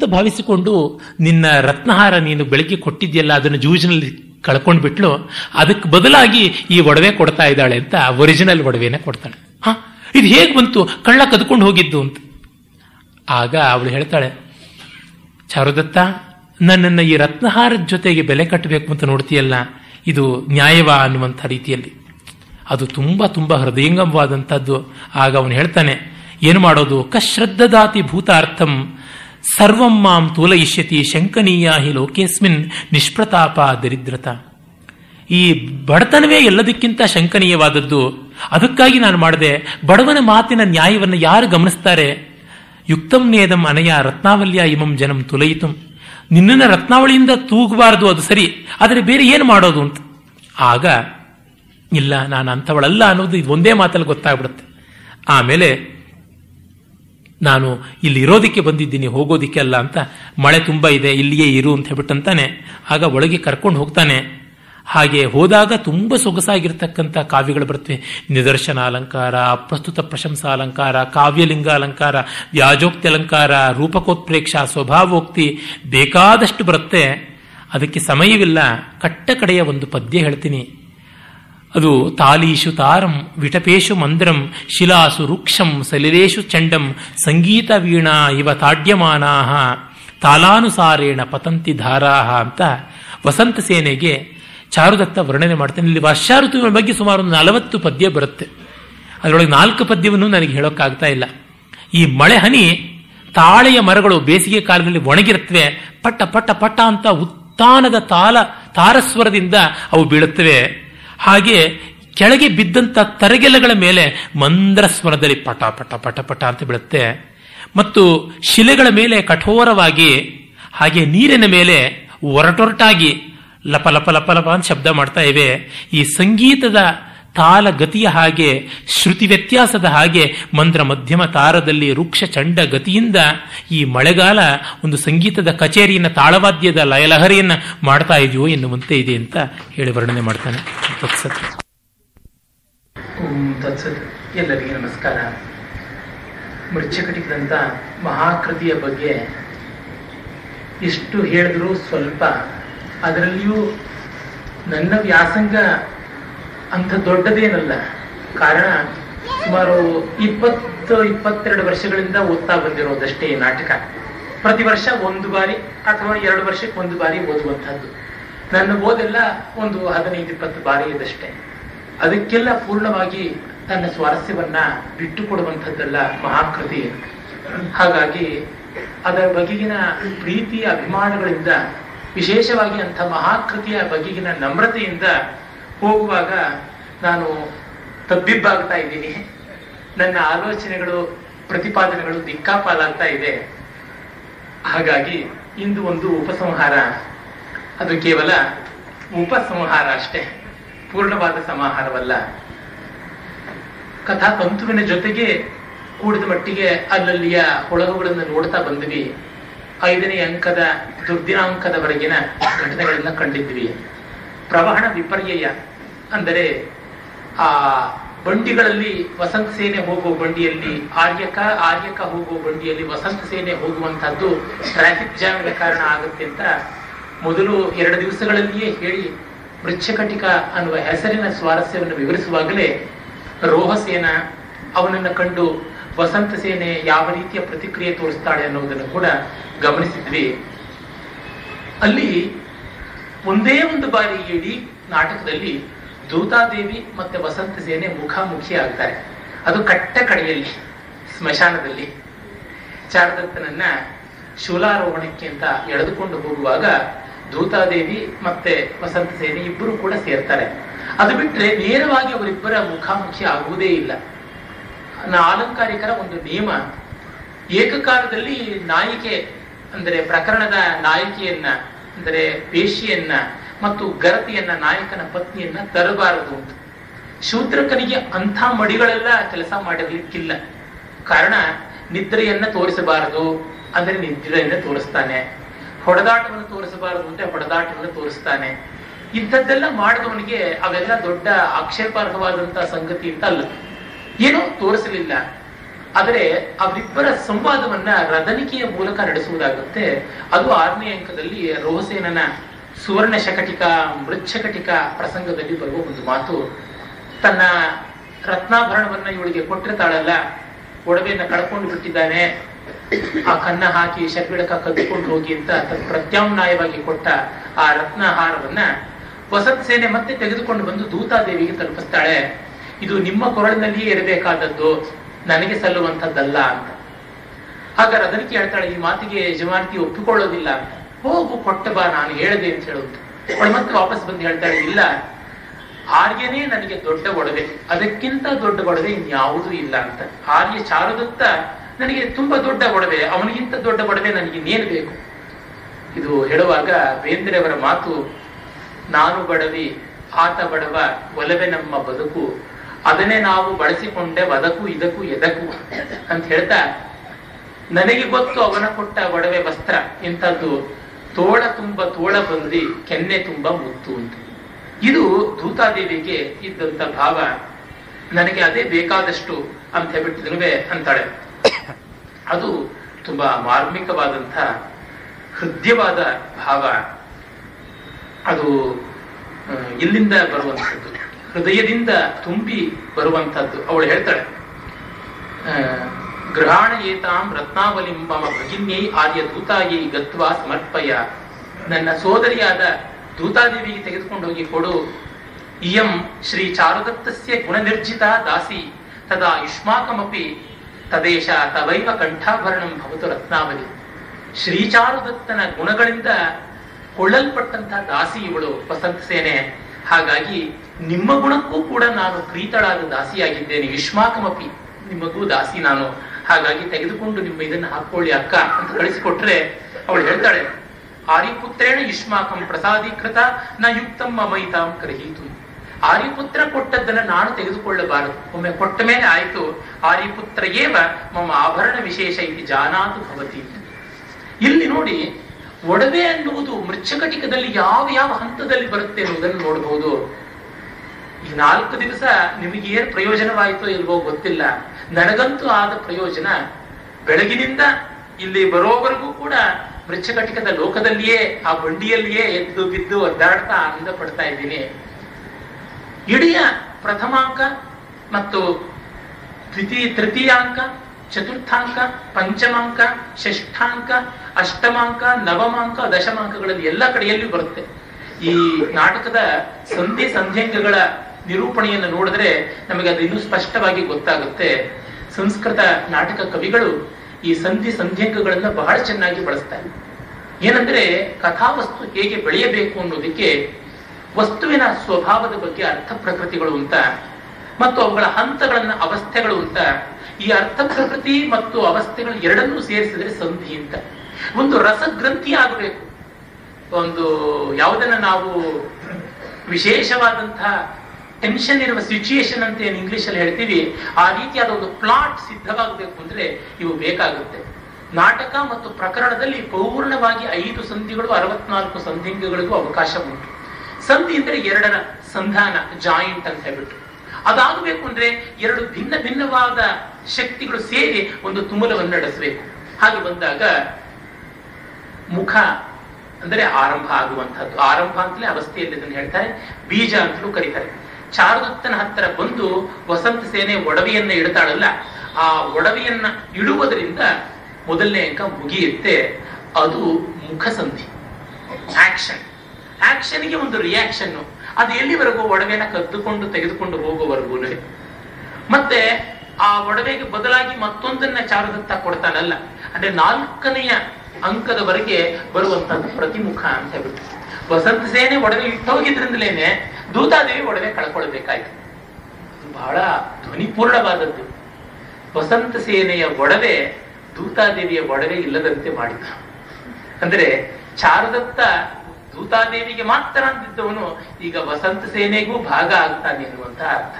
ಅಂತ ಭಾವಿಸಿಕೊಂಡು ನಿನ್ನ ರತ್ನಹಾರ ನೀನು ಬೆಳಗ್ಗೆ ಕೊಟ್ಟಿದ್ಯಲ್ಲ, ಅದನ್ನು ಜೂಜಿನಲ್ಲಿ ಕಳ್ಕೊಂಡು ಬಿಟ್ಲು, ಅದಕ್ಕೆ ಬದಲಾಗಿ ಈ ಒಡವೆ ಕೊಡ್ತಾ ಇದ್ದಾಳೆ ಅಂತ ಒರಿಜಿನಲ್ ಒಡವೆನ ಕೊಡ್ತಾಳೆ. ಹಾ? ಇದು ಹೇಗೆ ಬಂತು? ಕಳ್ಳ ಕದ್ಕೊಂಡು ಹೋಗಿದ್ದು ಅಂತ. ಆಗ ಅವಳು ಹೇಳ್ತಾಳೆ, ಚಾರುದತ್ತ, ನನ್ನನ್ನು ಈ ರತ್ನಹಾರದ ಜೊತೆಗೆ ಬೆಲೆ ಕಟ್ಟಬೇಕು ಅಂತ ನೋಡ್ತೀಯಲ್ಲ, ಇದು ನ್ಯಾಯವ ಅನ್ನುವಂಥ ರೀತಿಯಲ್ಲಿ. ಅದು ತುಂಬ ತುಂಬ ಹೃದಯಂಗಮವಾದಂಥದ್ದು. ಆಗ ಅವನು ಹೇಳ್ತಾನೆ, ಏನು ಮಾಡೋದು? ಕಶ್ರದ್ಧದಾತಿ ಭೂತಾರ್ಥಂ ಸರ್ವಂ ಮಾಂ ತೂಲಯಿಷ್ಯತಿ ಶಂಕನೀಯ ಹಿ ಲೋಕೇಸ್ಮಿನ್ ನಿಷ್ಪ್ರತಾಪ ದರಿದ್ರತ. ಈ ಬಡತನವೇ ಎಲ್ಲದಕ್ಕಿಂತ ಶಂಕನೀಯವಾದದ್ದು. ಅದಕ್ಕಾಗಿ ನಾನು ಮಾಡಿದೆ ಬಡವನ ಮಾತಿನ ನ್ಯಾಯವನ್ನು ಯಾರು ಗಮನಿಸ್ತಾರೆ? ಯುಕ್ತಂ ನೇದಂ ಅನಯ ರತ್ನಾವಲ್ಯ ಇಮಂ ಜನಂ ತುಲಯಿತು. ನಿನ್ನನ್ನು ರತ್ನಾವಳಿಯಿಂದ ತೂಗಬಾರದು ಅದು ಸರಿ, ಆದರೆ ಬೇರೆ ಏನು ಮಾಡೋದು ಅಂತ. ಆಗ, ಇಲ್ಲ ನಾನು ಅಂಥವಳಲ್ಲ ಅನ್ನೋದು ಇದು ಒಂದೇ ಮಾತಲ್ಲಿ ಗೊತ್ತಾಗ್ಬಿಡುತ್ತೆ. ಆಮೇಲೆ ನಾನು ಇಲ್ಲಿ ಇರೋದಕ್ಕೆ ಬಂದಿದ್ದೀನಿ ಹೋಗೋದಿಕ್ಕೆ ಅಲ್ಲ ಅಂತ. ಮಳೆ ತುಂಬ ಇದೆ, ಇಲ್ಲಿಯೇ ಇರು ಅಂತ ಹೇಳ್ಬಿಟ್ಟಂತಾನೆ. ಆಗ ಒಳಗೆ ಕರ್ಕೊಂಡು ಹೋಗ್ತಾನೆ. ಹಾಗೆ ಹೋದಾಗ ತುಂಬ ಸೊಗಸಾಗಿರ್ತಕ್ಕಂಥ ಕಾವ್ಯಗಳು ಬರ್ತವೆ. ನಿದರ್ಶನ ಅಲಂಕಾರ, ಪ್ರಸ್ತುತ ಪ್ರಶಂಸಾ ಅಲಂಕಾರ, ಕಾವ್ಯಲಿಂಗ ಅಲಂಕಾರ, ವ್ಯಾಜೋಕ್ತಿ ಅಲಂಕಾರ, ರೂಪಕೋತ್ಪ್ರೇಕ್ಷ ಸ್ವಭಾವೋಕ್ತಿ ಬೇಕಾದಷ್ಟು ಬರುತ್ತೆ. ಅದಕ್ಕೆ ಸಮಯವಿಲ್ಲ. ಕಟ್ಟ ಕಡೆಯ ಒಂದು ಪದ್ಯ ಹೇಳ್ತೀನಿ. ಅದು ತಾಲೀಶು ತಾರಂ, ವಿಟಪೇಶು ಮಂದ್ರಂ, ಶಿಲಾಸು ರುಕ್ಷಂ ಸಲಿಲೇಶು ಚಂಡಂ, ಸಂಗೀತ ವೀಣಾ ಇವ ತಾಡ್ಯಮಾನಾ ತಾಲಾನುಸಾರೇಣ ಪತಂತಿ ಧಾರಾಹ ಅಂತ ವಸಂತ ಸೇನೆಗೆ ಚಾರುದತ್ತ ವರ್ಣನೆ ಮಾಡ್ತಾನೆ. ಇಲ್ಲಿ ವರ್ಷಾ ಋತುವಿನ ಬಗ್ಗೆ ಸುಮಾರು ಒಂದು ನಲವತ್ತು ಪದ್ಯ ಬರುತ್ತೆ. ಅದರೊಳಗೆ ನಾಲ್ಕು ಪದ್ಯವನ್ನು ನನಗೆ ಹೇಳೋಕ್ಕಾಗ್ತಾ ಇಲ್ಲ. ಈ ಮಳೆ ಹನಿ ತಾಳೆಯ ಮರಗಳು ಬೇಸಿಗೆ ಕಾಲದಲ್ಲಿ ಒಣಗಿರುತ್ತವೆ ಪಟ್ಟ ಪಟ್ಟ ಪಟ್ಟ ಅಂತ ಉತ್ತಾನದ ತಾಲ, ತಾರಸ್ವರದಿಂದ ಅವು ಬೀಳುತ್ತವೆ. ಹಾಗೆ ಕೆಳಗೆ ಬಿದ್ದಂತ ತರಗೆಲೆಗಳ ಮೇಲೆ ಮಂದ್ರ ಸ್ವರದಲ್ಲಿ ಪಟ ಪಟ ಪಟ ಪಟ ಅಂತ ಬೀಳುತ್ತೆ. ಮತ್ತು ಶಿಲೆಗಳ ಮೇಲೆ ಕಠೋರವಾಗಿ, ಹಾಗೆ ನೀರಿನ ಮೇಲೆ ಒರಟೊರಟಾಗಿ ಲಪ ಲಪ ಲಪ ಲಪ ಅಂತ ಶಬ್ದ ಮಾಡ್ತಾ ಇವೆ. ಈ ಸಂಗೀತದ ತಾಲ ಗತಿಯ ಹಾಗೆ, ಶ್ರುತಿ ವ್ಯತ್ಯಾಸದ ಹಾಗೆ ಮಂತ್ರ ಮಧ್ಯಮ ತಾರದಲ್ಲಿ ವೃಕ್ಷ ಚಂಡ ಗತಿಯಿಂದ ಈ ಮಳೆಗಾಲ ಒಂದು ಸಂಗೀತದ ಕಚೇರಿಯನ್ನ, ತಾಳವಾದ್ಯದ ಲಯಲಹರಿಯನ್ನ ಮಾಡ್ತಾ ಇದೆಯೋ ಎನ್ನುವಂತೆ ಇದೆ ಅಂತ ಹೇಳಿ ವರ್ಣನೆ ಮಾಡ್ತಾನೆ. ತತ್ಸತ್. ನಮಸ್ಕಾರ. ಮೃಚ್ಛಕಟಿಕದಂತ ಮಹಾಕೃತಿಯ ಬಗ್ಗೆ ಎಷ್ಟು ಹೇಳಿದ್ರು ಸ್ವಲ್ಪ ಅದರಲ್ಲಿಯೂ ನನ್ನ ವ್ಯಾಸಂಗ ಅಂಥ ದೊಡ್ಡದೇನಲ್ಲ. ಕಾರಣ ಸುಮಾರು ಇಪ್ಪತ್ತು, ಇಪ್ಪತ್ತೆರಡು ವರ್ಷಗಳಿಂದ ಓದ್ತಾ ಬಂದಿರೋದಷ್ಟೇ ನಾಟಕ. ಪ್ರತಿ ವರ್ಷ ಒಂದು ಬಾರಿ ಅಥವಾ ಎರಡು ವರ್ಷಕ್ಕೆ ಒಂದು ಬಾರಿ ಓದುವಂಥದ್ದು. ನನ್ನ ಓದೆಲ್ಲ ಒಂದು ಹದಿನೈದು, ಇಪ್ಪತ್ತು ಬಾರಿ ಇದಷ್ಟೇ. ಅದಕ್ಕೆಲ್ಲ ಪೂರ್ಣವಾಗಿ ತನ್ನ ಸ್ವಾರಸ್ಯವನ್ನ ಬಿಟ್ಟು ಕೊಡುವಂಥದ್ದಲ್ಲ ಮಹಾಕೃತಿ ಹಾಗಾಗಿ ಅದರ ಬಗೆಗಿನ ಪ್ರೀತಿ ಅಭಿಮಾನಗಳಿಂದ, ವಿಶೇಷವಾಗಿ ಅಂಥ ಮಹಾಕೃತಿಯ ಬಗೆಗಿನ ನಮ್ರತೆಯಿಂದ ಹೋಗುವಾಗ ನಾನು ತಬ್ಬಿಬ್ಬಾಗ್ತಾ ಇದ್ದೀನಿ. ನನ್ನ ಆಲೋಚನೆಗಳು, ಪ್ರತಿಪಾದನೆಗಳು ದಿಕ್ಕಾಪಾಲಾಗ್ತಾ ಇದೆ. ಹಾಗಾಗಿ ಇಂದು ಒಂದು ಉಪಸಂಹಾರ. ಅದು ಕೇವಲ ಉಪಸಂಹಾರ ಅಷ್ಟೇ. ಪೂರ್ಣವಾದ ಸಮಾಹಾರವಲ್ಲ. ಕಥಾ ತಂತುವಿನ ಜೊತೆಗೆ ಕೂಡಿದ ಮಟ್ಟಿಗೆ ಅಲ್ಲಲ್ಲಿಯ ಒಳಗುಗಳನ್ನು ನೋಡ್ತಾ ಬಂದ್ವಿ. ಐದನೇ ಅಂಕದ ದುರ್ದಿನಾಂಕದವರೆಗಿನ ಘಟನೆಗಳನ್ನ ಕಂಡಿದ್ವಿ. ಪ್ರವಹಣ ವಿಪರ್ಯಯ. ಅಂದರೆ, ಆ ಬಂಡಿಗಳಲ್ಲಿ ವಸಂತ ಸೇನೆ ಹೋಗುವ ಬಂಡಿಯಲ್ಲಿ ಆರ್ಯಕ ಆರ್ಯಕ ಹೋಗುವ ಬಂಡಿಯಲ್ಲಿ ವಸಂತ ಸೇನೆ ಹೋಗುವಂತಹದ್ದು ಟ್ರಾಫಿಕ್ ಜಾಮ್ಗೆ ಕಾರಣ ಆಗುತ್ತೆ ಅಂತ ಮೊದಲು ಎರಡು ದಿವಸಗಳಲ್ಲಿಯೇ ಹೇಳಿ ವೃಕ್ಷಕಟಿಕ ಅನ್ನುವ ಹೆಸರಿನ ಸ್ವಾರಸ್ಯವನ್ನು ವಿವರಿಸುವಾಗಲೇ ರೋಹಸೇನ ಅವನನ್ನು ಕಂಡು ವಸಂತ ಸೇನೆ ಯಾವ ರೀತಿಯ ಪ್ರತಿಕ್ರಿಯೆ ತೋರಿಸ್ತಾಳೆ ಅನ್ನುವುದನ್ನು ಕೂಡ ಗಮನಿಸಿದ್ವಿ. ಅಲ್ಲಿ ಒಂದೇ ಒಂದು ಬಾರಿ ಇಡೀ ನಾಟಕದಲ್ಲಿ ದೂತಾದೇವಿ ಮತ್ತೆ ವಸಂತ ಸೇನೆ ಮುಖಾಮುಖಿ ಆಗ್ತಾರೆ. ಅದು ಕಟ್ಟ ಕಡೆಯಲ್ಲಿ ಸ್ಮಶಾನದಲ್ಲಿ. ಚಾರದತ್ತನನ್ನ ಶೂಲಾರೋಹಣಕ್ಕೆ ಅಂತ ಎಳೆದುಕೊಂಡು ಹೋಗುವಾಗ ದೂತಾದೇವಿ ಮತ್ತೆ ವಸಂತ ಸೇನೆ ಇಬ್ಬರು ಕೂಡ ಸೇರ್ತಾರೆ. ಅದು ಬಿಟ್ರೆ ನೇರವಾಗಿ ಅವರಿಬ್ಬರ ಮುಖಾಮುಖಿ ಆಗುವುದೇ ಇಲ್ಲ. ಅಲಂಕಾರಿಕರ ಒಂದು ನಿಯಮ ಏಕಕಾಲದಲ್ಲಿ ನಾಯಿಕೆ, ಅಂದರೆ ಪ್ರಕರಣದ ನಾಯಕಿಯನ್ನ, ಅಂದರೆ ಪೇಶಿಯನ್ನ ಮತ್ತು ಗರತಿಯನ್ನ, ನಾಯಕನ ಪತ್ನಿಯನ್ನ ತರಬಾರದು ಅಂತ. ಶೂದ್ರಕನಿಗೆ ಅಂಥ ಮಡಿಗಳೆಲ್ಲ ಕೆಲಸ ಮಾಡಿರ್ಲಿಕ್ಕಿಲ್ಲ. ಕಾರಣ, ನಿದ್ರೆಯನ್ನ ತೋರಿಸಬಾರದು ಅಂದ್ರೆ ನಿದ್ರೆಯನ್ನ ತೋರಿಸ್ತಾನೆ. ಹೊಡೆದಾಟವನ್ನು ತೋರಿಸಬಾರದು ಅಂತ ಹೊಡೆದಾಟವನ್ನು ತೋರಿಸ್ತಾನೆ. ಇಂಥದ್ದೆಲ್ಲ ಮಾಡಿದವನಿಗೆ ಅವೆಲ್ಲ ದೊಡ್ಡ ಆಕ್ಷೇಪಾರ್ಹವಾದಂತಹ ಸಂಗತಿ ಅಂತ ಅಲ್ಲ. ಏನೋ ತೋರಿಸಲಿಲ್ಲ. ಆದರೆ ಅವರಿಬ್ಬರ ಸಂವಾದವನ್ನ ರದನಿಕೆಯ ಮೂಲಕ ನಡೆಸುವುದಾಗುತ್ತೆ. ಅದು ಆರನೇ ಅಂಕದಲ್ಲಿ ರೋಹಸೇನನ ಸುವರ್ಣ ಶಕಟಿಕ ಮೃಚ್ಛಕಟಿಕ ಪ್ರಸಂಗದಲ್ಲಿ ಬರುವ ಒಂದು ಮಾತು, ತನ್ನ ರತ್ನಾಭರಣವನ್ನ ಇವಳಿಗೆ ಕೊಟ್ಟಿರ್ತಾಳಲ್ಲ, ಒಡವೆಯನ್ನ ಕಳ್ಕೊಂಡು ಬಿಟ್ಟಿದ್ದಾನೆ, ಆ ಕನ್ನ ಹಾಕಿ ಶರ್ಬಿಡಕ ಕದ್ದುಕೊಂಡು ಹೋಗಿ ಅಂತ ತನ್ನ ಪ್ರತ್ಯಾಮ್ನಾಯವಾಗಿ ಕೊಟ್ಟ ಆ ರತ್ನಹಾರವನ್ನ ವಸತ್ ಸೇನೆ ಮತ್ತೆ ತೆಗೆದುಕೊಂಡು ಬಂದು ದೂತಾದೇವಿಗೆ ತಲುಪಿಸ್ತಾಳೆ. ಇದು ನಿಮ್ಮ ಕೊರಳಿನಲ್ಲಿಯೇ ಇರಬೇಕಾದದ್ದು, ನನಗೆ ಸಲ್ಲುವಂಥದ್ದಲ್ಲ ಅಂತ. ಹಾಗಾದ್ರೆ ಅದಕ್ಕೆ ಹೇಳ್ತಾಳೆ, ಈ ಮಾತಿಗೆ ಯಜಮಾನತಿ ಒಪ್ಪಿಕೊಳ್ಳೋದಿಲ್ಲ ಹೋಗು, ಕೊಟ್ಟ ಬಾ, ನಾನು ಹೇಳಿದೆ ಅಂತ ಹೇಳುವಂತ. ಅವಳು ಮತ್ತೆ ವಾಪಸ್ ಬಂದು ಹೇಳ್ತಾಳೆ ಇಲ್ಲ, ಆರ್ಯನೇ ನನಗೆ ದೊಡ್ಡ ಒಡವೆ. ಅದಕ್ಕಿಂತ ದೊಡ್ಡ ಒಡವೆ ಇನ್ಯಾವುದೂ ಇಲ್ಲ ಅಂತ. ಆರ್ಯ ಚಾರುದತ್ತ ನನಗೆ ತುಂಬಾ ದೊಡ್ಡ ಒಡವೆ, ಅವನಿಗಿಂತ ದೊಡ್ಡ ಒಡವೆ ನನಗೆ ಇನ್ನೇನು ಬೇಕು? ಇದು ಹೇಳುವಾಗ ಬೇಂದ್ರೆಯವರ ಮಾತು, ನಾನು ಬಡವಿ, ಆತ ಬಡವ, ಒಲವೆ ನಮ್ಮ ಬದುಕು, ಅದನ್ನೇ ನಾವು ಬಳಸಿಕೊಂಡೆ ಬದಕು ಇದಕ್ಕೂ ಎದಕು ಅಂತ ಹೇಳ್ತಾ, ನನಗೆ ಗೊತ್ತು ಅವನ ಕೊಟ್ಟ ಒಡವೆ ವಸ್ತ್ರ, ಇಂಥದ್ದು ತೋಳ ತುಂಬ ತೋಳ ಬಂದಿ ಕೆನ್ನೆ ತುಂಬ ಮುತ್ತು ಅಂತ. ಇದು ದೂತಾದೇವಿಗೆ ಇದ್ದಂತ ಭಾವ. ನನಗೆ ಅದೇ ಬೇಕಾದಷ್ಟು ಅಂತ ಹೇಳ್ಬಿಟ್ಟಿದ್ರು ಅಂತಾಳೆ. ಅದು ತುಂಬಾ ಮಾರ್ಮಿಕವಾದಂಥ ಹೃದಯವಾದ ಭಾವ. ಅದು ಇಲ್ಲಿಂದ ಬರುವಂಥದ್ದು, ಹೃದಯದಿಂದ ತುಂಬಿ ಬರುವಂಥದ್ದು, ಅವಳು ಹೇಳ್ತಾಳೆ. ಆ, ಗೃಹಾಣ ಏತಾಂ ರತ್ನಾವಲಿಂ ಮಮ ಭಗಿನ್ಯೈ ಆರ್ಯ ದೂತಾಯೈ ಗತ್ವಾ ಸಮರ್ಪಯ. ನನ್ನ ಸೋದರಿಯಾದ ದೂತಾದೇವಿಗೆ ತೆಗೆದುಕೊಂಡು ಹೋಗಿ ಕೊಡು. ಇಯಂ ಶ್ರೀ ಚಾರುದತ್ತಸ್ಯ ಗುಣನಿರ್ಜಿತ ದಾಸಿ ತದಾ ಯುಷ್ಮಾಕಮಪಿ ತದೇಶ ತವೈವ ಕಂಠಾಭರಣಂ ಭವತು ರತ್ನಾವಲಿ. ಶ್ರೀಚಾರುದತ್ತನ ಗುಣಗಳಿಂದ ಕೊಳ್ಳಲ್ಪಟ್ಟಂತಹ ದಾಸಿ ಇವಳು ವಸಂತ ಸೇನೆ. ಹಾಗಾಗಿ ನಿಮ್ಮ ಗುಣಕ್ಕೂ ಕೂಡ ನಾನು ಪ್ರೀತಳಾದ ದಾಸಿಯಾಗಿದ್ದೇನೆ ಯುಷ್ಮಾಕಮಪಿ. ನಿಮಗೂ ದಾಸಿ ನಾನು. ಹಾಗಾಗಿ ತೆಗೆದುಕೊಂಡು ನಿಮ್ಮ ಇದನ್ನು ಹಾಕೊಳ್ಳಿ ಅಕ್ಕ ಅಂತ ಕಳಿಸಿಕೊಟ್ರೆ ಅವಳು ಹೇಳ್ತಾಳೆ, ಆರಿಪುತ್ರೇಣ ಯುಷ್ಮಾಕಂ ಪ್ರಸಾದೀಕೃತ ನ ಯುಕ್ತಂ ಅಮೈತಾಂ ಗ್ರಹೀತು ಆರಿಪುತ್ರ ಕೊಟ್ಟದ್ದನ್ನ ನಾನು ತೆಗೆದುಕೊಳ್ಳಬಾರದು. ಒಮ್ಮೆ ಕೊಟ್ಟ ಮೇಲೆ ಆಯ್ತು ಆರ್ಯಪುತ್ರ ಏವ ಮಮ್ಮ ಆಭರಣ ವಿಶೇಷ ಇಲ್ಲಿ ಜಾನಾತು ಭವತಿ. ಇಲ್ಲಿ ನೋಡಿ, ಒಡವೆ ಅನ್ನುವುದು ಮೃಚ್ಛಕಟಿಕದಲ್ಲಿ ಯಾವ ಯಾವ ಹಂತದಲ್ಲಿ ಬರುತ್ತೆ ಅನ್ನುವುದನ್ನು ನೋಡಬಹುದು ನಾಲ್ಕು ದಿವಸ ನಿಮಗೆ ಏನು ಪ್ರಯೋಜನವಾಯಿತೋ ಇಲ್ವೋ ಗೊತ್ತಿಲ್ಲ. ನನಗಂತೂ ಆದ ಪ್ರಯೋಜನ ಬೆಳಗಿನಿಂದ ಇಲ್ಲಿ ಬರೋವರೆಗೂ ಕೂಡ ಮೃಚ್ಛಕಟಿಕದ ಲೋಕದಲ್ಲಿಯೇ, ಆ ಬಂಡಿಯಲ್ಲಿಯೇ ಎದ್ದು ಬಿದ್ದು ಒದ್ದಾಡ್ತಾ ಆನಂದ ಪಡ್ತಾ ಇದ್ದೀನಿ. ಇಡೀ ಪ್ರಥಮಾಂಕ ಮತ್ತು ದ್ವಿತೀಯ ತೃತೀಯಾಂಕ, ಚತುರ್ಥಾಂಕ, ಪಂಚಮಾಂಕ, ಷಷ್ಠಾಂಕ, ಅಷ್ಟಮಾಂಕ, ನವಮಾಂಕ, ದಶಮಾಂಕಗಳಲ್ಲಿ ಎಲ್ಲ ಕಡೆಯಲ್ಲಿ ಬರುತ್ತೆ. ಈ ನಾಟಕದ ಸಂಧಿ ಸಂಧ್ಯಂಗಗಳ ನಿರೂಪಣೆಯನ್ನು ನೋಡಿದ್ರೆ ನಮಗೆ ಅದು ಇನ್ನೂ ಸ್ಪಷ್ಟವಾಗಿ ಗೊತ್ತಾಗುತ್ತೆ. ಸಂಸ್ಕೃತ ನಾಟಕ ಕವಿಗಳು ಈ ಸಂಧಿ ಸಂಧ್ಯಂಗಗಳನ್ನ ಬಹಳ ಚೆನ್ನಾಗಿ ಬಳಸ್ತಾರೆ. ಏನಂದ್ರೆ ಕಥಾವಸ್ತು ಹೇಗೆ ಬೆಳೆಯಬೇಕು ಅನ್ನೋದಕ್ಕೆ ವಸ್ತುವಿನ ಸ್ವಭಾವದ ಬಗ್ಗೆ ಅರ್ಥ ಪ್ರಕೃತಿಗಳು ಅಂತ, ಮತ್ತು ಅವುಗಳ ಹಂತಗಳನ್ನ ಅವಸ್ಥೆಗಳು ಅಂತ, ಈ ಅರ್ಥ ಪ್ರಕೃತಿ ಮತ್ತು ಅವಸ್ಥೆಗಳು ಎರಡನ್ನೂ ಸೇರಿಸಿದ್ರೆ ಸಂಧಿ ಅಂತ. ಒಂದು ರಸಗ್ರಂಥಿ ಆಗಬೇಕು. ಒಂದು ಯಾವುದನ್ನ ನಾವು ವಿಶೇಷವಾದಂತಹ ಟೆನ್ಷನ್ ಇರುವ ಸಿಚುಯೇಷನ್ ಅಂತ ಏನು ಇಂಗ್ಲಿಷ್ ಅಲ್ಲಿ ಹೇಳ್ತೀವಿ, ಆ ರೀತಿಯಾದ ಒಂದು ಪ್ಲಾಟ್ ಸಿದ್ಧವಾಗಬೇಕು ಅಂದ್ರೆ ಇವು ಬೇಕಾಗುತ್ತೆ. ನಾಟಕ ಮತ್ತು ಪ್ರಕರಣದಲ್ಲಿ ಪೂರ್ಣವಾಗಿ ಐದು ಸಂಧಿಗಳು, ಅರವತ್ನಾಲ್ಕು ಸಂಧಿಗಳಿಗೂ ಅವಕಾಶ ಉಂಟು. ಸಂಧಿ ಅಂದ್ರೆ ಎರಡರ ಸಂಧಾನ ಜಾಯಿಂಟ್ ಅಂತ ಹೇಳ್ಬಿಟ್ಟು. ಅದಾಗಬೇಕು ಅಂದ್ರೆ ಎರಡು ಭಿನ್ನ ಭಿನ್ನವಾದ ಶಕ್ತಿಗಳು ಸೇರಿ ಒಂದು ತುಮಲವನ್ನು ನಡೆಸಬೇಕು. ಹಾಗೆ ಬಂದಾಗ ಮುಖ ಅಂದ್ರೆ ಆರಂಭ ಆಗುವಂತಹದ್ದು ಆರಂಭ ಅಂತಲೇ ಅವಸ್ಥೆಯಲ್ಲಿ ಇದನ್ನು ಹೇಳ್ತಾರೆ, ಬೀಜ ಅಂತಲೂ ಕರೀತಾರೆ. ಚಾರುದತ್ತನ ಹತ್ತಿರ ಬಂದು ವಸಂತ ಸೇನೆ ಒಡವೆಯನ್ನ ಇಡ್ತಾಳಲ್ಲ, ಆ ಒಡವೆಯನ್ನ ಇಡುವುದರಿಂದ ಮೊದಲನೇ ಅಂಕ ಮುಗಿಯುತ್ತೆ. ಅದು ಮುಖಸಂಧಿ. ಆಕ್ಷನ್. ಆಕ್ಷನ್ಗೆ ಒಂದು ರಿಯಾಕ್ಷನ್ ಅದು ಎಲ್ಲಿವರೆಗೂ ಒಡವೆನ ಕದ್ದುಕೊಂಡು ತೆಗೆದುಕೊಂಡು ಹೋಗುವವರೆಗೂ ಮತ್ತೆ ಆ ಒಡವೆಗೆ ಬದಲಾಗಿ ಮತ್ತೊಂದನ್ನ ಚಾರುದತ್ತ ಕೊಡ್ತಾನಲ್ಲ, ಅಂದ್ರೆ ನಾಲ್ಕನೆಯ ಅಂಕದವರೆಗೆ ಬರುವಂತದ್ದು ಪ್ರತಿಮುಖ ಅಂತ ಹೇಳ್ಬಿಟ್ಟು. ವಸಂತ ಸೇನೆ ಒಡವೆ ಇಟ್ಟೋಗಿದ್ರಿಂದಲೇನೆ ದೂತಾದೇವಿ ಒಡವೆ ಕಳ್ಕೊಳ್ಬೇಕಾಯ್ತು. ಬಹಳ ಧ್ವನಿಪೂರ್ಣವಾದದ್ದು. ವಸಂತ ಸೇನೆಯ ಒಡವೆ ದೂತಾದೇವಿಯ ಒಡವೆ ಇಲ್ಲದಂತೆ ಮಾಡಿದ ಅಂದ್ರೆ ಚಾರದತ್ತ ದೂತಾದೇವಿಗೆ ಮಾತ್ರ ಅಂತಿದ್ದವನು ಈಗ ವಸಂತ ಸೇನೆಗೂ ಭಾಗ ಆಗ್ತಾನೆ ಎನ್ನುವಂತ ಅರ್ಥ.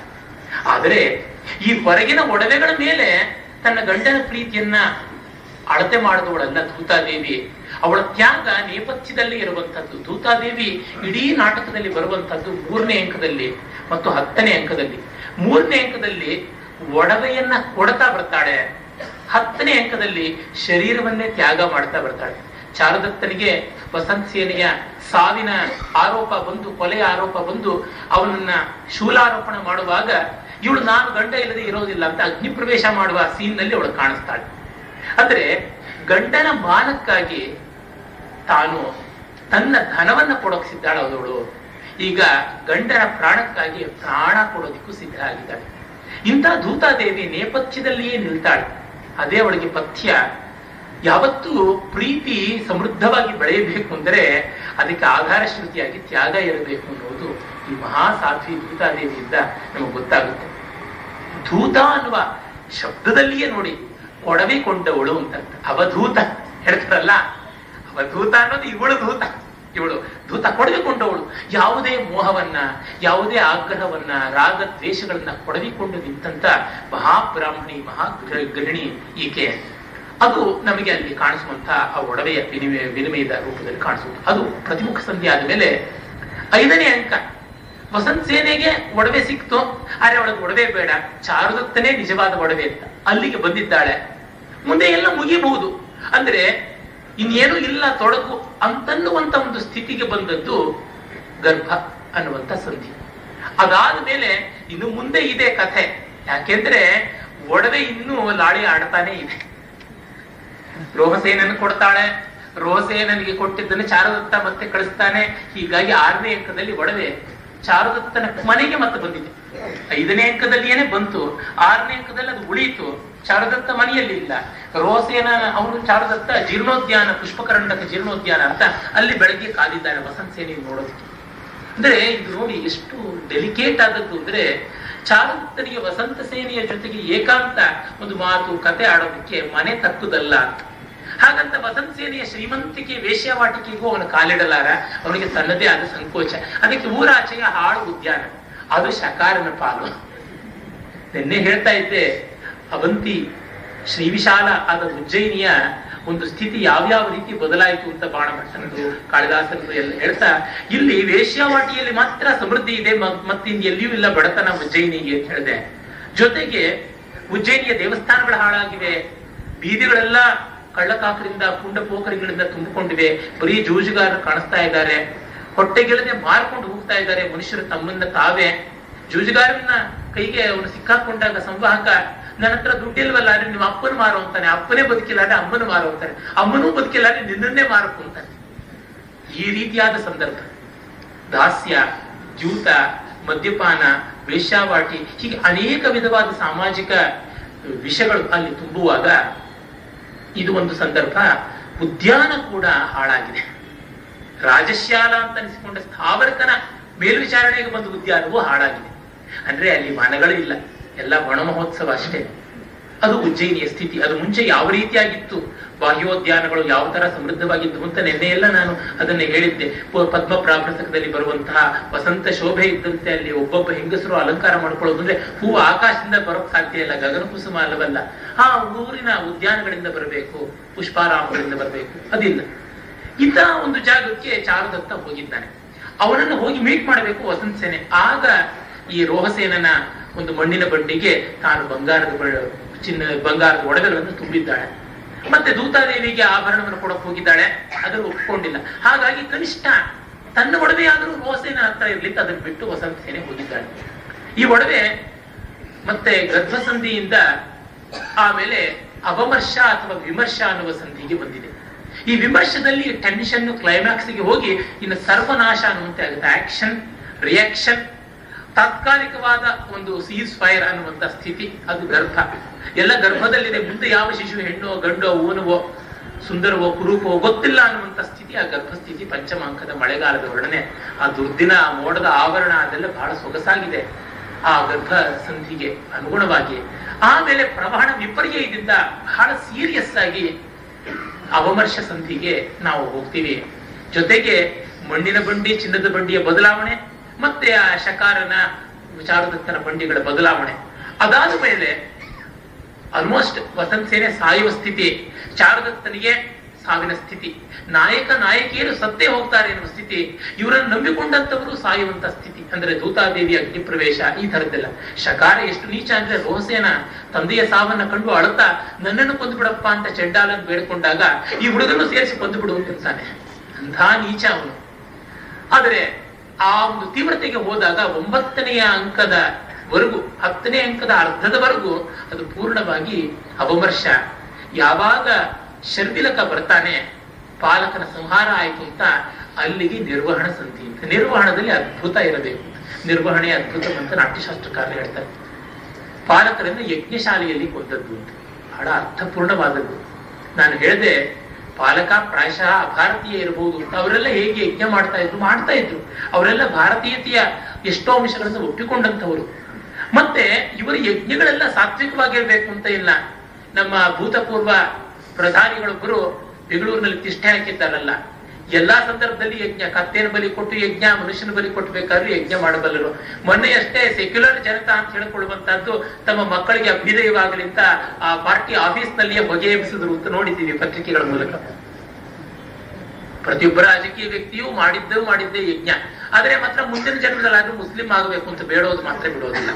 ಆದರೆ ಈ ಹೊರಗಿನ ಒಡವೆಗಳ ಮೇಲೆ ತನ್ನ ಗಂಡನ ಪ್ರೀತಿಯನ್ನ ಅಳತೆ ಮಾಡಿದವಳಲ್ಲ ದೂತಾದೇವಿ. ಅವಳ ತ್ಯಾಗ ನೇಪಥ್ಯದಲ್ಲಿ ಇರುವಂತದ್ದು ದೂತಾದೇವಿ ಇಡೀ ನಾಟಕದಲ್ಲಿ ಬರುವಂತದ್ದು ಮೂರನೇ ಅಂಕದಲ್ಲಿ ಮತ್ತು ಹತ್ತನೇ ಅಂಕದಲ್ಲಿ. ಮೂರನೇ ಅಂಕದಲ್ಲಿ ಒಡವೆಯನ್ನ ಕೊಡ್ತಾ ಬರ್ತಾಳೆ. ಹತ್ತನೇ ಅಂಕದಲ್ಲಿ ಶರೀರವನ್ನೇ ತ್ಯಾಗ ಮಾಡ್ತಾ ಬರ್ತಾಳೆ. ಚಾರದತ್ತನಿಗೆ ವಸಂತ ಸೇನೆಯ ಸಾವಿನ ಆರೋಪ ಬಂದು ಕೊಲೆಯ ಆರೋಪ ಬಂದು, ಅವನನ್ನ ಶೂಲಾರೋಪಣ ಮಾಡುವಾಗ ಇವಳು ನಾನು ಗಂಡ ಇಲ್ಲದೆ ಇರೋದಿಲ್ಲ ಅಂತ ಅಗ್ನಿ ಪ್ರವೇಶ ಮಾಡುವ ಸೀನ್ನಲ್ಲಿ ಅವಳು ಕಾಣಿಸ್ತಾಳೆ. ಅಂದ್ರೆ ಗಂಡನ ಮಾನಕ್ಕಾಗಿ ತಾನು ತನ್ನ ಧನವನ್ನ ಕೊಡೋಕ್ ಸಿದ್ಧಾಳ ಅವಳು ಈಗ ಗಂಡನ ಪ್ರಾಣಕ್ಕಾಗಿ ಪ್ರಾಣ ಕೊಡೋದಕ್ಕೂ ಸಿದ್ಧ ಆಗಿದ್ದಾಳೆ. ಇಂಥ ಧೂತಾದೇವಿ ನೇಪಥ್ಯದಲ್ಲಿಯೇ ನಿಲ್ತಾಳೆ. ಅದೇ ಅವಳಿಗೆ ಪಥ್ಯ. ಯಾವತ್ತೂ ಪ್ರೀತಿ ಸಮೃದ್ಧವಾಗಿ ಬೆಳೆಯಬೇಕು ಅಂದರೆ ಅದಕ್ಕೆ ಆಧಾರ ಶ್ರುತಿಯಾಗಿ ತ್ಯಾಗ ಇರಬೇಕು ಅನ್ನೋದು ಈ ಮಹಾಸಾಧ್ವಿ ಧೂತಾದೇವಿಯಿಂದ ನಮಗೆ ಗೊತ್ತಾಗುತ್ತೆ. ಧೂತ ಅನ್ನುವ ಶಬ್ದದಲ್ಲಿಯೇ ನೋಡಿ, ಕೊಡವೆ ಕೊಂಡವಳು ಅಂತ ಅವಧೂತ. ಹೇಳ್ತಾರಲ್ಲ? ಅವಧೂತ ಅನ್ನೋದು ಇವಳು ಧೂತ ಇವಳು ಧೂತ ಕೊಡವಿಕೊಂಡವಳು ಯಾವುದೇ ಮೋಹವನ್ನ, ಯಾವುದೇ ಆಗ್ರಹವನ್ನ, ರಾಗ ದ್ವೇಷಗಳನ್ನ ಕೊಡವಿಕೊಂಡು ನಿಂತಂತ ಮಹಾಬ್ರಾಹ್ಮಣಿ ಮಹಾ ಗೃಹಿಣಿ ಈಕೆ. ಅದು ನಮಗೆ ಅಲ್ಲಿ ಕಾಣಿಸುವಂತಹ ಆ ಒಡವೆಯ ವಿನಿಮಯ, ವಿನಿಮಯದ ರೂಪದಲ್ಲಿ ಕಾಣಿಸುತ್ತೆ ಅದು ಪ್ರತಿಮುಖ ಸಂಧಿ ಆದ್ಮೇಲೆ ಐದನೇ ಅಂಕ. ವಸಂತ ಸೇನೆಗೆ ಒಡವೆ ಸಿಕ್ತು. ಆದ್ರೆ ಅವಳಿಗೆ ಒಡವೆ ಬೇಡ. ಚಾರುದತ್ತನೇ ನಿಜವಾದ ಒಡವೆ ಅಂತ ಅಲ್ಲಿಗೆ ಬಂದಿದ್ದಾಳೆ. ಮುಂದೆ ಎಲ್ಲ ಮುಗಿಬಹುದು. ಅಂದ್ರೆ ಇನ್ನೇನು ಇಲ್ಲ ತೊಡಕು ಅಂತನ್ನುವಂತ ಒಂದು ಸ್ಥಿತಿಗೆ ಬಂದದ್ದು ಗರ್ಭ ಅನ್ನುವಂತ ಸಂಧಿ. ಅದಾದ ಮೇಲೆ ಇನ್ನು ಮುಂದೆ ಇದೆ ಕಥೆ. ಯಾಕೆಂದ್ರೆ ಒಡವೆ ಇನ್ನೂ ಲಾಳಿ ಆಡ್ತಾನೆ ಇದೆ. ರೋಹಸೇನನ್ನು ಕೊಡ್ತಾಳೆ. ರೋಹಸೇನನಿಗೆ ಕೊಟ್ಟಿದ್ದನ್ನು ಚಾರುದತ್ತ ಮತ್ತೆ ಕಳಿಸ್ತಾನೆ. ಹೀಗಾಗಿ ಆರನೇ ಅಂಕದಲ್ಲಿ ಒಡವೆ ಚಾರುದತ್ತನ ಮನೆಗೆ ಮತ್ತೆ ಬಂದಿದೆ. ಐದನೇ ಅಂಕದಲ್ಲಿ ಏನೇ ಬಂತು. ಆರನೇ ಅಂಕದಲ್ಲಿ ಅದು ಉಳಿಯಿತು. ಚಾರುದತ್ತ ಮನೆಯಲ್ಲಿ ಇಲ್ಲ. ರೋಸೇನ ಅವನು ಶಾರದತ್ತ ಜೀರ್ಣೋದ್ಯಾನ ಪುಷ್ಪಕರಂಡಕ ಜೀರ್ಣೋದ್ಯಾನ ಅಂತ ಅಲ್ಲಿ ಬೆಳಗ್ಗೆ ಕಾದಿದ್ದಾನೆ ವಸಂತ ಸೇನೆ ನೋಡೋದಕ್ಕೆ ಅಂದ್ರೆ ಇದು ನೋಡಿ ಎಷ್ಟು ಡೆಲಿಕೇಟ್ ಆದದ್ದು ಅಂದ್ರೆ ಚಾರುದತ್ತನಿಗೆ ವಸಂತ ಸೇನೆಯ ಜೊತೆಗೆ ಏಕಾಂತ ಒಂದು ಮಾತು, ಕತೆ ಆಡೋದಕ್ಕೆ ಮನೆ ತಕ್ಕುದಲ್ಲ ಹಾಗಂತ ವಸಂತ ಸೇನೆಯ ಶ್ರೀಮಂತಿಕೆ ವೇಷ್ಯವಾಟಿಕೆಗೂ ಅವನು ಕಾಲಿಡಲಾರ. ಅವನಿಗೆ ತನ್ನದೇ ಆದ ಸಂಕೋಚ. ಅದಕ್ಕೆ ಊರಾಚೆಯ ಹಾಳು ಉದ್ಯಾನ. ಅದು ಶಕಾರನ ಪಾಲು. ನಿನ್ನೆ ಹೇಳ್ತಾ ಇದ್ದೆ ಅವಂತಿ ಶ್ರೀ ವಿಶಾಲ ಆದ ಉಜ್ಜಯಿನಿಯ ಒಂದು ಸ್ಥಿತಿ ಯಾವ್ಯಾವ ರೀತಿ ಬದಲಾಯಿತು ಅಂತ ಬಾಣಭಟ್ಟನದು, ಕಾಳಿದಾಸನದು ಎಲ್ಲ ಹೇಳ್ತಾ, ಇಲ್ಲಿ ವೇಶ್ಯಾವಾಟಿಯಲ್ಲಿ ಮಾತ್ರ ಸಮೃದ್ಧಿ ಇದೆ ಮತ್ತಿನ್ ಎಲ್ಲಿಯೂ ಇಲ್ಲ ಬಡತನ ಉಜ್ಜಯಿನಿಗೆ ಅಂತ ಹೇಳಿದೆ. ಜೊತೆಗೆ ಉಜ್ಜಯಿನಿಯ ದೇವಸ್ಥಾನಗಳು ಹಾಳಾಗಿವೆ. ಬೀದಿಗಳೆಲ್ಲ ಕಳ್ಳಕಾಕರಿಂದ ಪುಂಡ ಪೋಖರಿಗಳಿಂದ ತುಂಬಿಕೊಂಡಿವೆ. ಬರೀ ಜೂಜುಗಾರರು ಕಾಣಿಸ್ತಾ ಇದ್ದಾರೆ. ಹೊಟ್ಟೆಗಿಳದೆ ಮಾರ್ಕೊಂಡು ಹೋಗ್ತಾ ಇದ್ದಾರೆ ಮನುಷ್ಯರು ತಮ್ಮನ್ನ ತಾವೇ. ಜೂಜುಗಾರನ್ನ ಕೈಗೆ ಅವನು ಸಿಕ್ಕಾಕೊಂಡಾಗ ಸಂವಾಹಕ ನನ್ನ ಹತ್ರ ದುಡ್ಡಿಲ್ವಲ್ಲ ಅಂದ್ರೆ ನಿಮ್ಮ ಅಪ್ಪನ ಮಾರು ಅಂತಾನೆ. ಅಪ್ಪನೇ ಬದುಕಿಲ್ಲ ಅಂದ್ರೆ ಅಮ್ಮನ ಮಾರು ಅಂತಾನೆ. ಅಮ್ಮನೂ ಬದುಕಿಲ್ಲ ಅಂದ್ರೆ ನಿನ್ನನ್ನೇ ಮಾರಕು ಅಂತಾನೆ. ಈ ರೀತಿಯಾದ ಸಂದರ್ಭ. ದಾಸ್ಯ ಜೂತ ಮದ್ಯಪಾನ, ವೇಶ್ಯಾವಾಟಿ, ಹೀಗೆ ಅನೇಕ ವಿಧವಾದ ಸಾಮಾಜಿಕ ವಿಷಯಗಳು ಅಲ್ಲಿ ತುಂಬುವಾಗ ಇದು ಒಂದು ಸಂದರ್ಭ ಉದ್ಯಾನ ಕೂಡ ಹಾಳಾಗಿದೆ. ರಾಜಶ್ಯಾಲ ಅಂತ ಅನಿಸಿಕೊಂಡ ಸ್ಥಾವರಕನ ಮೇಲ್ವಿಚಾರಣೆಗೆ ಬಂದ ಉದ್ಯಾನವೂ ಹಾಳಾಗಿದೆ. ಅಂದ್ರೆ ಅಲ್ಲಿ ವನಗಳು ಇಲ್ಲ. ಎಲ್ಲ ವನ ಮಹೋತ್ಸವ ಅಷ್ಟೇ. ಅದು ಉಜ್ಜಯಿನಿಯ ಸ್ಥಿತಿ. ಅದು ಮುಂಚೆ ಯಾವ ರೀತಿಯಾಗಿತ್ತು? ಬಾಹ್ಯೋದ್ಯಾನಗಳು ಯಾವ ತರ ಸಮೃದ್ಧವಾಗಿತ್ತು ಅಂತ ನಿನ್ನೆ ಎಲ್ಲ ನಾನು ಅದನ್ನ ಹೇಳಿದ್ದೆ. ಪದ್ಮ ಪ್ರಾಭ್ರತಕದಲ್ಲಿ ಬರುವಂತಹ ವಸಂತ ಶೋಭೆ ಇದ್ದಂತೆ ಅಲ್ಲಿ ಒಬ್ಬೊಬ್ಬ ಹೆಂಗಸರು ಅಲಂಕಾರ ಮಾಡ್ಕೊಳ್ಳೋದು ಅಂದ್ರೆ ಹೂವು ಆಕಾಶದಿಂದ ಬರೋಕ್ ಸಾಧ್ಯ ಇಲ್ಲ. ಗಗನ ಕುಸುಮ ಅಲ್ಲವಲ್ಲ. ಆ ಊರಿನ ಉದ್ಯಾನಗಳಿಂದ ಬರಬೇಕು, ಪುಷ್ಪಾರಾಮಗಳಿಂದ ಬರಬೇಕು. ಅದಿಲ್ಲ. ಇಂತಹ ಒಂದು ಜಾಗಕ್ಕೆ ಚಾರುದತ್ತ ಹೋಗಿದ್ದಾನೆ. ಅವನನ್ನು ಹೋಗಿ ಮೀಟ್ ಮಾಡಬೇಕು ವಸಂತ ಸೇನೆ. ಆಗ ಈ ರೋಹಸೇನನ ಒಂದು ಮಣ್ಣಿನ ಬಂಡಿಗೆ ತಾನು ಬಂಗಾರದ ಚಿನ್ನ, ಬಂಗಾರದ ಒಡವೆಗಳನ್ನು ತುಂಬಿದ್ದಾಳೆ. ಮತ್ತೆ ದೂತಾದೇವಿಗೆ ಆಭರಣವನ್ನು ಕೊಡಕ್ ಹೋಗಿದ್ದಾಳೆ. ಅದನ್ನು ಒಪ್ಕೊಂಡಿಲ್ಲ. ಹಾಗಾಗಿ ಕನಿಷ್ಠ ತನ್ನ ಒಡವೆಯಾದರೂ ರೋಸೇನ ಆಗ್ತಾ ಇರ್ಲಿಕ್ಕೆ ಅದನ್ನು ಬಿಟ್ಟು ವಸಂತ ಸೇನೆ ಹೋಗಿದ್ದಾಳೆ. ಈ ಒಡವೆ ಮತ್ತೆ ಗರ್ಭಸಂಧಿಯಿಂದ ಆಮೇಲೆ ಅವಮರ್ಶ ಅಥವಾ ವಿಮರ್ಶ ಅನ್ನುವ ಸಂಧಿಗೆ ಬಂದಿದೆ. ಈ ವಿಮರ್ಶದಲ್ಲಿ ಟೆನ್ಷನ್ ಕ್ಲೈಮ್ಯಾಕ್ಸ್ಗೆ ಹೋಗಿ ಇನ್ನು ಸರ್ವನಾಶ ಅನ್ನುವಂತೆ ಆಗುತ್ತೆ. ಆಕ್ಷನ್ ರಿಯಾಕ್ಷನ್ ತಾತ್ಕಾಲಿಕವಾದ ಒಂದು ಸೀಸ್ ಫೈರ್ ಅನ್ನುವಂತ ಸ್ಥಿತಿ ಅದು ಗರ್ಭ ಎಲ್ಲ ಗರ್ಭದಲ್ಲಿದೆ, ಮುಂದೆ ಯಾವ ಶಿಶು ಹೆಣ್ಣೋ, ಗಂಡೋ ಓನವೋ ಸುಂದರವೋ, ಕುರೂಪವೋ ಗೊತ್ತಿಲ್ಲ ಅನ್ನುವಂತ ಸ್ಥಿತಿ, ಆ ಗರ್ಭಸ್ಥಿತಿ ಪಂಚಮಾಂಕದ ಮಳೆಗಾಲದ ವರ್ಣನೆ. ಆ ದುರ್ದಿನ, ಆ ಮೋಡದ ಆವರಣ, ಅದೆಲ್ಲ ಬಹಳ ಸೊಗಸಾಗಿದೆ. ಆ ಗರ್ಭ ಸಂಧಿಗೆ ಅನುಗುಣವಾಗಿ. ಆಮೇಲೆ ಪ್ರವಹಣ ವಿಪರ್ಯಯದಿಂದ ಬಹಳ ಸೀರಿಯಸ್ ಆಗಿ ಅವಮರ್ಷ ಸಂಧಿಗೆ ನಾವು ಹೋಗ್ತೀವಿ. ಜೊತೆಗೆ ಮಣ್ಣಿನ ಬಂಡಿ, ಚಿನ್ನದ ಬಂಡಿಯ ಬದಲಾವಣೆ ಮತ್ತೆ ಆ ಶಕಾರನ ವಿಚಾರದತ್ತನ ಬಂಡಿಗಳ ಬದಲಾವಣೆ. ಅದಾದ ಮೇಲೆ ಆಲ್ಮೋಸ್ಟ್ ವಸಂತ ಸೇನೆ ಸಾಯುವ ಸ್ಥಿತಿ ಚಾರುದತ್ತನಿಗೆ ಸಾವಿನ ಸ್ಥಿತಿ. ನಾಯಕ ನಾಯಕಿಯರು ಸತ್ತೇ ಹೋಗ್ತಾರೆ ಎನ್ನುವ ಸ್ಥಿತಿ, ಇವರನ್ನು ನಂಬಿಕೊಂಡಂತವರು ಸಾಯುವಂತ ಸ್ಥಿತಿ. ಅಂದ್ರೆ ದೂತಾದೇವಿ ಅಗ್ನಿ ಪ್ರವೇಶ ಈ ತರದ್ದೆಲ್ಲ ಶಕಾರ ಎಷ್ಟು ನೀಚ ಅಂದ್ರೆ ರೋಸೇನ ತಂದೆಯ ಸಾವನ್ನ ಕಂಡು ಅಳುತ್ತಾ, ನನ್ನನ್ನು ಕೊಂದು ಬಿಡಪ್ಪ ಅಂತ ಚೆಂಡಾಲನ್ನು ಬೇಡ್ಕೊಂಡಾಗ ಈ ಹುಡುಗನ್ನು ಸೇರಿಸಿ ಕೊಂದು ಬಿಡು ಅಂತಾನೆ. ಅಂಥ ನೀಚ ಅವನು. ಆದರೆ ಆ ಒಂದು ತೀವ್ರತೆಗೆ ಹೋದಾಗ ಒಂಬತ್ತನೆಯ ಅಂಕದ ವರೆಗೂ, ಹತ್ತನೇ ಅಂಕದ ಅರ್ಧದವರೆಗೂ ಅದು ಪೂರ್ಣವಾಗಿ ಅವಮರ್ಶ ಯಾವಾಗ ಶರ್ದಿಲಕ ಬರ್ತಾನೆ, ಪಾಲಕನ ಸಂಹಾರ ಆಯಿತು ಅಂತ ಅಲ್ಲಿಗೆ ನಿರ್ವಹಣ ಸಂತಿ ಅಂತ. ನಿರ್ವಹಣದಲ್ಲಿ ಅದ್ಭುತ ಇರಬೇಕು. ನಿರ್ವಹಣೆ ಅದ್ಭುತ ಅಂತ ನಾಟ್ಯಶಾಸ್ತ್ರಕಾರರು ಹೇಳ್ತಾರೆ. ಪಾಲಕರನ್ನು ಯಜ್ಞಶಾಲೆಯಲ್ಲಿ ಕೊಂದದ್ದು ಅಂತ. ಬಹಳ ಅರ್ಥಪೂರ್ಣವಾದದ್ದು. ನಾನು ಹೇಳಿದೆ ಪಾಲಕ ಪ್ರಾಯಶಃ ಭಾರತೀಯ ಇರಬಹುದು. ಅಂತ ಅವರೆಲ್ಲ ಹೇಗೆ ಯಜ್ಞ ಮಾಡ್ತಾ ಇದ್ರು ಮಾಡ್ತಾ ಇದ್ರು. ಅವರೆಲ್ಲ ಭಾರತೀಯತೆಯ ಎಷ್ಟೋ ಅಂಶಗಳನ್ನು ಒಪ್ಪಿಕೊಂಡಂತವರು ಮತ್ತೆ ಇವರ ಯಜ್ಞಗಳೆಲ್ಲ ಸಾತ್ವಿಕವಾಗಿರ್ಬೇಕು ಅಂತ ಇಲ್ಲ. ನಮ್ಮ ಭೂತಪೂರ್ವ ಪ್ರಧಾನಿಗಳೊಬ್ಬರು ಬೆಂಗಳೂರಿನಲ್ಲಿ ತಿಷ್ಠೆ ಹಾಕಿದ್ದಾರಲ್ಲ. ಎಲ್ಲಾ ಸಂದರ್ಭದಲ್ಲಿ ಯಜ್ಞ ಕತ್ತೇನ ಬಲಿ ಕೊಟ್ಟು ಯಜ್ಞ, ಮನುಷ್ಯನ ಬಲಿ ಕೊಟ್ಟಬೇಕಾದ್ರೂ ಯಜ್ಞ ಮಾಡಬಲ್ಲರು. ಮೊನ್ನೆಯಷ್ಟೇ ಸೆಕ್ಯುಲರ್ ಜನತಾ ಅಂತ ಹೇಳ್ಕೊಳ್ಳುವಂತಹದ್ದು ತಮ್ಮ ಮಕ್ಕಳಿಗೆ ಅಭ್ಯುದಯವಾಗಲಿಂತ ಆ ಪಾರ್ಟಿ ಆಫೀಸ್ ನಲ್ಲಿಯೇ ಅಂತ ನೋಡಿದ್ದೀವಿ ಪತ್ರಿಕೆಗಳ ಮೂಲಕ. ಪ್ರತಿಯೊಬ್ಬ ರಾಜಕೀಯ ವ್ಯಕ್ತಿಯು ಮಾಡಿದ್ದು ಮಾಡಿದ್ದೇ ಯಜ್ಞ. ಆದ್ರೆ ಮಾತ್ರ ಮುಂದಿನ ಜನ್ಮದಲ್ಲಾದ್ರೂ ಮುಸ್ಲಿಂ ಆಗಬೇಕು ಅಂತ ಬೇಡೋದು ಮಾತ್ರ ಬಿಡೋದಿಲ್ಲ.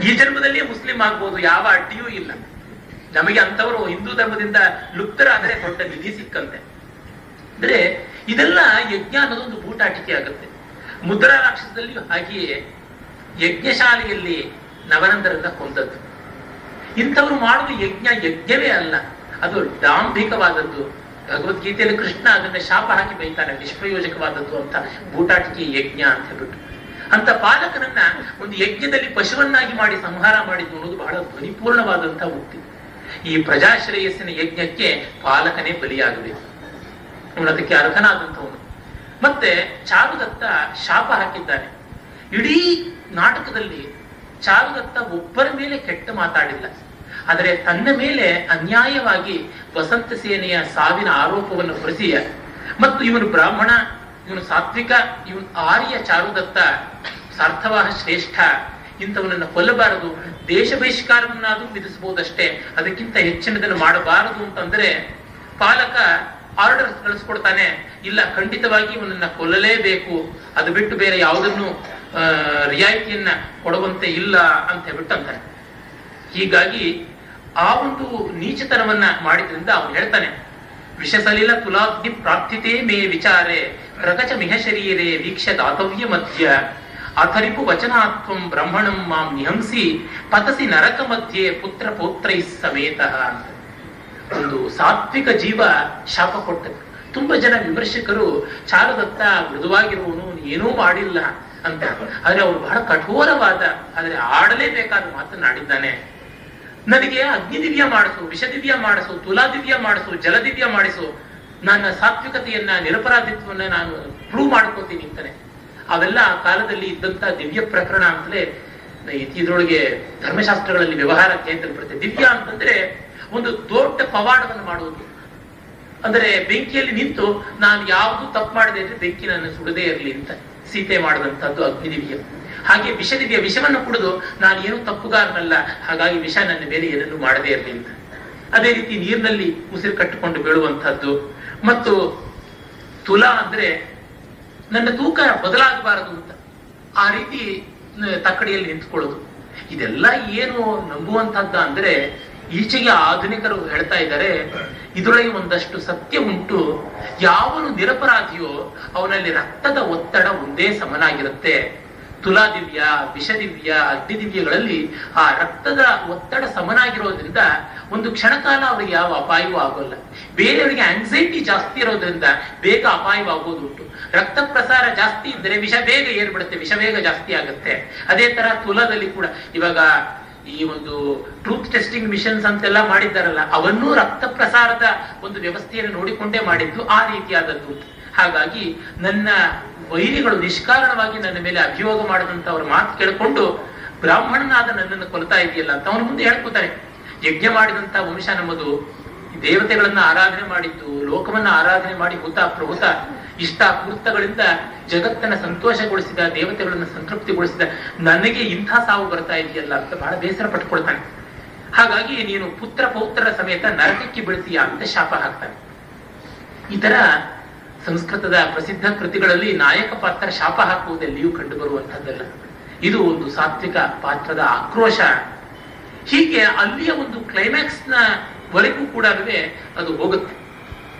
ಈ ಜನ್ಮದಲ್ಲಿಯೇ ಮುಸ್ಲಿಂ ಆಗ್ಬೋದು, ಯಾವ ಅಡ್ಡಿಯೂ ಇಲ್ಲ. ನಮಗೆ ಅಂತವರು ಹಿಂದೂ ಧರ್ಮದಿಂದ ಲುಪ್ತರಾದರೆ ದೊಡ್ಡ ನಿಧಿ ಸಿಕ್ಕಂತೆ. ಅಂದ್ರೆ ಇದೆಲ್ಲ ಯಜ್ಞ ಅನ್ನೋದೊಂದು ಬೂಟಾಟಿಕೆ ಆಗುತ್ತೆ. ಮುದ್ರಾ ರಾಕ್ಷಸದಲ್ಲಿಯೂ ಹಾಗೆಯೇ ಯಜ್ಞಶಾಲೆಯಲ್ಲಿ ನವನಂದರನ್ನ ಕೊಂದದ್ದು. ಇಂಥವ್ರು ಮಾಡುವ ಯಜ್ಞ ಯಜ್ಞವೇ ಅಲ್ಲ, ಅದು ಡಾಂಭಿಕವಾದದ್ದು. ಭಗವದ್ಗೀತೆಯಲ್ಲಿ ಕೃಷ್ಣ ಅದನ್ನ ಶಾಪ ಹಾಕಿ ಬೈತಾನೆ ನಿಷ್ಪ್ರಯೋಜಕವಾದದ್ದು ಅಂತ ಬೂಟಾಟಿಕೆ ಯಜ್ಞ ಅಂತ ಹೇಳ್ಬಿಟ್ಟು. ಅಂತ ಪಾಲಕನನ್ನ ಒಂದು ಯಜ್ಞದಲ್ಲಿ ಪಶುವನ್ನಾಗಿ ಮಾಡಿ ಸಂಹಾರ ಮಾಡಿದ್ದು ಅನ್ನೋದು ಬಹಳ ಧ್ವನಿಪೂರ್ಣವಾದಂತಹ ಉಕ್ತಿ ಈ ಪ್ರಜಾಶ್ರೇಯಸ್ಸಿನ ಯಜ್ಞಕ್ಕೆ ಪಾಲಕನೇ ಬಲಿಯಾಗಬೇಕು. ಅವನು ಅದಕ್ಕೆ ಅರ್ಹನಾದಂಥವನು ಮತ್ತೆ ಚಾರುದತ್ತ ಶಾಪ ಹಾಕಿದ್ದಾನೆ. ಇಡೀ ನಾಟಕದಲ್ಲಿ ಚಾರುದತ್ತ ಒಬ್ಬರ ಮೇಲೆ ಕೆಟ್ಟ ಮಾತಾಡಿಲ್ಲ. ಆದರೆ ತನ್ನ ಮೇಲೆ ಅನ್ಯಾಯವಾಗಿ ವಸಂತ ಸೇನೆಯ ಸಾವಿನ ಆರೋಪವನ್ನು ಹೊರಿಸಿ ಮತ್ತು ಇವನು ಬ್ರಾಹ್ಮಣ, ಇವನು ಸಾತ್ವಿಕ, ಇವನು ಆರ್ಯ ಚಾರುದತ್ತ ಸಾರ್ಥವಾದ ಶ್ರೇಷ್ಠ. ಇಂಥವನನ್ನು ಕೊಲ್ಲಬಾರದು, ದೇಶ ಬಹಿಷ್ಕಾರವನ್ನಾದರೂ ವಿಧಿಸಬಹುದಷ್ಟೇ. ಅದಕ್ಕಿಂತ ಹೆಚ್ಚಿನದನ್ನು ಮಾಡಬಾರದು ಅಂತಂದ್ರೆ ಪಾಲಕ ಆರ್ಡರ್ ಕಳಿಸ್ಕೊಡ್ತಾನೆ, ಇಲ್ಲ, ಖಂಡಿತವಾಗಿ ಇವನನ್ನ ಕೊಲ್ಲಲೇಬೇಕು. ಅದು ಬಿಟ್ಟು ಬೇರೆ ಯಾವುದನ್ನು ರಿಯಾಯಿತಿಯನ್ನ ಕೊಡುವಂತೆ ಇಲ್ಲ ಅಂತ ಹೇಳ್ಬಿಟ್ಟು ಅಂತಾನೆ ಹೀಗಾಗಿ ಆ ಒಂದು ನೀಚತನವನ್ನ ಮಾಡಿದ್ರಿಂದ ಅವನು ಹೇಳ್ತಾನೆ ವಿಷಸಲಿಲ ತುಲಾಗ್ನಿ ಪ್ರಾಪ್ತಿತೆ ಮೇ ವಿಚಾರೆ ರಗಚ ಮಿಹ ಶರೀರೆ ವೀಕ್ಷ ದಾತವ್ಯ ಮಧ್ಯ. ಅಥರಿಪು ವಚನಾತ್ವಂ ಬ್ರಹ್ಮಣಂ ಮಾಂ ನಿಹಂಸಿ, ಪತಸಿ ನರಕ ಮಧ್ಯೆ ಪುತ್ರ ಪೌತ್ರೈ ಸಮೇತ ಒಂದು ಸಾತ್ವಿಕ ಜೀವ ಶಾಪ ಕೊಟ್ಟದ್ದು ತುಂಬಾ ಜನ ವಿಮರ್ಶಕರು ಚಾರುದತ್ತ ಮೃದುವಾಗಿರುವನು ಏನೂ ಮಾಡಿಲ್ಲ ಅಂತ. ಆದ್ರೆ ಅವರು ಬಹಳ ಕಠೋರವಾದ, ಆದ್ರೆ ಆಡಲೇಬೇಕಾದ ಮಾತನಾಡಿದ್ದಾನೆ ನನಗೆ ಅಗ್ನಿ ದಿವ್ಯ ಮಾಡಿಸು ವಿಷದಿವ್ಯ ಮಾಡಿಸು ತುಲಾದಿವ್ಯ ಮಾಡಿಸು ಜಲದಿವ್ಯ ಮಾಡಿಸು. ನನ್ನ ಸಾತ್ವಿಕತೆಯನ್ನ, ನಿರಪರಾಧಿತ್ವವನ್ನ ನಾನು ಪ್ರೂವ್ ಮಾಡ್ಕೋತೀನಿ ಅಂತಾನೆ. ಅವೆಲ್ಲ ಆ ಕಾಲದಲ್ಲಿ ಇದ್ದಂತ ದಿವ್ಯ ಪ್ರಕರಣ ಅಂತಲೇ ಇದ್ರೊಳಗೆ ಧರ್ಮಶಾಸ್ತ್ರಗಳಲ್ಲಿ ವ್ಯವಹಾರ ಬರುತ್ತೆ ದಿವ್ಯ ಅಂತಂದ್ರೆ ಒಂದು ದೊಡ್ಡ ಪವಾಡವನ್ನು ಮಾಡುವುದು. ಅಂದರೆ ಬೆಂಕಿಯಲ್ಲಿ ನಿಂತು ನಾನು ಯಾವುದು ತಪ್ಪು ಮಾಡದೆ ಅಂದ್ರೆ ಬೆಂಕಿ ನನ್ನ ಸುಡದೇ ಇರಲಿ ಅಂತ ಸೀತೆ ಮಾಡಿದಂತದ್ದು ಅಗ್ನಿದಿವ್ಯ. ಹಾಗೆ ವಿಷದಿವ್ಯ ವಿಷವನ್ನು ಕುಡಿದು ನಾನು ಏನು ತಪ್ಪುಗಾರನಲ್ಲ, ಹಾಗಾಗಿ ವಿಷ ನನ್ನ ಮೇಲೆ ಏನನ್ನು ಮಾಡದೇ ಇರಲಿ ಅಂತ. ಅದೇ ರೀತಿ ನೀರಿನಲ್ಲಿ ಉಸಿರು ಕಟ್ಟಿಕೊಂಡು ಬೀಳುವಂತಹದ್ದು ಮತ್ತು ತುಲಾ ಅಂದ್ರೆ ನನ್ನ ತೂಕ ಬದಲಾಗಬಾರದು ಅಂತ. ಆ ರೀತಿ ತಕ್ಕಡಿಯಲ್ಲಿ ನಿಂತ್ಕೊಳ್ಳೋದು. ಇದೆಲ್ಲ ಏನು ನಂಬುವಂತಹದ್ದ ಅಂದ್ರೆ ಈಚೆಗೆ ಆಧುನಿಕರು ಹೇಳ್ತಾ ಇದ್ದಾರೆ, ಇದರೊಳಗೆ ಒಂದಷ್ಟು ಸತ್ಯ ಉಂಟು. ಯಾವನು ನಿರಪರಾಧಿಯೋ ಅವನಲ್ಲಿ ರಕ್ತದ ಒತ್ತಡ ಒಂದೇ ಸಮನಾಗಿರುತ್ತೆ. ತುಲಾದಿವ್ಯ, ವಿಷದಿವ್ಯ, ಅಗ್ನಿದಿವ್ಯಗಳಲ್ಲಿ ಆ ರಕ್ತದ ಒತ್ತಡ ಸಮನಾಗಿರೋದ್ರಿಂದ ಒಂದು ಕ್ಷಣಕಾಲ ಅವರಿಗೆ ಯಾವ ಅಪಾಯವೂ ಆಗೋಲ್ಲ. ಬೇರೆಯವರಿಗೆ ಆಂಗ್ಸೈಟಿ ಜಾಸ್ತಿ ಇರೋದ್ರಿಂದ ಬೇಗ ಅಪಾಯವಾಗೋದುಂಟು ರಕ್ತ ಪ್ರಸಾರ ಜಾಸ್ತಿ ಇದ್ರೆ ವಿಷ ಬೇಗ ಏರ್ಬಿಡುತ್ತೆ, ವಿಷ ಬೇಗ ಜಾಸ್ತಿ ಆಗುತ್ತೆ. ಅದೇ ತರ ತುಲದಲ್ಲಿ ಕೂಡ ಇವಾಗ ಈ ಒಂದು ಟ್ರೂತ್ ಟೆಸ್ಟಿಂಗ್ ಮಿಷನ್ಸ್ ಅಂತೆಲ್ಲ ಮಾಡಿದ್ದಾರಲ್ಲ, ಅವನ್ನೂ ರಕ್ತ ಪ್ರಸಾರದ ಒಂದು ವ್ಯವಸ್ಥೆಯನ್ನು ನೋಡಿಕೊಂಡೇ ಮಾಡಿದ್ದು ಆ ರೀತಿಯಾದದ್ದು. ಹಾಗಾಗಿ ನನ್ನ ವೈರಿಗಳು ನಿಷ್ಕಾರಣವಾಗಿ ನನ್ನ ಮೇಲೆ ಅಭಿಯೋಗ ಮಾಡಿದಂತ ಅವ್ರ ಮಾತು ಕೇಳಿಕೊಂಡು ಬ್ರಾಹ್ಮಣನಾದ ನನ್ನನ್ನು ಕೊಲ್ತಾ ಇದೆಯಲ್ಲ ಅಂತ ಅವನು ಮುಂದೆ ಹೇಳ್ಕೊತಾರೆ. ಯಜ್ಞ ಮಾಡಿದಂತ ವಂಶ ನಮ್ಮದು. ದೇವತೆಗಳನ್ನ ಆರಾಧನೆ ಮಾಡಿದ್ದು, ಲೋಕವನ್ನ ಆರಾಧನೆ ಮಾಡಿ ಹುತ ಪ್ರಹುತ. ಇಷ್ಟ ಕೃತ್ಯಗಳಿಂದ ಜಗತ್ತನ್ನ ಸಂತೋಷಗೊಳಿಸಿದ, ದೇವತೆಗಳನ್ನ ಸಂತೃಪ್ತಿಗೊಳಿಸಿದ, ನನಗೆ ಇಂಥ ಸಾವು ಬರ್ತಾ ಇದೆಯಲ್ಲ ಅಂತ ಬಹಳ ಬೇಸರ ಪಟ್ಕೊಳ್ತಾನೆ. ಹಾಗಾಗಿ ನೀನು ಪುತ್ರ ಪೌತ್ರರ ಸಮೇತ ನರಕಕ್ಕೆ ಬೀಳ್ತೀಯ ಅಂತ ಶಾಪ ಹಾಕ್ತಾನೆ. ಈ ತರ ಸಂಸ್ಕೃತದ ಪ್ರಸಿದ್ಧ ಕೃತಿಗಳಲ್ಲಿ ನಾಯಕ ಪಾತ್ರ ಶಾಪ ಹಾಕುವುದೆಲ್ಲಿಯೂ ಕಂಡು ಬರುವಂತಹದ್ದಲ್ಲ ಇದು ಒಂದು ಸಾತ್ವಿಕ ಪಾತ್ರದ ಆಕ್ರೋಶ. ಹೀಗೆ ಅಲ್ಲಿಯ ಒಂದು ಕ್ಲೈಮ್ಯಾಕ್ಸ್ನ ವರೆಗೂ ಕೂಡ ಅದು ಹೋಗುತ್ತೆ.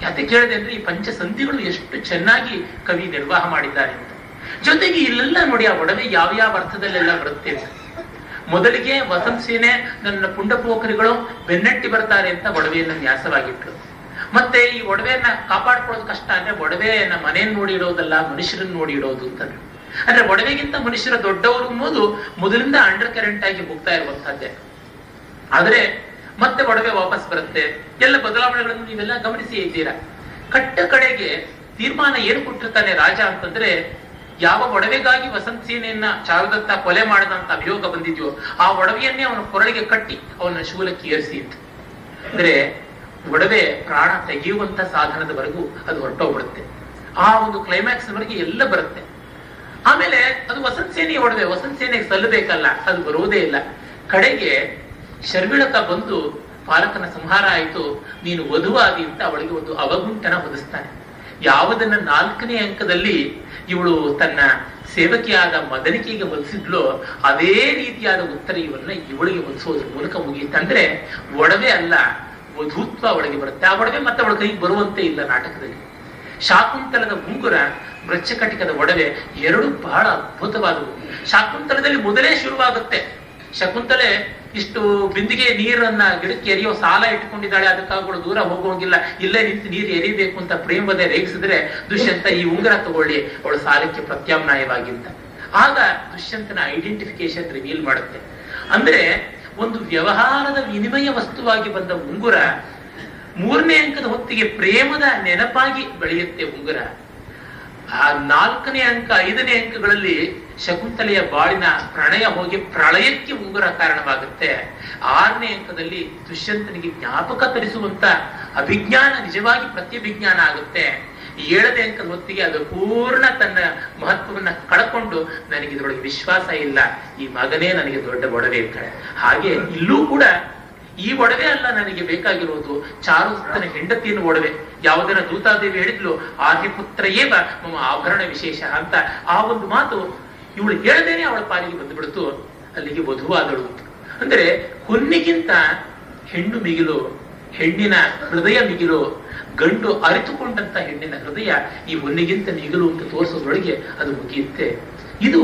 ಯಾಕೆ ಕೇಳಿದೆ ಅಂದ್ರೆ ಈ ಪಂಚಸಂಧಿಗಳು ಎಷ್ಟು ಚೆನ್ನಾಗಿ ಕವಿ ನಿರ್ವಾಹ ಮಾಡಿದ್ದಾರೆ ಅಂತ. ಜೊತೆಗೆ ಇಲ್ಲೆಲ್ಲ ನೋಡಿ ಆ ಒಡವೆ ಯಾವ ಯಾವ ಅರ್ಥದಲ್ಲೆಲ್ಲ ಬರುತ್ತೆ ಮೊದಲಿಗೆ ವಸಂತ ಸೇನೆ ನನ್ನ ಪುಂಡಪೋಖರಿಗಳು ಬೆನ್ನಟ್ಟಿ ಬರ್ತಾರೆ ಅಂತ ಒಡವೆಯನ್ನ ನ್ಯಾಸವಾಗಿತ್ತು ಮತ್ತೆ ಈ ಒಡವೆಯನ್ನ ಕಾಪಾಡ್ಕೊಳ್ಳೋದು ಕಷ್ಟ ಅಂದ್ರೆ ಒಡವೆಯನ್ನ ಮನೆಯನ್ನು ನೋಡಿ ಇಡೋದಲ್ಲ, ಮನುಷ್ಯರನ್ನ ನೋಡಿ ಇಡೋದು ಅಂತ ಅಂದ್ರೆ. ಒಡವೆಗಿಂತ ಮನುಷ್ಯರ ದೊಡ್ಡವರು ಅನ್ನೋದು ಮೊದಲಿಂದ ಅಂಡರ್ ಕರೆಂಟ್ ಆಗಿ ಹೋಗ್ತಾ ಇರುವಂತಹದ್ದೇ ಆದ್ರೆ ಮತ್ತೆ ಒಡವೆ ವಾಪಸ್ ಬರುತ್ತೆ. ಎಲ್ಲ ಬದಲಾವಣೆಗಳನ್ನು ನೀವೆಲ್ಲ ಗಮನಿಸಿ ಇದ್ದೀರಾ? ಕಟ್ಟ ಕಡೆಗೆ ತೀರ್ಮಾನ ಏನು ಕೊಟ್ಟಿರ್ತಾನೆ ರಾಜ ಅಂತಂದ್ರೆ, ಯಾವ ಒಡವೆಗಾಗಿ ವಸಂತ ಸೇನೆಯನ್ನ ಚಾರುದತ್ತ ಕೊಲೆ ಮಾಡದಂತ ಅಭಿಯೋಗ ಬಂದಿದ್ಯೋ, ಆ ಒಡವೆಯನ್ನೇ ಅವನ ಕೊರಳಿಗೆ ಕಟ್ಟಿ ಅವನ ಶೂಲಕ್ಕೆ ಏರಿಸಿ ಅಂತ. ಅಂದ್ರೆ, ಒಡವೆ ಪ್ರಾಣ ತೆಗೆಯುವಂತ ಸಾಧನದವರೆಗೂ ಅದು ಹೊರಟೋಗ್ಬಿಡುತ್ತೆ. ಆ ಒಂದು ಕ್ಲೈಮ್ಯಾಕ್ಸ್ ವರೆಗೆ ಎಲ್ಲ ಬರುತ್ತೆ. ಆಮೇಲೆ ಅದು ವಸಂತ ಸೇನೆಯ ಒಡವೆ, ವಸಂತ ಸೇನೆಗೆ ಸಲ್ಲಬೇಕಲ್ಲ, ಅದು ಬರುವುದೇ ಇಲ್ಲ. ಕಡೆಗೆ ಶರ್ಮಿಳಕ ಬಂದು ಪಾಲಕನ ಸಂಹಾರ ಆಯಿತು. ನೀನು ವಧುವಾಗಿ ಅಂತ ಅವಳಿಗೆ ಒಂದು ಅವಗುಂಟನ ಹೊದಿಸ್ತಾನೆ. ಯಾವುದನ್ನ ನಾಲ್ಕನೇ ಅಂಕದಲ್ಲಿ ಇವಳು ತನ್ನ ಸೇವಕಿಯಾದ ಮದನಿಕೆಗೆ ಒಲಿಸಿದ್ಲೋ ಅದೇ ರೀತಿಯಾದ ಉತ್ತರ ಇವನ್ನ ಇವಳಿಗೆ ಹೊಲಿಸೋದ್ರ ಮೂಲಕ ಮುಗಿಯುತ್ತಂದ್ರೆ ಒಡವೆ ಅಲ್ಲ, ವಧೂತ್ವ ಅವಳಿಗೆ ಬರುತ್ತೆ. ಆ ಒಡವೆ ಮತ್ತೆ ಅವಳ ಕೈಗೆ ಬರುವಂತೆ ಇಲ್ಲ ನಾಟಕದಲ್ಲಿ. ಶಾಕುಂತಲದ ಮುಂಗುರ, ಮೃಚ್ಛಕಟಿಕದ ಒಡವೆ, ಎರಡು ಬಹಳ ಅದ್ಭುತವಾದವು. ಶಾಕುಂತಲದಲ್ಲಿ ಮೊದಲೇ ಶುರುವಾಗುತ್ತೆ. ಶಕುಂತಲೆ ಇಷ್ಟು ಬಿಂದಿಗೆ ನೀರನ್ನ ಗಿಡಕ್ಕೆ ಎರಿಯೋ ಸಾಲ ಇಟ್ಕೊಂಡಿದ್ದಾಳೆ ಅದಕ್ಕಾಗಳು ದೂರ ಹೋಗೋಂಗಿಲ್ಲ ಇಲ್ಲೇ ನಿಂತು ನೀರು ಎರಿಬೇಕು ಅಂತ ಪ್ರೇಮದೇ ರೇಗಿಸಿದ್ರೆ, ದುಷ್ಯಂತ ಈ ಉಂಗುರ ತಗೊಳ್ಳಿ, ಅವಳು ಸಾಲಕ್ಕೆ ಪ್ರತ್ಯಾಮ್ನಾಯವಾಗಿ ಅಂತ ಆಗ ದುಷ್ಯಂತನ ಐಡೆಂಟಿಫಿಕೇಶನ್ ರಿವೀಲ್ ಮಾಡುತ್ತೆ. ಅಂದ್ರೆ, ಒಂದು ವ್ಯವಹಾರದ ವಿನಿಮಯ ವಸ್ತುವಾಗಿ ಬಂದ ಉಂಗುರ ಮೂರನೇ ಅಂಕದ ಹೊತ್ತಿಗೆ ಪ್ರೇಮದ ನೆನಪಾಗಿ ಬೆಳೆಯುತ್ತೆ ಉಂಗುರ. ಆ ನಾಲ್ಕನೇ ಅಂಕ, ಐದನೇ ಅಂಕಗಳಲ್ಲಿ ಶಕುಂತಲೆಯ ಬಾಳಿನ ಪ್ರಣಯ ಹೋಗಿ ಪ್ರಳಯಕ್ಕೆ ಉಂಗುರ ಕಾರಣವಾಗುತ್ತೆ. ಆರನೇ ಅಂಕದಲ್ಲಿ ದುಷ್ಯಂತನಿಗೆ ಜ್ಞಾಪಕ ತರಿಸುವಂತ ಅಭಿಜ್ಞಾನ, ನಿಜವಾಗಿ ಪ್ರತ್ಯಭಿಜ್ಞಾನ ಆಗುತ್ತೆ. ಏಳನೇ ಅಂಕದ ಹೊತ್ತಿಗೆ ಅದು ಪೂರ್ಣ ತನ್ನ ಮಹತ್ವವನ್ನ ಕಳ್ಕೊಂಡು ನನಗೆ ಇದರೊಳಗೆ ವಿಶ್ವಾಸ ಇಲ್ಲ. ಈ ಮಗನೇ ನನಗೆ ದೊಡ್ಡ ಒಡವೆ ಇರ್ತಾಳೆ. ಹಾಗೆ ಇಲ್ಲೂ ಕೂಡ ಈ ಒಡವೆ ಅಲ್ಲ ನನಗೆ ಬೇಕಾಗಿರುವುದು. ಚಾರುತನ ಹೆಂಡತಿಯನ್ನು ಒಡವೆ. ಯಾವುದರ ದೂತಾದೇವಿ ಹೇಳಿದ್ಲು ಆದಿಪುತ್ರಯೇವ ಏವ, ಮಮ ಆಭರಣ ವಿಶೇಷ ಅಂತ. ಆ ಒಂದು ಮಾತು ಇವಳು ಹೇಳದೇನೆ ಅವಳ ಪಾಲಿಗೆ ಬಂದುಬಿಡ್ತು. ಅಲ್ಲಿಗೆ ವಧುವಾದಳು. ಅಂದ್ರೆ ಹುನ್ನಿಗಿಂತ ಹೆಣ್ಣು ಮಿಗಿಲು, ಹೆಣ್ಣಿನ ಹೃದಯ ಮಿಗಿಲು, ಗಂಡು ಅರಿತುಕೊಂಡಂತ ಹೆಣ್ಣಿನ ಹೃದಯ ಈ ಹೊನ್ನಿಗಿಂತ ಮಿಗಿಲು ಅಂತ ತೋರಿಸೋದ್ರೊಳಗೆ ಅದು ಮುಗಿಯುತ್ತೆ. ಇದು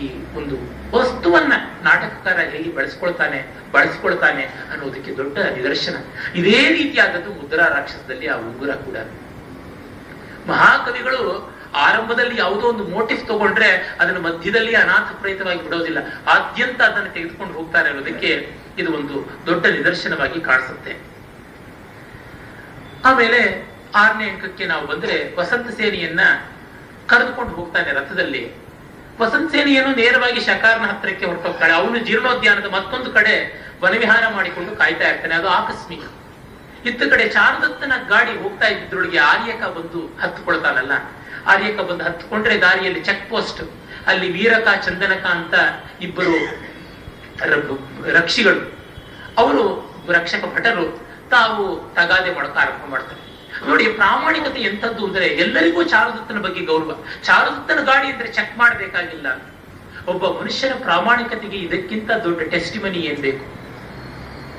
ಈ ಒಂದು ವಸ್ತುವನ್ನ ನಾಟಕಕಾರ ಹೇಗೆ ಬಳಸ್ಕೊಳ್ತಾನೆ ಬಳಸ್ಕೊಳ್ತಾನೆ ಅನ್ನೋದಕ್ಕೆ ದೊಡ್ಡ ನಿದರ್ಶನ. ಇದೇ ರೀತಿಯಾದದ್ದು ಮುದ್ರಾ ರಾಕ್ಷಸದಲ್ಲಿ ಆ ಉಂಗುರ ಕೂಡ. ಮಹಾಕವಿಗಳು ಆರಂಭದಲ್ಲಿ ಯಾವುದೋ ಒಂದು ಮೋಟಿಫ್ ತಗೊಂಡ್ರೆ ಅದನ್ನು ಮಧ್ಯದಲ್ಲಿ ಅನಾಥಪ್ರೇತವಾಗಿ ಬಿಡೋದಿಲ್ಲ. ಆದ್ಯಂತ ಅದನ್ನು ತೆಗೆದುಕೊಂಡು ಹೋಗ್ತಾರೆ ಅನ್ನೋದಕ್ಕೆ ಇದು ಒಂದು ದೊಡ್ಡ ನಿದರ್ಶನವಾಗಿ ಕಾಣಿಸುತ್ತೆ. ಆಮೇಲೆ ಆರನೇ ಅಂಕಕ್ಕೆ ನಾವು ಬಂದ್ರೆ ವಸಂತ ಸೇನೆಯನ್ನ ಕರೆದುಕೊಂಡು ಹೋಗ್ತಾನೆ ರಥದಲ್ಲಿ. ವಸಂತ ಸೇನೆಯನ್ನು ನೇರವಾಗಿ ಶಕಾರನ ಹತ್ತಿರಕ್ಕೆ ಹೊರಟೋಗ್ತಾಳೆ. ಅವನು ಜೀರ್ಣೋದ್ಯಾನದ ಮತ್ತೊಂದು ಕಡೆ ವನವಿಹಾರ ಮಾಡಿಕೊಂಡು ಕಾಯ್ತಾ ಇರ್ತಾನೆ. ಅದು ಆಕಸ್ಮಿಕ. ಇತ್ತ ಕಡೆ ಚಾರುದತ್ತನ ಗಾಡಿ ಹೋಗ್ತಾ ಇದ್ದಿದ್ರೊಳಗೆ ಆರ್ಯಕ ಬಂದು ಹತ್ಕೊಳ್ತಾನಲ್ಲ ಆರ್ಯಕ ಬಂದು ಹತ್ಕೊಂಡ್ರೆ ದಾರಿಯಲ್ಲಿ ಚೆಕ್ ಪೋಸ್ಟ್, ಅಲ್ಲಿ ವೀರಕ, ಚಂದನಕ ಅಂತ ಇಬ್ಬರು ರಕ್ಷಿಗಳು. ಅವರು ರಕ್ಷಕ ಭಟರು. ತಾವು ತಗಾದೆ ಮಾಡ್ತಾ ಆರಂಭ ಮಾಡ್ತಾರೆ. ನೋಡಿ, ಪ್ರಾಮಾಣಿಕತೆ ಎಂತದ್ದು ಅಂದ್ರೆ ಎಲ್ಲರಿಗೂ ಚಾರುದತ್ತನ ಬಗ್ಗೆ ಗೌರವ. ಚಾರುದತ್ತನ ಗಾಡಿ ಅಂದ್ರೆ ಚೆಕ್ ಮಾಡಬೇಕಾಗಿಲ್ಲ. ಒಬ್ಬ ಮನುಷ್ಯನ ಪ್ರಾಮಾಣಿಕತೆಗೆ ಇದಕ್ಕಿಂತ ದೊಡ್ಡ ಟೆಸ್ಟಿಮನಿ ಏನ್ ಬೇಕು?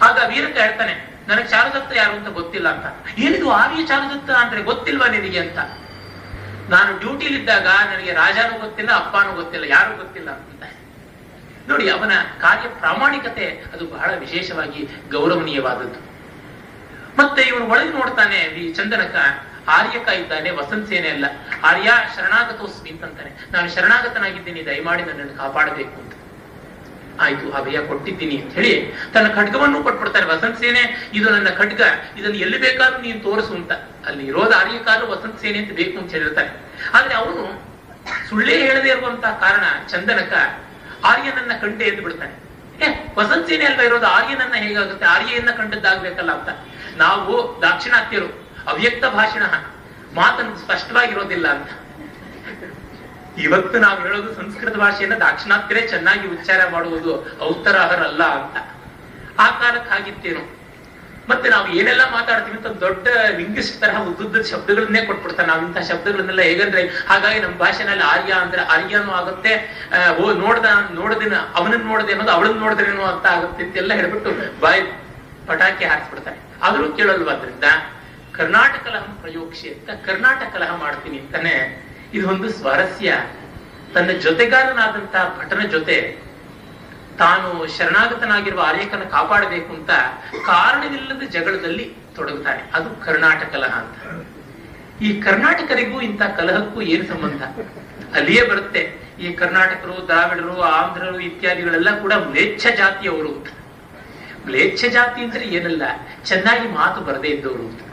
ಆಗ ವೀರಕ ಹೇಳ್ತಾನೆ, ನನಗೆ ಚಾರುದತ್ತ ಯಾರು ಅಂತ ಗೊತ್ತಿಲ್ಲ ಅಂತ. ಏನಿದು, ಆರ್ಯ ಚಾರುದತ್ತ ಅಂದ್ರೆ ಗೊತ್ತಿಲ್ವಾ ನಿನಗೆ ಅಂತ? ನಾನು ಡ್ಯೂಟಿಲಿದ್ದಾಗ ನನಗೆ ರಾಜಾನು ಗೊತ್ತಿಲ್ಲ, ಅಪ್ಪನೂ ಗೊತ್ತಿಲ್ಲ, ಯಾರು ಗೊತ್ತಿಲ್ಲ ಅಂತ. ನೋಡಿ, ಅವನ ಕಾರ್ಯ ಪ್ರಾಮಾಣಿಕತೆ ಅದು ಬಹಳ ವಿಶೇಷವಾಗಿ ಗೌರವನೀಯವಾದದ್ದು. ಮತ್ತೆ ಇವನು ಒಳಗೆ ನೋಡ್ತಾನೆ, ಈ ಚಂದನಕ, ಆರ್ಯಕ ಇದ್ದಾನೆ, ವಸಂತ ಸೇನೆ ಅಲ್ಲ. ಆರ್ಯ ಶರಣಾಗತೋಸ್ಮಿ ಅಂತಂತಾನೆ. ನಾನು ಶರಣಾಗತನಾಗಿದ್ದೀನಿ, ದಯಮಾಡಿ ನನ್ನನ್ನು ಕಾಪಾಡಬೇಕು ಅಂತ. ಆಯ್ತು, ಅಭಯ ಕೊಟ್ಟಿದ್ದೀನಿ ಅಂತ ಹೇಳಿ ತನ್ನ ಖಡ್ಗವನ್ನು ಕೊಟ್ಬಿಡ್ತಾನೆ. ವಸಂತ ಸೇನೆ, ಇದು ನನ್ನ ಖಡ್ಗ, ಇದನ್ನು ಎಲ್ಲಿ ಬೇಕಾದ್ರೂ ನೀನು ತೋರಿಸು ಅಂತ. ಅಲ್ಲಿ ಇರೋದು ಆರ್ಯಕಾರು ವಸಂತ ಸೇನೆ ಅಂತ ಬೇಕು ಅಂತ ಹೇಳಿರ್ತಾನೆ. ಆದ್ರೆ ಅವನು ಸುಳ್ಳೇ ಹೇಳದೇ ಇರುವಂತಹ ಕಾರಣ, ಚಂದನಕ ಆರ್ಯನನ್ನ ಕಂಡೆ ಎಂದು ಬಿಡ್ತಾನೆ. ಏ, ವಸಂತ ಸೇನೆ ಅಲ್ವಾ ಇರೋದು? ಆರ್ಯನನ್ನ ಹೇಗಾಗುತ್ತೆ? ಆರ್ಯನ್ನ ಕಂಡದ್ದಾಗ್ಬೇಕಲ್ಲ ಅಂತ. ನಾವು ದಾಕ್ಷಿಣಾತ್ಯರು, ಅವ್ಯಕ್ತ ಭಾಷಣ. ಮಾತನ್ನು ಸ್ಪಷ್ಟವಾಗಿರೋದಿಲ್ಲ ಅಂತ. ಇವತ್ತು ನಾವು ಹೇಳೋದು ಸಂಸ್ಕೃತ ಭಾಷೆಯನ್ನ ದಾಕ್ಷಿಣಾತ್ಯರೇ ಚೆನ್ನಾಗಿ ಉಚ್ಚಾರ ಮಾಡುವುದು ಔತ್ತರಾಹರಲ್ಲ ಅಂತ. ಆ ಕಾಲಕ್ಕೆ ಆಗಿತ್ತೇನು ಮತ್ತೆ ನಾವು ಏನೆಲ್ಲ ಮಾತಾಡ್ತೀವಿ ಅಂತ ದೊಡ್ಡ ಲಿಂಗಿಸ್ಟ್ ತರಹ ಉದ್ದುದ್ದ ಶಬ್ದಗಳನ್ನೇ ಕೊಟ್ಬಿಡ್ತಾರೆ. ನಾವು ಇಂತಹ ಶಬ್ದಗಳನ್ನೆಲ್ಲ ಹೇಗಂದ್ರೆ, ಹಾಗಾಗಿ ನಮ್ಮ ಭಾಷೆನಲ್ಲಿ ಆರ್ಯ ಅಂದ್ರೆ ಆರ್ಯನೂ ಆಗುತ್ತೆ ಓ, ನೋಡ್ದ, ನೋಡದಿನ, ಅವನನ್ನ ನೋಡದೆ ಅನ್ನೋದು ಅವಳನ್ನ ನೋಡಿದ್ರೇನೋ ಅಂತ ಆಗುತ್ತೆ ಎಲ್ಲ ಹೇಳ್ಬಿಟ್ಟು ಬಾಯ್ ಪಟಾಕಿ ಹಾರಿಸ್ಬಿಡ್ತಾರೆ. ಆದ್ರೂ ಕೇಳಲ್ವಾದ್ರಿಂದ ಕರ್ನಾಟಕ ಕಲಹಂ ಪ್ರಯೋಕ್ಷಿ ಅಂತ ಕರ್ನಾಟಕ ಕಲಹ ಮಾಡ್ತೀನಿ ಅಂತಾನೆ ಇದು ಒಂದು ಸ್ವಾರಸ್ಯ. ತನ್ನ ಜೊತೆಗಾರನಾದಂತಹ ಭಟನ ಜೊತೆ ತಾನು ಶರಣಾಗತನಾಗಿರುವ ಆರ್ಯಕನ ಕಾಪಾಡಬೇಕು ಅಂತ ಕಾರಣವಿಲ್ಲದ ಜಗಳದಲ್ಲಿ ತೊಡಗುತ್ತಾನೆ. ಅದು ಕರ್ನಾಟಕ ಕಲಹ ಅಂತ. ಈ ಕರ್ನಾಟಕರಿಗೂ ಇಂಥ ಕಲಹಕ್ಕೂ ಏನು ಸಂಬಂಧ? ಅಲ್ಲಿಯೇ ಬರುತ್ತೆ. ಈ ಕರ್ನಾಟಕರು, ದ್ರಾವಿಡರು, ಆಂಧ್ರರು ಇತ್ಯಾದಿಗಳೆಲ್ಲ ಕೂಡ ಮ್ಲೇಚ್ಛ ಜಾತಿಯವರು ಅಂತ. ಮ್ಲೇಚ್ಛ ಜಾತಿ ಅಂದ್ರೆ ಏನಲ್ಲ? ಚೆನ್ನಾಗಿ ಮಾತು ಬರದೇ ಇದ್ದವರು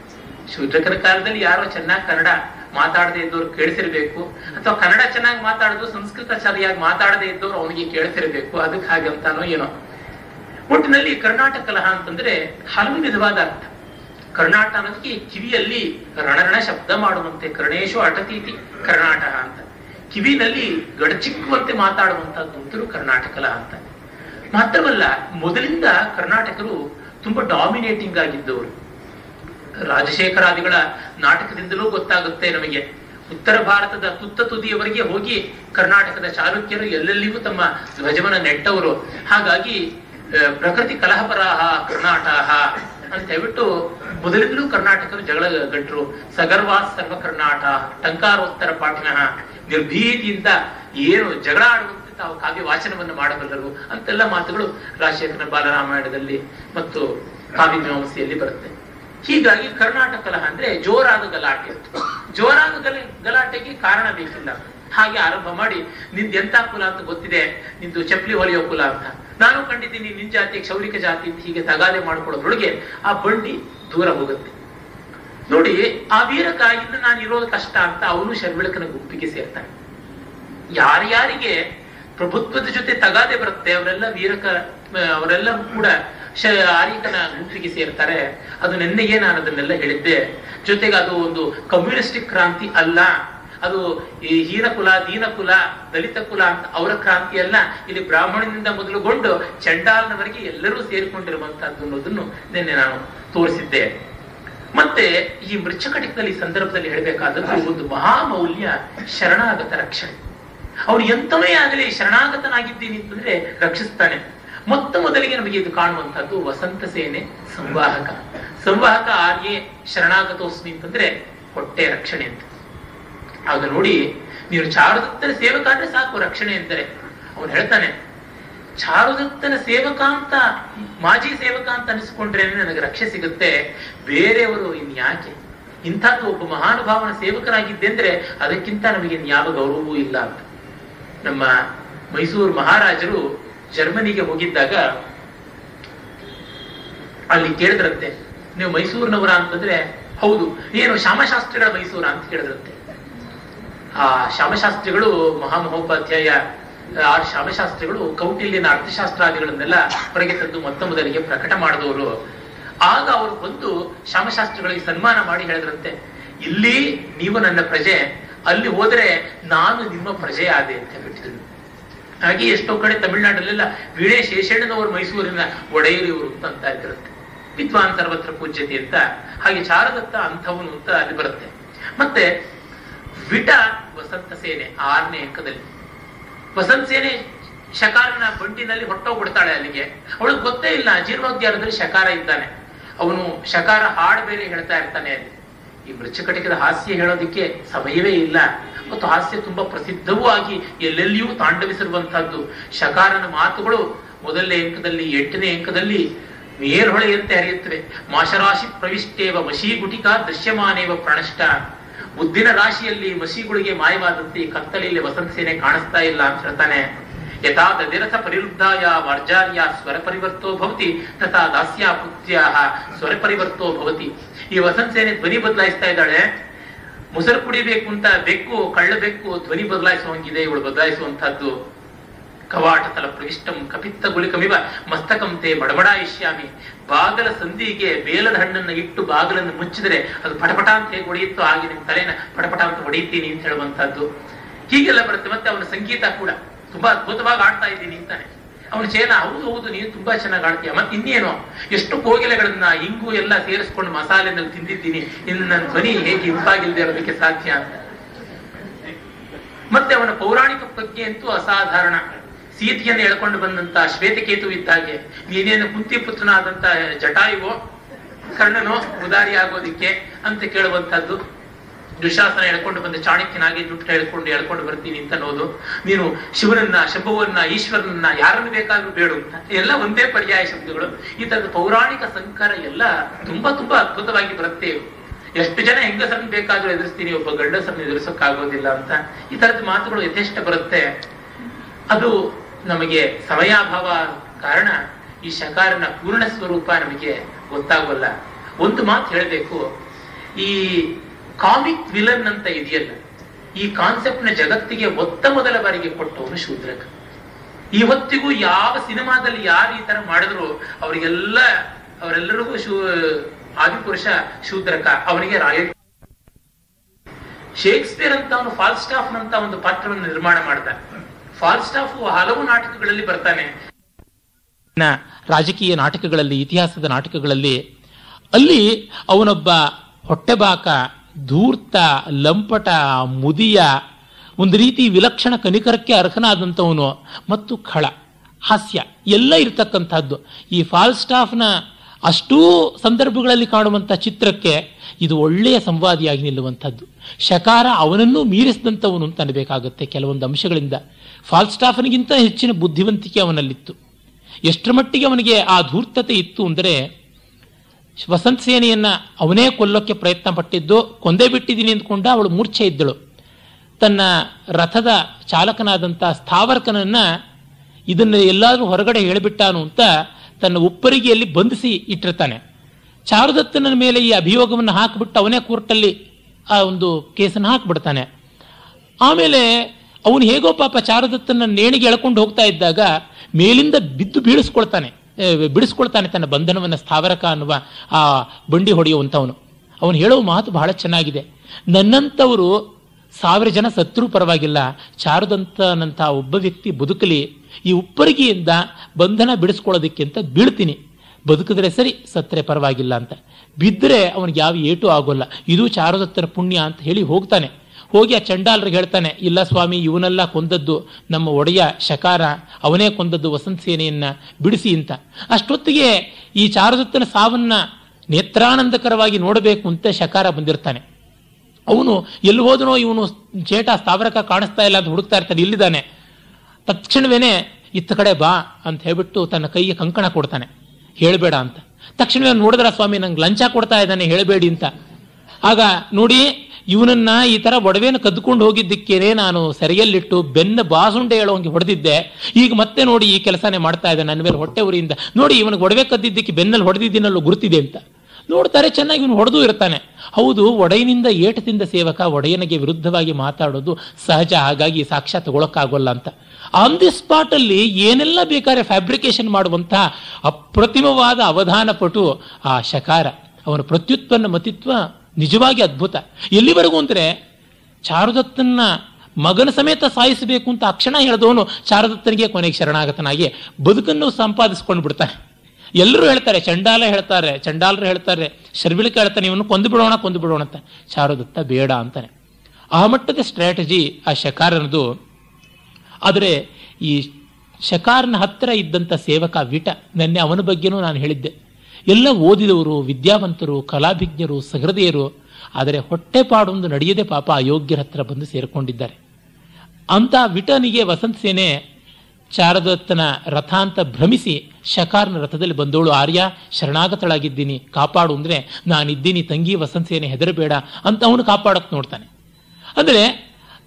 ಶೂದ್ರಕರ ಕಾಲದಲ್ಲಿ ಯಾರೋ ಚೆನ್ನಾಗಿ ಕನ್ನಡ ಮಾತಾಡದೇ ಇದ್ದವ್ರು ಕೇಳಿಸಿರ್ಬೇಕು ಅಥವಾ ಕನ್ನಡ ಚೆನ್ನಾಗಿ ಮಾತಾಡೋದು ಸಂಸ್ಕೃತ ಸರಿಯಾಗಿ ಮಾತಾಡದೇ ಇದ್ದವ್ರು ಅವನಿಗೆ ಕೇಳಿಸಿರ್ಬೇಕು ಅದಕ್ಕೆ ಹಾಗಂತಾನೋ ಏನೋ. ಒಟ್ಟಿನಲ್ಲಿ ಕರ್ನಾಟಕ ಕಲಹ ಅಂತಂದ್ರೆ ಹಲವು ವಿಧವಾದ ಅರ್ಥ. ಕರ್ನಾಟ ಅನ್ನೋದಕ್ಕೆ ಕಿವಿಯಲ್ಲಿ ರಣರಣ ಶಬ್ದ ಮಾಡುವಂತೆ, ಕರ್ಣೇಶು ಅಟತೀತಿ ಕರ್ನಾಟಕ ಅಂತ. ಕಿವಿನಲ್ಲಿ ಗಡಚಿಕ್ಕುವಂತೆ ಮಾತಾಡುವಂತದ್ದು ಕರ್ನಾಟಕ ಕಲಹ ಅಂತ. ಮಾತ್ರವಲ್ಲ, ಮೊದಲಿಂದ ಕರ್ನಾಟಕರು ತುಂಬಾ ಡಾಮಿನೇಟಿಂಗ್ ಆಗಿದ್ದವರು. ರಾಜಶೇಖರಾದಿಗಳ ನಾಟಕದಿಂದಲೂ ಗೊತ್ತಾಗುತ್ತೆ ನಮಗೆ. ಉತ್ತರ ಭಾರತದ ತುತ್ತ ತುದಿಯವರೆಗೆ ಹೋಗಿ ಕರ್ನಾಟಕದ ಚಾಲುಕ್ಯರು ಎಲ್ಲೆಲ್ಲಿಗೂ ತಮ್ಮ ಧ್ವಜವನ ನೆಟ್ಟವರು. ಹಾಗಾಗಿ ಪ್ರಕೃತಿ ಕಲಹಪರಾಹ, ಕರ್ನಾಟಕ ಅಂತ ಹೇಳ್ಬಿಟ್ಟು ಮೊದಲಿಂದಲೂ ಕರ್ನಾಟಕರು ಜಗಳ ಗಂಟರು. ಸಗರ್ವಾ ಸರ್ವ ಕರ್ನಾಟ ಟಂಕಾರೋತ್ತರ ಪಾಠಿನಃ ನಿರ್ಭೀತಿಯಿಂದ ಏನು ಜಗಳ ಆಡುವಂತೆ ತಾವು ಕಾವ್ಯ ವಾಚನವನ್ನು ಮಾಡಬಲ್ಲರು ಅಂತೆಲ್ಲ ಮಾತುಗಳು ರಾಜಶೇಖರ ಬಾಲರಾಮಾಯಣದಲ್ಲಿ ಮತ್ತು ಕಾವ್ಯ ಮೀಮಾಂಸೆಯಲ್ಲಿ ಬರುತ್ತೆ. ಹೀಗಾಗಿ ಕರ್ನಾಟಕ ಕಲಹ ಅಂದ್ರೆ ಜೋರಾದ ಗಲಾಟೆ ಜೋರಾದ ಗಲ, ಗಲಾಟೆಗೆ ಕಾರಣ ಬೇಕಿಲ್ಲ. ಹಾಗೆ ಆರಂಭ ಮಾಡಿ, ನಿಂದ ಎಂತ ಕುಲ ಅಂತ ಗೊತ್ತಿದೆ? ನಿಂದು ಚಪ್ಪಲಿ ಹೊಲಿಯೋ ಕುಲ ಅಂತ. ನಾನು ಕಂಡಿದ್ದೀನಿ, ನಿನ್ ಜಾತಿ, ಕ್ಷೌರಿಕ ಜಾತಿ ಅಂತ ಹೀಗೆ ತಗಾದೆ ಮಾಡ್ಕೊಳ್ಳೋದ್ರೊಳಗೆ ಆ ಬಂಡಿ ದೂರ ಹೋಗುತ್ತೆ. ನೋಡಿ, ಆ ವೀರಕಾಯಿಂದ ನಾನು ಇರೋದು ಕಷ್ಟ ಅಂತ ಅವನು ಶರ್ಮಿಳಕನ ಗುಂಪಿಗೆ ಸೇರ್ತಾನೆ. ಯಾರ್ಯಾರಿಗೆ ಪ್ರಭುತ್ವದ ಜೊತೆ ತಗಾದೆ ಬರುತ್ತೆ, ಅವರೆಲ್ಲ ವೀರಕ ಅವರೆಲ್ಲ ಕೂಡ ಶ, ಆರ್ಯಕನ ಗುಂಪಿಗೆ ಸೇರ್ತಾರೆ. ಅದು ನಿನ್ನೆಗೆ ನಾನು ಅದನ್ನೆಲ್ಲ ಹೇಳಿದ್ದೆ. ಜೊತೆಗೆ ಅದು ಒಂದು ಕಮ್ಯುನಿಸ್ಟಿಕ್ ಕ್ರಾಂತಿ ಅಲ್ಲ. ಅದು ಈ ಹೀನ ಕುಲ, ದೀನ ದಲಿತ ಕುಲ ಅಂತ ಅವರ ಕ್ರಾಂತಿ ಅಲ್ಲ. ಇಲ್ಲಿ ಬ್ರಾಹ್ಮಣನಿಂದ ಮೊದಲುಗೊಂಡು ಚಂಡಾಲನವರೆಗೆ ಎಲ್ಲರೂ ಸೇರಿಕೊಂಡಿರುವಂತಹದ್ದು ಅನ್ನೋದನ್ನು ನಿನ್ನೆ ನಾನು ತೋರಿಸಿದ್ದೆ. ಮತ್ತೆ ಈ ಮೃಚ್ಛಕಟಿಕದಲ್ಲಿ ಸಂದರ್ಭದಲ್ಲಿ ಹೇಳಬೇಕಾದದ್ದು ಒಂದು ಮಹಾಮೌಲ್ಯ ಶರಣಾಗತ ರಕ್ಷಣೆ. ಅವನು ಎಂತವೇ ಆಗಲಿ ಶರಣಾಗತನಾಗಿದ್ದೀನಿ ಅಂತಂದ್ರೆ ರಕ್ಷಿಸ್ತಾನೆ. ಮೊತ್ತ ಮೊದಲಿಗೆ ನಮಗೆ ಇದು ಕಾಣುವಂತಹದ್ದು ವಸಂತ ಸೇನೆ ಸಂವಾಹಕ. ಸಂವಾಹಕ ಆರ್ಯೆ ಶರಣಾಗತೋಸ್ಮಿ ಅಂತಂದ್ರೆ ಹೊಟ್ಟೆ ರಕ್ಷಣೆ ಅಂತ. ಆಗ ನೋಡಿ ನೀವು ಚಾರುದತ್ತನ ಸೇವಕ ಅಂದ್ರೆ ಸಾಕು, ರಕ್ಷಣೆ ಅಂತಾರೆ. ಅವನು ಹೇಳ್ತಾನೆ, ಚಾರುದತ್ತನ ಸೇವಕ ಅಂತ, ಮಾಜಿ ಸೇವಕ ಅಂತ ಅನಿಸ್ಕೊಂಡ್ರೆ ನನಗೆ ರಕ್ಷೆ ಸಿಗುತ್ತೆ, ಬೇರೆಯವರು ಇನ್ಯಾಕೆ ಇಂಥದ್ದು ಒಬ್ಬ ಮಹಾನುಭಾವನ ಸೇವಕರಾಗಿದ್ದೆ ಅಂದ್ರೆ ಅದಕ್ಕಿಂತ ನಮಗೆ ಯಾವ ಗೌರವವೂ ಇಲ್ಲ ಅಂತ. ನಮ್ಮ ಮೈಸೂರು ಮಹಾರಾಜರು ಜರ್ಮನಿಗೆ ಹೋಗಿದ್ದಾಗ ಅಲ್ಲಿ ಕೇಳಿದ್ರಂತೆ, ನೀವು ಮೈಸೂರಿನವರ? ಅಂತಂದ್ರೆ ಹೌದು, ಏನು ಶ್ಯಾಮಶಾಸ್ತ್ರಿಗಳ ಮೈಸೂರ? ಅಂತ ಕೇಳಿದ್ರಂತೆ. ಆ ಶ್ಯಾಮಶಾಸ್ತ್ರಿಗಳು ಮಹಾಮಹೋಪಾಧ್ಯಾಯ, ಆ ಶ್ಯಾಮಶಾಸ್ತ್ರಿಗಳು ಕೌಟಿಲ್ಯನ ಅರ್ಥಶಾಸ್ತ್ರಾದಿಗಳನ್ನೆಲ್ಲ ಹೊರಗೆ ತಂದು ಮೊತ್ತ ಮೊದಲಿಗೆ ಪ್ರಕಟ ಮಾಡಿದವರು. ಆಗ ಅವರು ಬಂದು ಶ್ಯಾಮಶಾಸ್ತ್ರಿಗಳಿಗೆ ಸನ್ಮಾನ ಮಾಡಿ ಹೇಳಿದ್ರಂತೆ, ಇಲ್ಲಿ ನೀವು ನನ್ನ ಪ್ರಜೆ ಅಲ್ಲಿ ಹೋದ್ರೆ ನಾನು ನಿಮ್ಮ ಪ್ರಜೆ ಆದೆ ಅಂತ ಹೇಳ್ತಿದ್ರು ಹಾಗೆ ಎಷ್ಟೋ ಕಡೆ ತಮಿಳುನಾಡಲ್ಲೆಲ್ಲ ವೀಣೆ ಶೇಷಣ್ಣನವರು ಮೈಸೂರಿನ ಒಡೆಯರು ಇವರು ಅಂತ ಅಂತ ಇದ್ರಂತೆ. ವಿದ್ವಾನ್ ಸರ್ವತ್ರ ಪೂಜ್ಯತೆ ಅಂತ, ಹಾಗೆ ಶಾರದತ್ತ ಅಂಥವನು ಅಂತ ಅಲ್ಲಿ ಬರುತ್ತೆ. ಮತ್ತೆ ವಿಟ ವಸಂತ ಸೇನೆ ಆರನೇ ಅಂಕದಲ್ಲಿ. ವಸಂತ ಸೇನೆ ಶಕಾರನ ಬಂಡಿನಲ್ಲಿ ಹೊಟ್ಟೋಗ್ಬಿಡ್ತಾಳೆ ಅಲ್ಲಿಗೆ. ಅವಳಿಗೆ ಗೊತ್ತೇ ಇಲ್ಲ ಜೀರ್ಣೋದ್ಯಾನದಲ್ಲಿ ಶಕಾರ ಇದ್ದಾನೆ. ಅವನು ಶಕಾರ ಹಾಡು ಬೇರೆ ಹೇಳ್ತಾ ಇರ್ತಾನೆ ಅಲ್ಲಿ. ಈ ಮೃಚ್ಛಕಟಿಕದ ಹಾಸ್ಯ ಹೇಳೋದಕ್ಕೆ ಸಮಯವೇ ಇಲ್ಲ. ಮತ್ತು ಹಾಸ್ಯ ತುಂಬಾ ಪ್ರಸಿದ್ಧವೂ ಆಗಿ ಎಲ್ಲೆಲ್ಲಿಯೂ ತಾಂಡವಿಸಿರುವಂತಹದ್ದು. ಶಕಾರನ ಮಾತುಗಳು ಮೊದಲನೇ ಅಂಕದಲ್ಲಿ, ಎಂಟನೇ ಅಂಕದಲ್ಲಿ ಮೇರ್ಹೊಳೆಯಂತೆ ಹರಿಯುತ್ತವೆ. ಮಾಶರಾಶಿ ಪ್ರವಿಷ್ಟೇವ ಮಶೀಗುಟಿಕ ದೃಶ್ಯಮಾನೇವ ಪ್ರಣಷ್ಟ. ಮುದ್ದಿನ ರಾಶಿಯಲ್ಲಿ ಮಸೀಗುಳಿಗೆ ಮಾಯವಾದಂತೆ ಕತ್ತಲೆಯಲ್ಲಿ ವಸಂತ ಸೇನೆ ಕಾಣಿಸ್ತಾ ಇಲ್ಲ ಅಂತ ಹೇಳ್ತಾನೆ. ಯಥಾ ದದಿರಥ ಪರಿವೃದ್ಧಾಯ ವಾರ್ಜಾರ್ಯ ಸ್ವರ ಪರಿವರ್ತೋ ಭವತಿ, ತಥಾ ದಾಸ್ಯ ಪುತ್ರ ಸ್ವರ ಪರಿವರ್ತೋ ಭವತಿ. ಈ ವಸಂತ ಸೇನೆ ಧ್ವನಿ ಬದಲಾಯಿಸ್ತಾ ಇದ್ದಾಳೆ. ಮೊಸರು ಕುಡಿಬೇಕು ಅಂತ ಬೆಕ್ಕು, ಕಳ್ಳ ಬೆಕ್ಕು ಧ್ವನಿ ಬದಲಾಯಿಸುವಂಗಿದೆ, ಇವಳು ಬದಲಾಯಿಸುವಂತಹದ್ದು ಕವಾಟ ತಲ ಪ್ರವಿಷ್ಟಂ ಕಪಿತ್ತ ಗುಳಿಕಮಿವ ಮಸ್ತಕಂತೆ ಬಡಬಡಾಯಿಷ್ಯಾಮಿ. ಬಾಗಲ ಸಂಧಿಗೆ ಬೇಲದ ಹಣ್ಣನ್ನು ಇಟ್ಟು ಬಾಗಲನ್ನು ಮುಚ್ಚಿದರೆ ಅದು ಪಟಪಟ ಅಂತ ಹೇಗೆ ಹೊಡೆಯುತ್ತೋ ಹಾಗೆ ನಿಮ್ ತಲೆನ ಪಟಪಟ ಅಂತ ಹೊಡೆಯುತ್ತೀನಿ ಅಂತ ಹೇಳುವಂತಹದ್ದು ಹೀಗೆಲ್ಲ ಬರುತ್ತೆ. ಮತ್ತೆ ಅವನ ಸಂಗೀತ ಕೂಡ. ತುಂಬಾ ಅದ್ಭುತವಾಗಿ ಆಡ್ತಾ ಇದ್ದೀನಿ ಅಂತಾನೆ. ಅವನು ಚೇನ ಹೌದು ಹೌದು, ನೀನು ತುಂಬಾ ಚೆನ್ನಾಗಿ ಆಡ್ತೀಯ ಮತ್ತೆ ಇನ್ನೇನು? ಎಷ್ಟು ಕೋಗಿಲೆಗಳನ್ನ ಇಂಗು ಎಲ್ಲ ಸೇರಿಸ್ಕೊಂಡು ಮಸಾಲೆನಲ್ಲಿ ತಿಂದಿದ್ದೀನಿ. ಇನ್ನು ನನ್ನ ಧ್ವನಿ ಹೇಗೆ ಇಂಪಾಗಿಲ್ಲದೆ ಇರೋದಕ್ಕೆ ಸಾಧ್ಯ ಮತ್ತೆ ಅವನ ಪೌರಾಣಿಕ ಪ್ರಜ್ಞೆ ಅಂತೂ ಅಸಾಧಾರಣ. ಸೀತೆಯನ್ನು ಎಳ್ಕೊಂಡು ಬಂದಂತ ಶ್ವೇತಕೇತು ಇದ್ದಾಗೆ. ನೀನೇನು ಕುಂತಿ ಪುತ್ರನಾದಂತ ಜಟಾಯುವೋ? ಕರ್ಣನೋ ಉದಾರಿ ಆಗೋದಿಕ್ಕೆ ಅಂತ ಕೇಳುವಂತದ್ದು. ದುಶಾಸನ ಎಳ್ಕೊಂಡು ಬಂದ ಚಾಣಕ್ಯನಾಗಿ ದುಡ್ಡು ಎಳ್ಕೊಂಡು ಎಳ್ಕೊಂಡು ಬರ್ತೀನಿ ಅಂತ ಅನ್ನೋದು. ನೀನು ಶಿವನನ್ನ, ಶಂಭುವನ್ನ, ಈಶ್ವರನನ್ನ ಯಾರನ್ನು ಬೇಕಾದ್ರೂ ಬೇಡು ಅಂತ. ಎಲ್ಲ ಒಂದೇ ಪರ್ಯಾಯ ಶಬ್ದಗಳು. ಈ ತರದ ಪೌರಾಣಿಕ ಸಂಕಾರ ಎಲ್ಲ ತುಂಬಾ ತುಂಬಾ ಅದ್ಭುತವಾಗಿ ಬರುತ್ತೆ ಎಷ್ಟು ಜನ ಹೆಂಗಸರನ್ನ ಬೇಕಾದ್ರೂ ಎದುರಿಸ್ತೀನಿ, ಒಬ್ಬ ಗಂಡಸರನ್ನ ಎದುರಿಸೋಕ್ಕಾಗೋದಿಲ್ಲ ಅಂತ. ಈ ತರದ ಮಾತುಗಳು ಯಥೇಷ್ಟ ಬರುತ್ತೆ. ಅದು ನಮಗೆ ಸಮಯಾಭಾವ ಕಾರಣ, ಈ ಶಕಾರನ ಪೂರ್ಣ ಸ್ವರೂಪ ನಮಗೆ ಗೊತ್ತಾಗೋಲ್ಲ. ಒಂದು ಮಾತು ಹೇಳಬೇಕು. ಈ ಕಾಮಿಕ್ ವಿಲನ್ ಅಂತ ಇದೆಯಲ್ಲ, ಈ ಕಾನ್ಸೆಪ್ಟ್ನ ಜಗತ್ತಿಗೆ ಒತ್ತ ಮೊದಲ ಬಾರಿಗೆ ಕೊಟ್ಟವನು ಶೂದ್ರಕ. ಇವತ್ತಿಗೂ ಯಾವ ಸಿನಿಮಾದಲ್ಲಿ ಯಾರು ಈ ತರ ಮಾಡಿದ್ರು, ಅವರಿಗೆಲ್ಲ, ಅವರೆಲ್ಲರಿಗೂ ಶೂ, ಆದಿಪುರುಷ ಶೂದ್ರಕ, ಅವನಿಗೆ ರಾಯ. ಶೇಕ್ಸ್ಪಿಯರ್ ಅಂತ ಅವನು ಫಾಲ್ಸ್ಟಾಫ್ ಅಂತ ಒಂದು ಪಾತ್ರವನ್ನು ನಿರ್ಮಾಣ ಮಾಡ್ತಾನೆ ಫಾಲ್ಸ್ಟಾಫ್ ಹಲವು ನಾಟಕಗಳಲ್ಲಿ ಬರ್ತಾನೆ. ರಾಜಕೀಯ ನಾಟಕಗಳಲ್ಲಿ, ಇತಿಹಾಸದ ನಾಟಕಗಳಲ್ಲಿ, ಅಲ್ಲಿ ಅವನೊಬ್ಬ ಹೊಟ್ಟೆಬಾಕ ಧೂರ್ತ, ಲಂಪಟ, ಮುದಿಯ, ಒಂದು ರೀತಿ ವಿಲಕ್ಷಣ ಕನಿಕರಕ್ಕೆ ಅರ್ಹನಾದಂಥವನು ಮತ್ತು ಖಳ, ಹಾಸ್ಯ, ಎಲ್ಲ ಇರತಕ್ಕಂಥದ್ದು. ಈ ಫಾಲ್ಸ್ಟಾಫ್ನ ಅಷ್ಟೂ ಸಂದರ್ಭಗಳಲ್ಲಿ ಕಾಣುವಂಥ ಚಿತ್ರಕ್ಕೆ ಇದು ಒಳ್ಳೆಯ ಸಂವಾದಿಯಾಗಿ ನಿಲ್ಲುವಂಥದ್ದು. ಶಕಾರ ಅವನನ್ನೂ ಮೀರಿಸಿದಂಥವನು ಅಂತ ಅನ್ಬೇಕಾಗುತ್ತೆ ಕೆಲವೊಂದು ಅಂಶಗಳಿಂದ. ಫಾಲ್ಸ್ಟಾಫ್ನಿಗಿಂತ ಹೆಚ್ಚಿನ ಬುದ್ಧಿವಂತಿಕೆ ಅವನಲ್ಲಿತ್ತು. ಎಷ್ಟರ ಮಟ್ಟಿಗೆ ಅವನಿಗೆ ಆ ಧೂರ್ತತೆ ಇತ್ತು ಅಂದರೆ ವಸಂತ ಸೇನೆಯನ್ನ ಅವನೇ ಕೊಲ್ಲೋಕ್ಕೆ ಪ್ರಯತ್ನ ಪಟ್ಟಿದ್ದು, ಕೊಂದೇ ಬಿಟ್ಟಿದ್ದೀನಿ ಅಂದ್ಕೊಂಡ ಅವಳು ಮೂರ್ಛೆ ಇದ್ದಳು. ತನ್ನ ರಥದ ಚಾಲಕನಾದಂಥ ಸ್ಥಾವರ್ಕನನ್ನ ಇದನ್ನ ಎಲ್ಲಾದರೂ ಹೊರಗಡೆ ಹೇಳಿಬಿಟ್ಟಾನು ಅಂತ ತನ್ನ ಉಪ್ಪರಿಗೆಯಲ್ಲಿ ಬಂಧಿಸಿ ಇಟ್ಟಿರ್ತಾನೆ. ಚಾರುದತ್ತನ ಮೇಲೆ ಈ ಅಭಿಯೋಗವನ್ನು ಹಾಕಿಬಿಟ್ಟು ಅವನೇ ಕೋರ್ಟಲ್ಲಿ ಆ ಒಂದು ಕೇಸನ್ನು ಹಾಕಿಬಿಡ್ತಾನೆ. ಆಮೇಲೆ ಅವನು ಹೇಗೋ ಪಾಪ ಚಾರುದತ್ತನ ನೇಣಿಗೆ ಎಳ್ಕೊಂಡು ಹೋಗ್ತಾ ಇದ್ದಾಗ ಮೇಲಿಂದ ಬಿದ್ದು ಬೀಳಿಸ್ಕೊಳ್ತಾನೆ. ಬಿಡಿಸ್ಕೊಳ್ತಾನೆ ತನ್ನ ಬಂಧನವನ್ನು ಸ್ಥಾವರಕ ಅನ್ನುವ ಆ ಬಂಡಿ ಹೊಡೆಯುವಂಥವನು. ಅವನು ಹೇಳೋ ಮಾತು ಬಹಳ ಚೆನ್ನಾಗಿದೆ. ನನ್ನಂಥವರು ಸಾವಿರ ಜನ ಸತ್ರು ಪರವಾಗಿಲ್ಲ. ಚಾರುದಂತನಂಥ ಒಬ್ಬ ವ್ಯಕ್ತಿ ಬದುಕಲಿ. ಈ ಉಪ್ಪರಿಗೆಯಿಂದ ಬಂಧನ ಬಿಡಿಸ್ಕೊಳ್ಳೋದಕ್ಕೆ ಅಂತ ಬೀಳ್ತೀನಿ. ಬದುಕಿದ್ರೆ ಸರಿ ಸತ್ರೆ ಪರವಾಗಿಲ್ಲ ಅಂತ. ಬಿದ್ದರೆ ಅವನಿಗೆ ಯಾವ ಏಟು ಆಗೋಲ್ಲ. ಇದು ಚಾರುದತ್ತನ ಪುಣ್ಯ ಅಂತ ಹೇಳಿ ಹೋಗ್ತಾನೆ. ಹೋಗಿ ಆ ಚಂಡಾಲರಿಗೆ ಹೇಳ್ತಾನೆ, ಇಲ್ಲ ಸ್ವಾಮಿ, ಇವನೆಲ್ಲ ಕೊಂದದ್ದು ನಮ್ಮ ಒಡೆಯ ಶಕಾರ, ಅವನೇ ಕೊಂದದ್ದು ವಸಂತ ಸೇನೆಯನ್ನ ಬಿಡಿಸಿ ಅಂತ. ಅಷ್ಟೊತ್ತಿಗೆ ಈ ಚಾರುದತ್ತನ ಸಾವನ್ನ ನೇತ್ರಾನಂದಕರವಾಗಿ ನೋಡಬೇಕು ಅಂತ ಶಕಾರ ಬಂದಿರ್ತಾನೆ. ಅವನು ಎಲ್ಲಿ ಹೋದನೋ ಇವನು ಚೇಟ ಸ್ಥಾವರಕ ಕಾಣಿಸ್ತಾ ಇಲ್ಲ ಅಂತ ಹುಡುಕ್ತಾ ಇರ್ತಾನೆ, ಇಲ್ಲಿದ್ದಾನೆ. ತಕ್ಷಣವೇನೆ ಇತ್ತ ಕಡೆ ಬಾ ಅಂತ ಹೇಳ್ಬಿಟ್ಟು ತನ್ನ ಕೈಗೆ ಕಂಕಣ ಕೊಡ್ತಾನೆ. ಹೇಳಬೇಡ ಅಂತ. ತಕ್ಷಣವೇ ನೋಡಿದ್ರ ಸ್ವಾಮಿ, ನಂಗೆ ಲಂಚ ಕೊಡ್ತಾ ಇದ್ದಾನೆ, ಹೇಳಬೇಡಿ ಅಂತ. ಆಗ ನೋಡಿ ಇವನನ್ನ ಈ ತರ ಒಡವೆನ ಕದ್ದುಕೊಂಡು ಹೋಗಿದ್ದಕ್ಕೇನೆ ನಾನು ಸೆರೆಯಲ್ಲಿಟ್ಟು ಬೆನ್ನ ಬಾಸುಂಡೆ ಹೇಳೋಂಗೆ ಹೊಡೆದಿದ್ದೆ. ಈಗ ಮತ್ತೆ ನೋಡಿ ಈ ಕೆಲಸನೇ ಮಾಡ್ತಾ ಇದೆ ನನ್ನ ಮೇಲೆ ಹೊಟ್ಟೆ ಉರಿಯಿಂದ. ನೋಡಿ ಇವನಿಗೆ ಒಡವೆ ಕದ್ದಿದ್ದಕ್ಕೆ ಬೆನ್ನಲ್ಲಿ ಹೊಡೆದಿದ್ದೀನಲ್ಲೂ ಗುರುತಿದೆ ಅಂತ. ನೋಡ್ತಾರೆ ಚೆನ್ನಾಗಿ ಇವನು ಹೊಡೆದು ಇರ್ತಾನೆ. ಹೌದು, ಒಡೆಯನಿಂದ ಏಟದಿಂದ ಸೇವಕ ಒಡೆಯನಿಗೆ ವಿರುದ್ಧವಾಗಿ ಮಾತಾಡೋದು ಸಹಜ, ಹಾಗಾಗಿ ಸಾಕ್ಷ್ಯ ತಗೊಳಕ್ಕಾಗೋಲ್ಲ ಅಂತ. ಆನ್ ದಿ ಸ್ಪಾಟ್ ಅಲ್ಲಿ ಏನೆಲ್ಲ ಬೇಕಾದ್ರೆ ಫ್ಯಾಬ್ರಿಕೇಶನ್ ಮಾಡುವಂತಹ ಅಪ್ರತಿಮವಾದ ಅವಧಾನ ಪಟು ಆ ಶಕಾರ. ಅವನ ಪ್ರತ್ಯುತ್ಪನ್ನ ಮತಿತ್ವ ನಿಜವಾಗಿ ಅದ್ಭುತ. ಎಲ್ಲಿವರೆಗೂ ಅಂದರೆ ಚಾರುದತ್ತನ್ನ ಮಗನ ಸಮೇತ ಸಾಯಿಸಬೇಕು ಅಂತ ಅಕ್ಷಣ ಹೇಳಿದವನು ಚಾರುದತ್ತನಿಗೆ ಕೊನೆಗೆ ಶರಣಾಗತನಾಗಿ ಬದುಕನ್ನು ಸಂಪಾದಿಸ್ಕೊಂಡು ಬಿಡ್ತಾನೆ. ಎಲ್ಲರೂ ಹೇಳ್ತಾರೆ, ಚಂಡಾಲ ಹೇಳ್ತಾರೆ, ಚಂಡಾಲರು ಹೇಳ್ತಾರೆ ಶರ್ವಿಳಿಕ ಹೇಳ್ತಾನೆ ಇವನು ಕೊಂದು ಬಿಡೋಣ ಕೊಂದು ಬಿಡೋಣ ಅಂತ. ಚಾರುದತ್ತ ಬೇಡ ಅಂತಾನೆ. ಆ ಮಟ್ಟದ ಸ್ಟ್ರಾಟಜಿ ಆ ಶಕಾರನದು. ಆದರೆ ಈ ಶಕಾರನ ಹತ್ತಿರ ಇದ್ದಂಥ ಸೇವಕ ವಿಟ, ನೆನ್ನೆ ಅವನ ಬಗ್ಗೆನೂ ನಾನು ಹೇಳಿದ್ದೆ. ಎಲ್ಲ ಓದಿದವರು, ವಿದ್ಯಾವಂತರು ಕಲಾಭಿಜ್ಞರು ಸಹೃದಯರು, ಆದರೆ ಹೊಟ್ಟೆಪಾಡೊಂದು ನಡೆಯದೆ ಪಾಪ ಅಯೋಗ್ಯರ ಹತ್ರ ಬಂದು ಸೇರಿಕೊಂಡಿದ್ದಾರೆ. ಅಂತ ವಿಟನಿಗೆ ವಸಂತ ಸೇನೆ ಚಾರದತ್ತನ ರಥ ಅಂತ ಭ್ರಮಿಸಿ ಶಕಾರ್ನ ರಥದಲ್ಲಿ ಬಂದವಳು, ಆರ್ಯ, ಶರಣಾಗತಳಾಗಿದ್ದೀನಿ, ಕಾಪಾಡು ಅಂದರೆ ನಾನಿದ್ದೀನಿ, ತಂಗಿ ವಸಂತ ಸೇನೆ ಹೆದರಬೇಡ ಅಂತ ಅವನು ಕಾಪಾಡಕ್ಕೆ ನೋಡ್ತಾನೆ. ಅಂದರೆ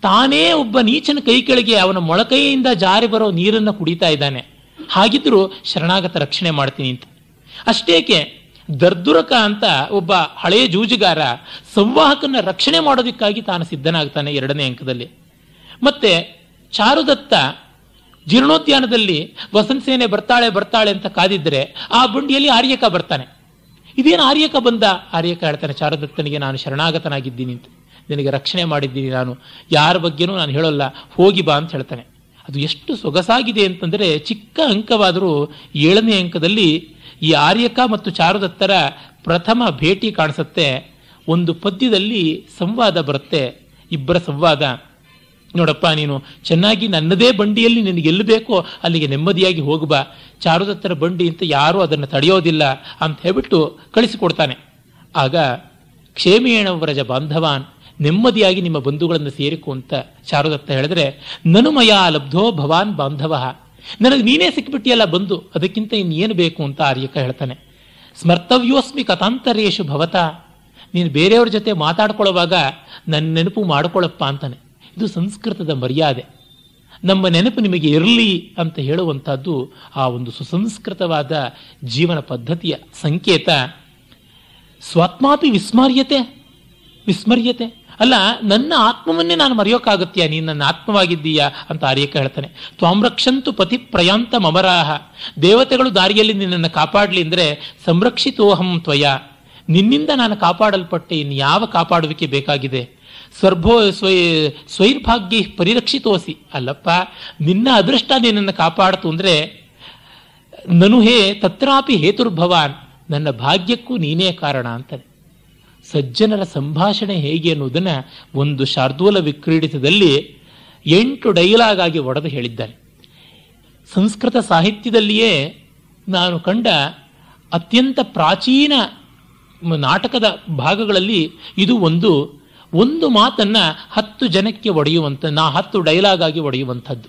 ತಾನೇ ಒಬ್ಬ ನೀಚನ ಕೈ ಕೆಳಗೆ ಅವನ ಮೊಳಕೈಯಿಂದ ಜಾರಿ ಬರೋ ನೀರನ್ನು ಕುಡಿತಾ ಇದ್ದಾನೆ. ಹಾಗಿದ್ರೂ ಶರಣಾಗತ ರಕ್ಷಣೆ ಮಾಡ್ತೀನಿ ಅಂತ. ಅಷ್ಟೇಕೆ, ದರ್ದುರಕ ಅಂತ ಒಬ್ಬ ಹಳೆಯ ಜೂಜುಗಾರ ಸಂವಾಹಕನ ರಕ್ಷಣೆ ಮಾಡೋದಕ್ಕಾಗಿ ತಾನು ಸಿದ್ಧನಾಗ್ತಾನೆ ಎರಡನೇ ಅಂಕದಲ್ಲಿ. ಮತ್ತೆ ಚಾರುದತ್ತ ಜೀರ್ಣೋದ್ಯಾನದಲ್ಲಿ ವಸಂತ ಸೇನೆ ಬರ್ತಾಳೆ ಬರ್ತಾಳೆ ಅಂತ ಕಾದಿದ್ರೆ ಆ ಬಂಡಿಯಲ್ಲಿ ಆರ್ಯಕ ಬರ್ತಾನೆ. ಇದೇನು ಆರ್ಯಕ ಬಂದ? ಆರ್ಯಕ ಹೇಳ್ತಾನೆ, ಚಾರುದತ್ತನಿಗೆ ನಾನು ಶರಣಾಗತನಾಗಿದ್ದೀನಿ ಅಂತ. ನಿನಗೆ ರಕ್ಷಣೆ ಮಾಡಿದ್ದೀನಿ ನಾನು. ಯಾರ ಬಗ್ಗೆನೂ ನಾನು ಹೇಳೋಲ್ಲ, ಹೋಗಿ ಬಾ ಅಂತ ಹೇಳ್ತಾನೆ. ಅದು ಎಷ್ಟು ಸೊಗಸಾಗಿದೆ ಅಂತಂದರೆ ಚಿಕ್ಕ ಅಂಕವಾದರೂ ಏಳನೇ ಅಂಕದಲ್ಲಿ ಈ ಆರ್ಯಕ ಮತ್ತು ಚಾರುದತ್ತರ ಪ್ರಥಮ ಭೇಟಿ ಕಾಣಿಸುತ್ತೆ. ಒಂದು ಪದ್ಯದಲ್ಲಿ ಸಂವಾದ ಬರುತ್ತೆ. ಇಬ್ಬರ ಸಂವಾದ. ನೋಡಪ್ಪ, ನೀನು ಚೆನ್ನಾಗಿ ನನ್ನದೇ ಬಂಡಿಯಲ್ಲಿ ನಿನಗೆ ಎಲ್ಲಿ ಬೇಕೋ ಅಲ್ಲಿಗೆ ನೆಮ್ಮದಿಯಾಗಿ ಹೋಗಬಾ ಚಾರುದತ್ತರ ಬಂಡಿ ಅಂತ ಯಾರೂ ಅದನ್ನು ತಡೆಯೋದಿಲ್ಲ ಅಂತ ಹೇಳ್ಬಿಟ್ಟು ಕಳಿಸಿಕೊಡ್ತಾನೆ. ಆಗ ಕ್ಷೇಮೇಣ ವ್ರಜ ಬಾಂಧವಾನ್, ನೆಮ್ಮದಿಯಾಗಿ ನಿಮ್ಮ ಬಂಧುಗಳನ್ನು ಸೇರಿಕು ಅಂತ ಚಾರುದತ್ತ ಹೇಳಿದ್ರೆ, ನನುಮಯ ಲಬ್ಧೋ ಭವಾನ್ ಬಾಂಧವ. ನನಗೆ ನೀನೇ ಸಿಕ್ಬಿಟ್ಟಿಯಲ್ಲ ಬಂದು, ಅದಕ್ಕಿಂತ ಇನ್ನೇನು ಬೇಕು ಅಂತ ಆರ್ಯಕ ಹೇಳ್ತಾನೆ. ಸ್ಮರ್ತವ್ಯೋಸ್ಮಿ ಕಥಾಂತರೇಶು ಭವತ, ನೀನು ಬೇರೆಯವ್ರ ಜೊತೆ ಮಾತಾಡ್ಕೊಳ್ಳುವಾಗ ನನ್ನ ನೆನಪು ಮಾಡಿಕೊಳ್ಳಪ್ಪ ಅಂತಾನೆ. ಇದು ಸಂಸ್ಕೃತದ ಮರ್ಯಾದೆ. ನಮ್ಮ ನೆನಪು ನಿಮಗೆ ಇರಲಿ ಅಂತ ಹೇಳುವಂಥದ್ದು ಆ ಒಂದು ಸುಸಂಸ್ಕೃತವಾದ ಜೀವನ ಪದ್ಧತಿಯ ಸಂಕೇತ. ಸ್ವಾತ್ಮಾಪಿ ವಿಸ್ಮರ್ಯತೆ ವಿಸ್ಮರ್ಯತೆ. ಅಲ್ಲ, ನನ್ನ ಆತ್ಮವನ್ನೇ ನಾನು ಮರೆಯೋಕ್ಕಾಗತ್ತೀಯ ನೀನು ನನ್ನ ಆತ್ಮವಾಗಿದ್ದೀಯಾ? ಅಂತ ಆರ್ಯಕ ಹೇಳ್ತಾನೆ. ತ್ವಾಮ್ರಕ್ಷಂತು ಪತಿ ಪ್ರಯಾಂತ ಮಮರಾಹ. ದೇವತೆಗಳು ದಾರಿಯಲ್ಲಿ ನಿನ್ನನ್ನು ಕಾಪಾಡಲಿ ಅಂದರೆ ಸಂರಕ್ಷಿತೋಹಂ ತ್ವಯ. ನಿನ್ನಿಂದ ನಾನು ಕಾಪಾಡಲ್ಪಟ್ಟೆ, ಇನ್ನು ಯಾವ ಕಾಪಾಡುವಿಕೆ ಬೇಕಾಗಿದೆ? ಸ್ವರ್ಭೋ ಸ್ವೈ ಸ್ವೈರ್ಭಾಗ್ಯ ಪರಿರಕ್ಷಿತೋಸಿ. ಅಲ್ಲಪ್ಪ, ನಿನ್ನ ಅದೃಷ್ಟ ನಿನ್ನನ್ನು ಕಾಪಾಡ್ತು ಅಂದರೆ ನನು ಹೇ ತತ್ರಾಪಿ ಹೇತುರ್ಭವಾನ್. ನನ್ನ ಭಾಗ್ಯಕ್ಕೂ ನೀನೇ ಕಾರಣ, ಅಂತಾನೆ. ಸಜ್ಜನರ ಸಂಭಾಷಣೆ ಹೇಗೆ ಅನ್ನೋದನ್ನ ಒಂದು ಶಾರ್ದೂಲ ವಿಕ್ರೀಡಿತದಲ್ಲಿ ಎಂಟು ಡೈಲಾಗ್ ಆಗಿ ಒಡೆದು ಹೇಳಿದ್ದಾರೆ. ಸಂಸ್ಕೃತ ಸಾಹಿತ್ಯದಲ್ಲಿಯೇ ನಾನು ಕಂಡ ಅತ್ಯಂತ ಪ್ರಾಚೀನ ನಾಟಕದ ಭಾಗಗಳಲ್ಲಿ ಇದು ಒಂದು ಒಂದು ಮಾತನ್ನ ಹತ್ತು ಜನಕ್ಕೆ ಒಡೆಯುವಂಥ ನಾ ಹತ್ತು ಡೈಲಾಗ್ ಆಗಿ ಒಡೆಯುವಂಥದ್ದು.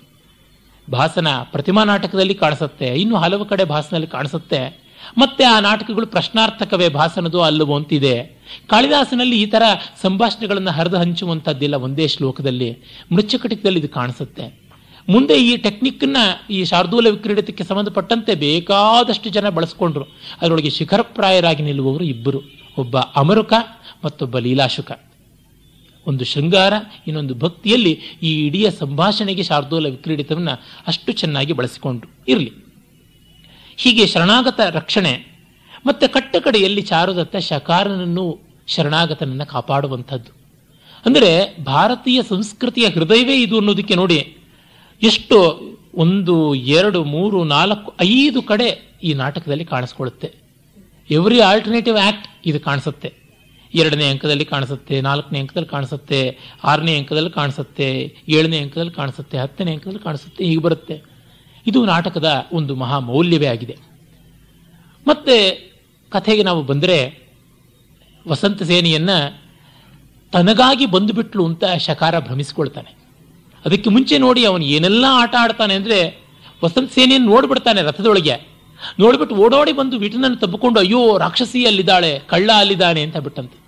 ಭಾಸನ ಪ್ರತಿಮಾ ನಾಟಕದಲ್ಲಿ ಕಾಣಿಸುತ್ತೆ, ಇನ್ನು ಹಲವು ಕಡೆ ಭಾಸನಲ್ಲಿ ಕಾಣಿಸುತ್ತೆ. ಮತ್ತೆ ಆ ನಾಟಕಗಳು ಪ್ರಶ್ನಾರ್ಥಕವೇ ಭಾಸನದು ಅಲ್ಲವೋ ಅಂತಿದೆ. ಕಾಳಿದಾಸನಲ್ಲಿ ಈ ತರ ಸಂಭಾಷಣೆಗಳನ್ನು ಹರಿದು ಹಂಚುವಂಥದ್ದಿಲ್ಲ ಒಂದೇ ಶ್ಲೋಕದಲ್ಲಿ. ಮೃಚ್ಛಕಟಿಕದಲ್ಲಿ ಇದು ಕಾಣಿಸುತ್ತೆ. ಮುಂದೆ ಈ ಟೆಕ್ನಿಕ್ನ ಈ ಶಾರ್ದೂಲ ವಿಕ್ರೀಡಿತಕ್ಕೆ ಸಂಬಂಧಪಟ್ಟಂತೆ ಬೇಕಾದಷ್ಟು ಜನ ಬಳಸ್ಕೊಂಡ್ರು. ಅದರೊಳಗೆ ಶಿಖರಪ್ರಾಯರಾಗಿ ನಿಲ್ಲುವವರು ಇಬ್ಬರು. ಒಬ್ಬ ಅಮರುಕ, ಮತ್ತೊಬ್ಬ ಲೀಲಾಶುಕ. ಒಂದು ಶೃಂಗಾರ, ಇನ್ನೊಂದು ಭಕ್ತಿಯಲ್ಲಿ ಈ ಇಡೀ ಸಂಭಾಷಣೆಗೆ ಶಾರ್ದೂಲ ವಿಕ್ರೀಡಿತವನ್ನ ಅಷ್ಟು ಚೆನ್ನಾಗಿ ಬಳಸಿಕೊಂಡ್ರು. ಇರಲಿ. ಹೀಗೆ ಶರಣಾಗತ ರಕ್ಷಣೆ. ಮತ್ತೆ ಕಟ್ಟಕಡೆಯಲ್ಲಿ ಚಾರುದತ್ತ ಶಕಾರನನ್ನು ಶರಣಾಗತನನ್ನು ಕಾಪಾಡುವಂಥದ್ದು. ಅಂದರೆ ಭಾರತೀಯ ಸಂಸ್ಕೃತಿಯ ಹೃದಯವೇ ಇದು ಅನ್ನೋದಕ್ಕೆ ನೋಡಿ, ಎಷ್ಟು ಒಂದು, ಎರಡು, ಮೂರು, ನಾಲ್ಕು, ಐದು ಕಡೆ ಈ ನಾಟಕದಲ್ಲಿ ಕಾಣಿಸ್ಕೊಳ್ಳುತ್ತೆ. ಎವ್ರಿ ಆಲ್ಟರ್ನೇಟಿವ್ ಆಕ್ಟ್ ಇದು ಕಾಣಿಸುತ್ತೆ. ಎರಡನೇ ಅಂಕದಲ್ಲಿ ಕಾಣಿಸುತ್ತೆ, ನಾಲ್ಕನೇ ಅಂಕದಲ್ಲಿ ಕಾಣಿಸುತ್ತೆ, ಆರನೇ ಅಂಕದಲ್ಲಿ ಕಾಣಿಸುತ್ತೆ, ಏಳನೇ ಅಂಕದಲ್ಲಿ ಕಾಣಿಸುತ್ತೆ, ಹತ್ತನೇ ಅಂಕದಲ್ಲಿ ಕಾಣಿಸುತ್ತೆ, ಹೀಗೆ ಬರುತ್ತೆ. ಇದು ನಾಟಕದ ಒಂದು ಮಹಾ ಮೌಲ್ಯವೇ ಆಗಿದೆ. ಮತ್ತೆ ಕಥೆಗೆ ನಾವು ಬಂದರೆ ವಸಂತ ಸೇನೆಯನ್ನು ತನಗಾಗಿ ಬಂದುಬಿಟ್ಲು ಅಂತ ಶಕಾರ ಭ್ರಮಿಸ್ಕೊಳ್ತಾನೆ. ಅದಕ್ಕೆ ಮುಂಚೆ ನೋಡಿ ಅವನು ಏನೆಲ್ಲ ಆಟ ಆಡ್ತಾನೆ ಅಂದರೆ ವಸಂತ ಸೇನೆಯನ್ನು ನೋಡ್ಬಿಡ್ತಾನೆ ರಥದೊಳಗೆ. ನೋಡ್ಬಿಟ್ಟು ಓಡೋಡಿ ಬಂದು ವಿಟನನ್ನು ತಬ್ಬಿಕೊಂಡು, ಅಯ್ಯೋ, ರಾಕ್ಷಸಿ ಅಲ್ಲಿದ್ದಾಳೆ, ಕಳ್ಳ ಅಲ್ಲಿದ್ದಾನೆ, ಅಂತ ಬಿಟ್ಟಂತೆ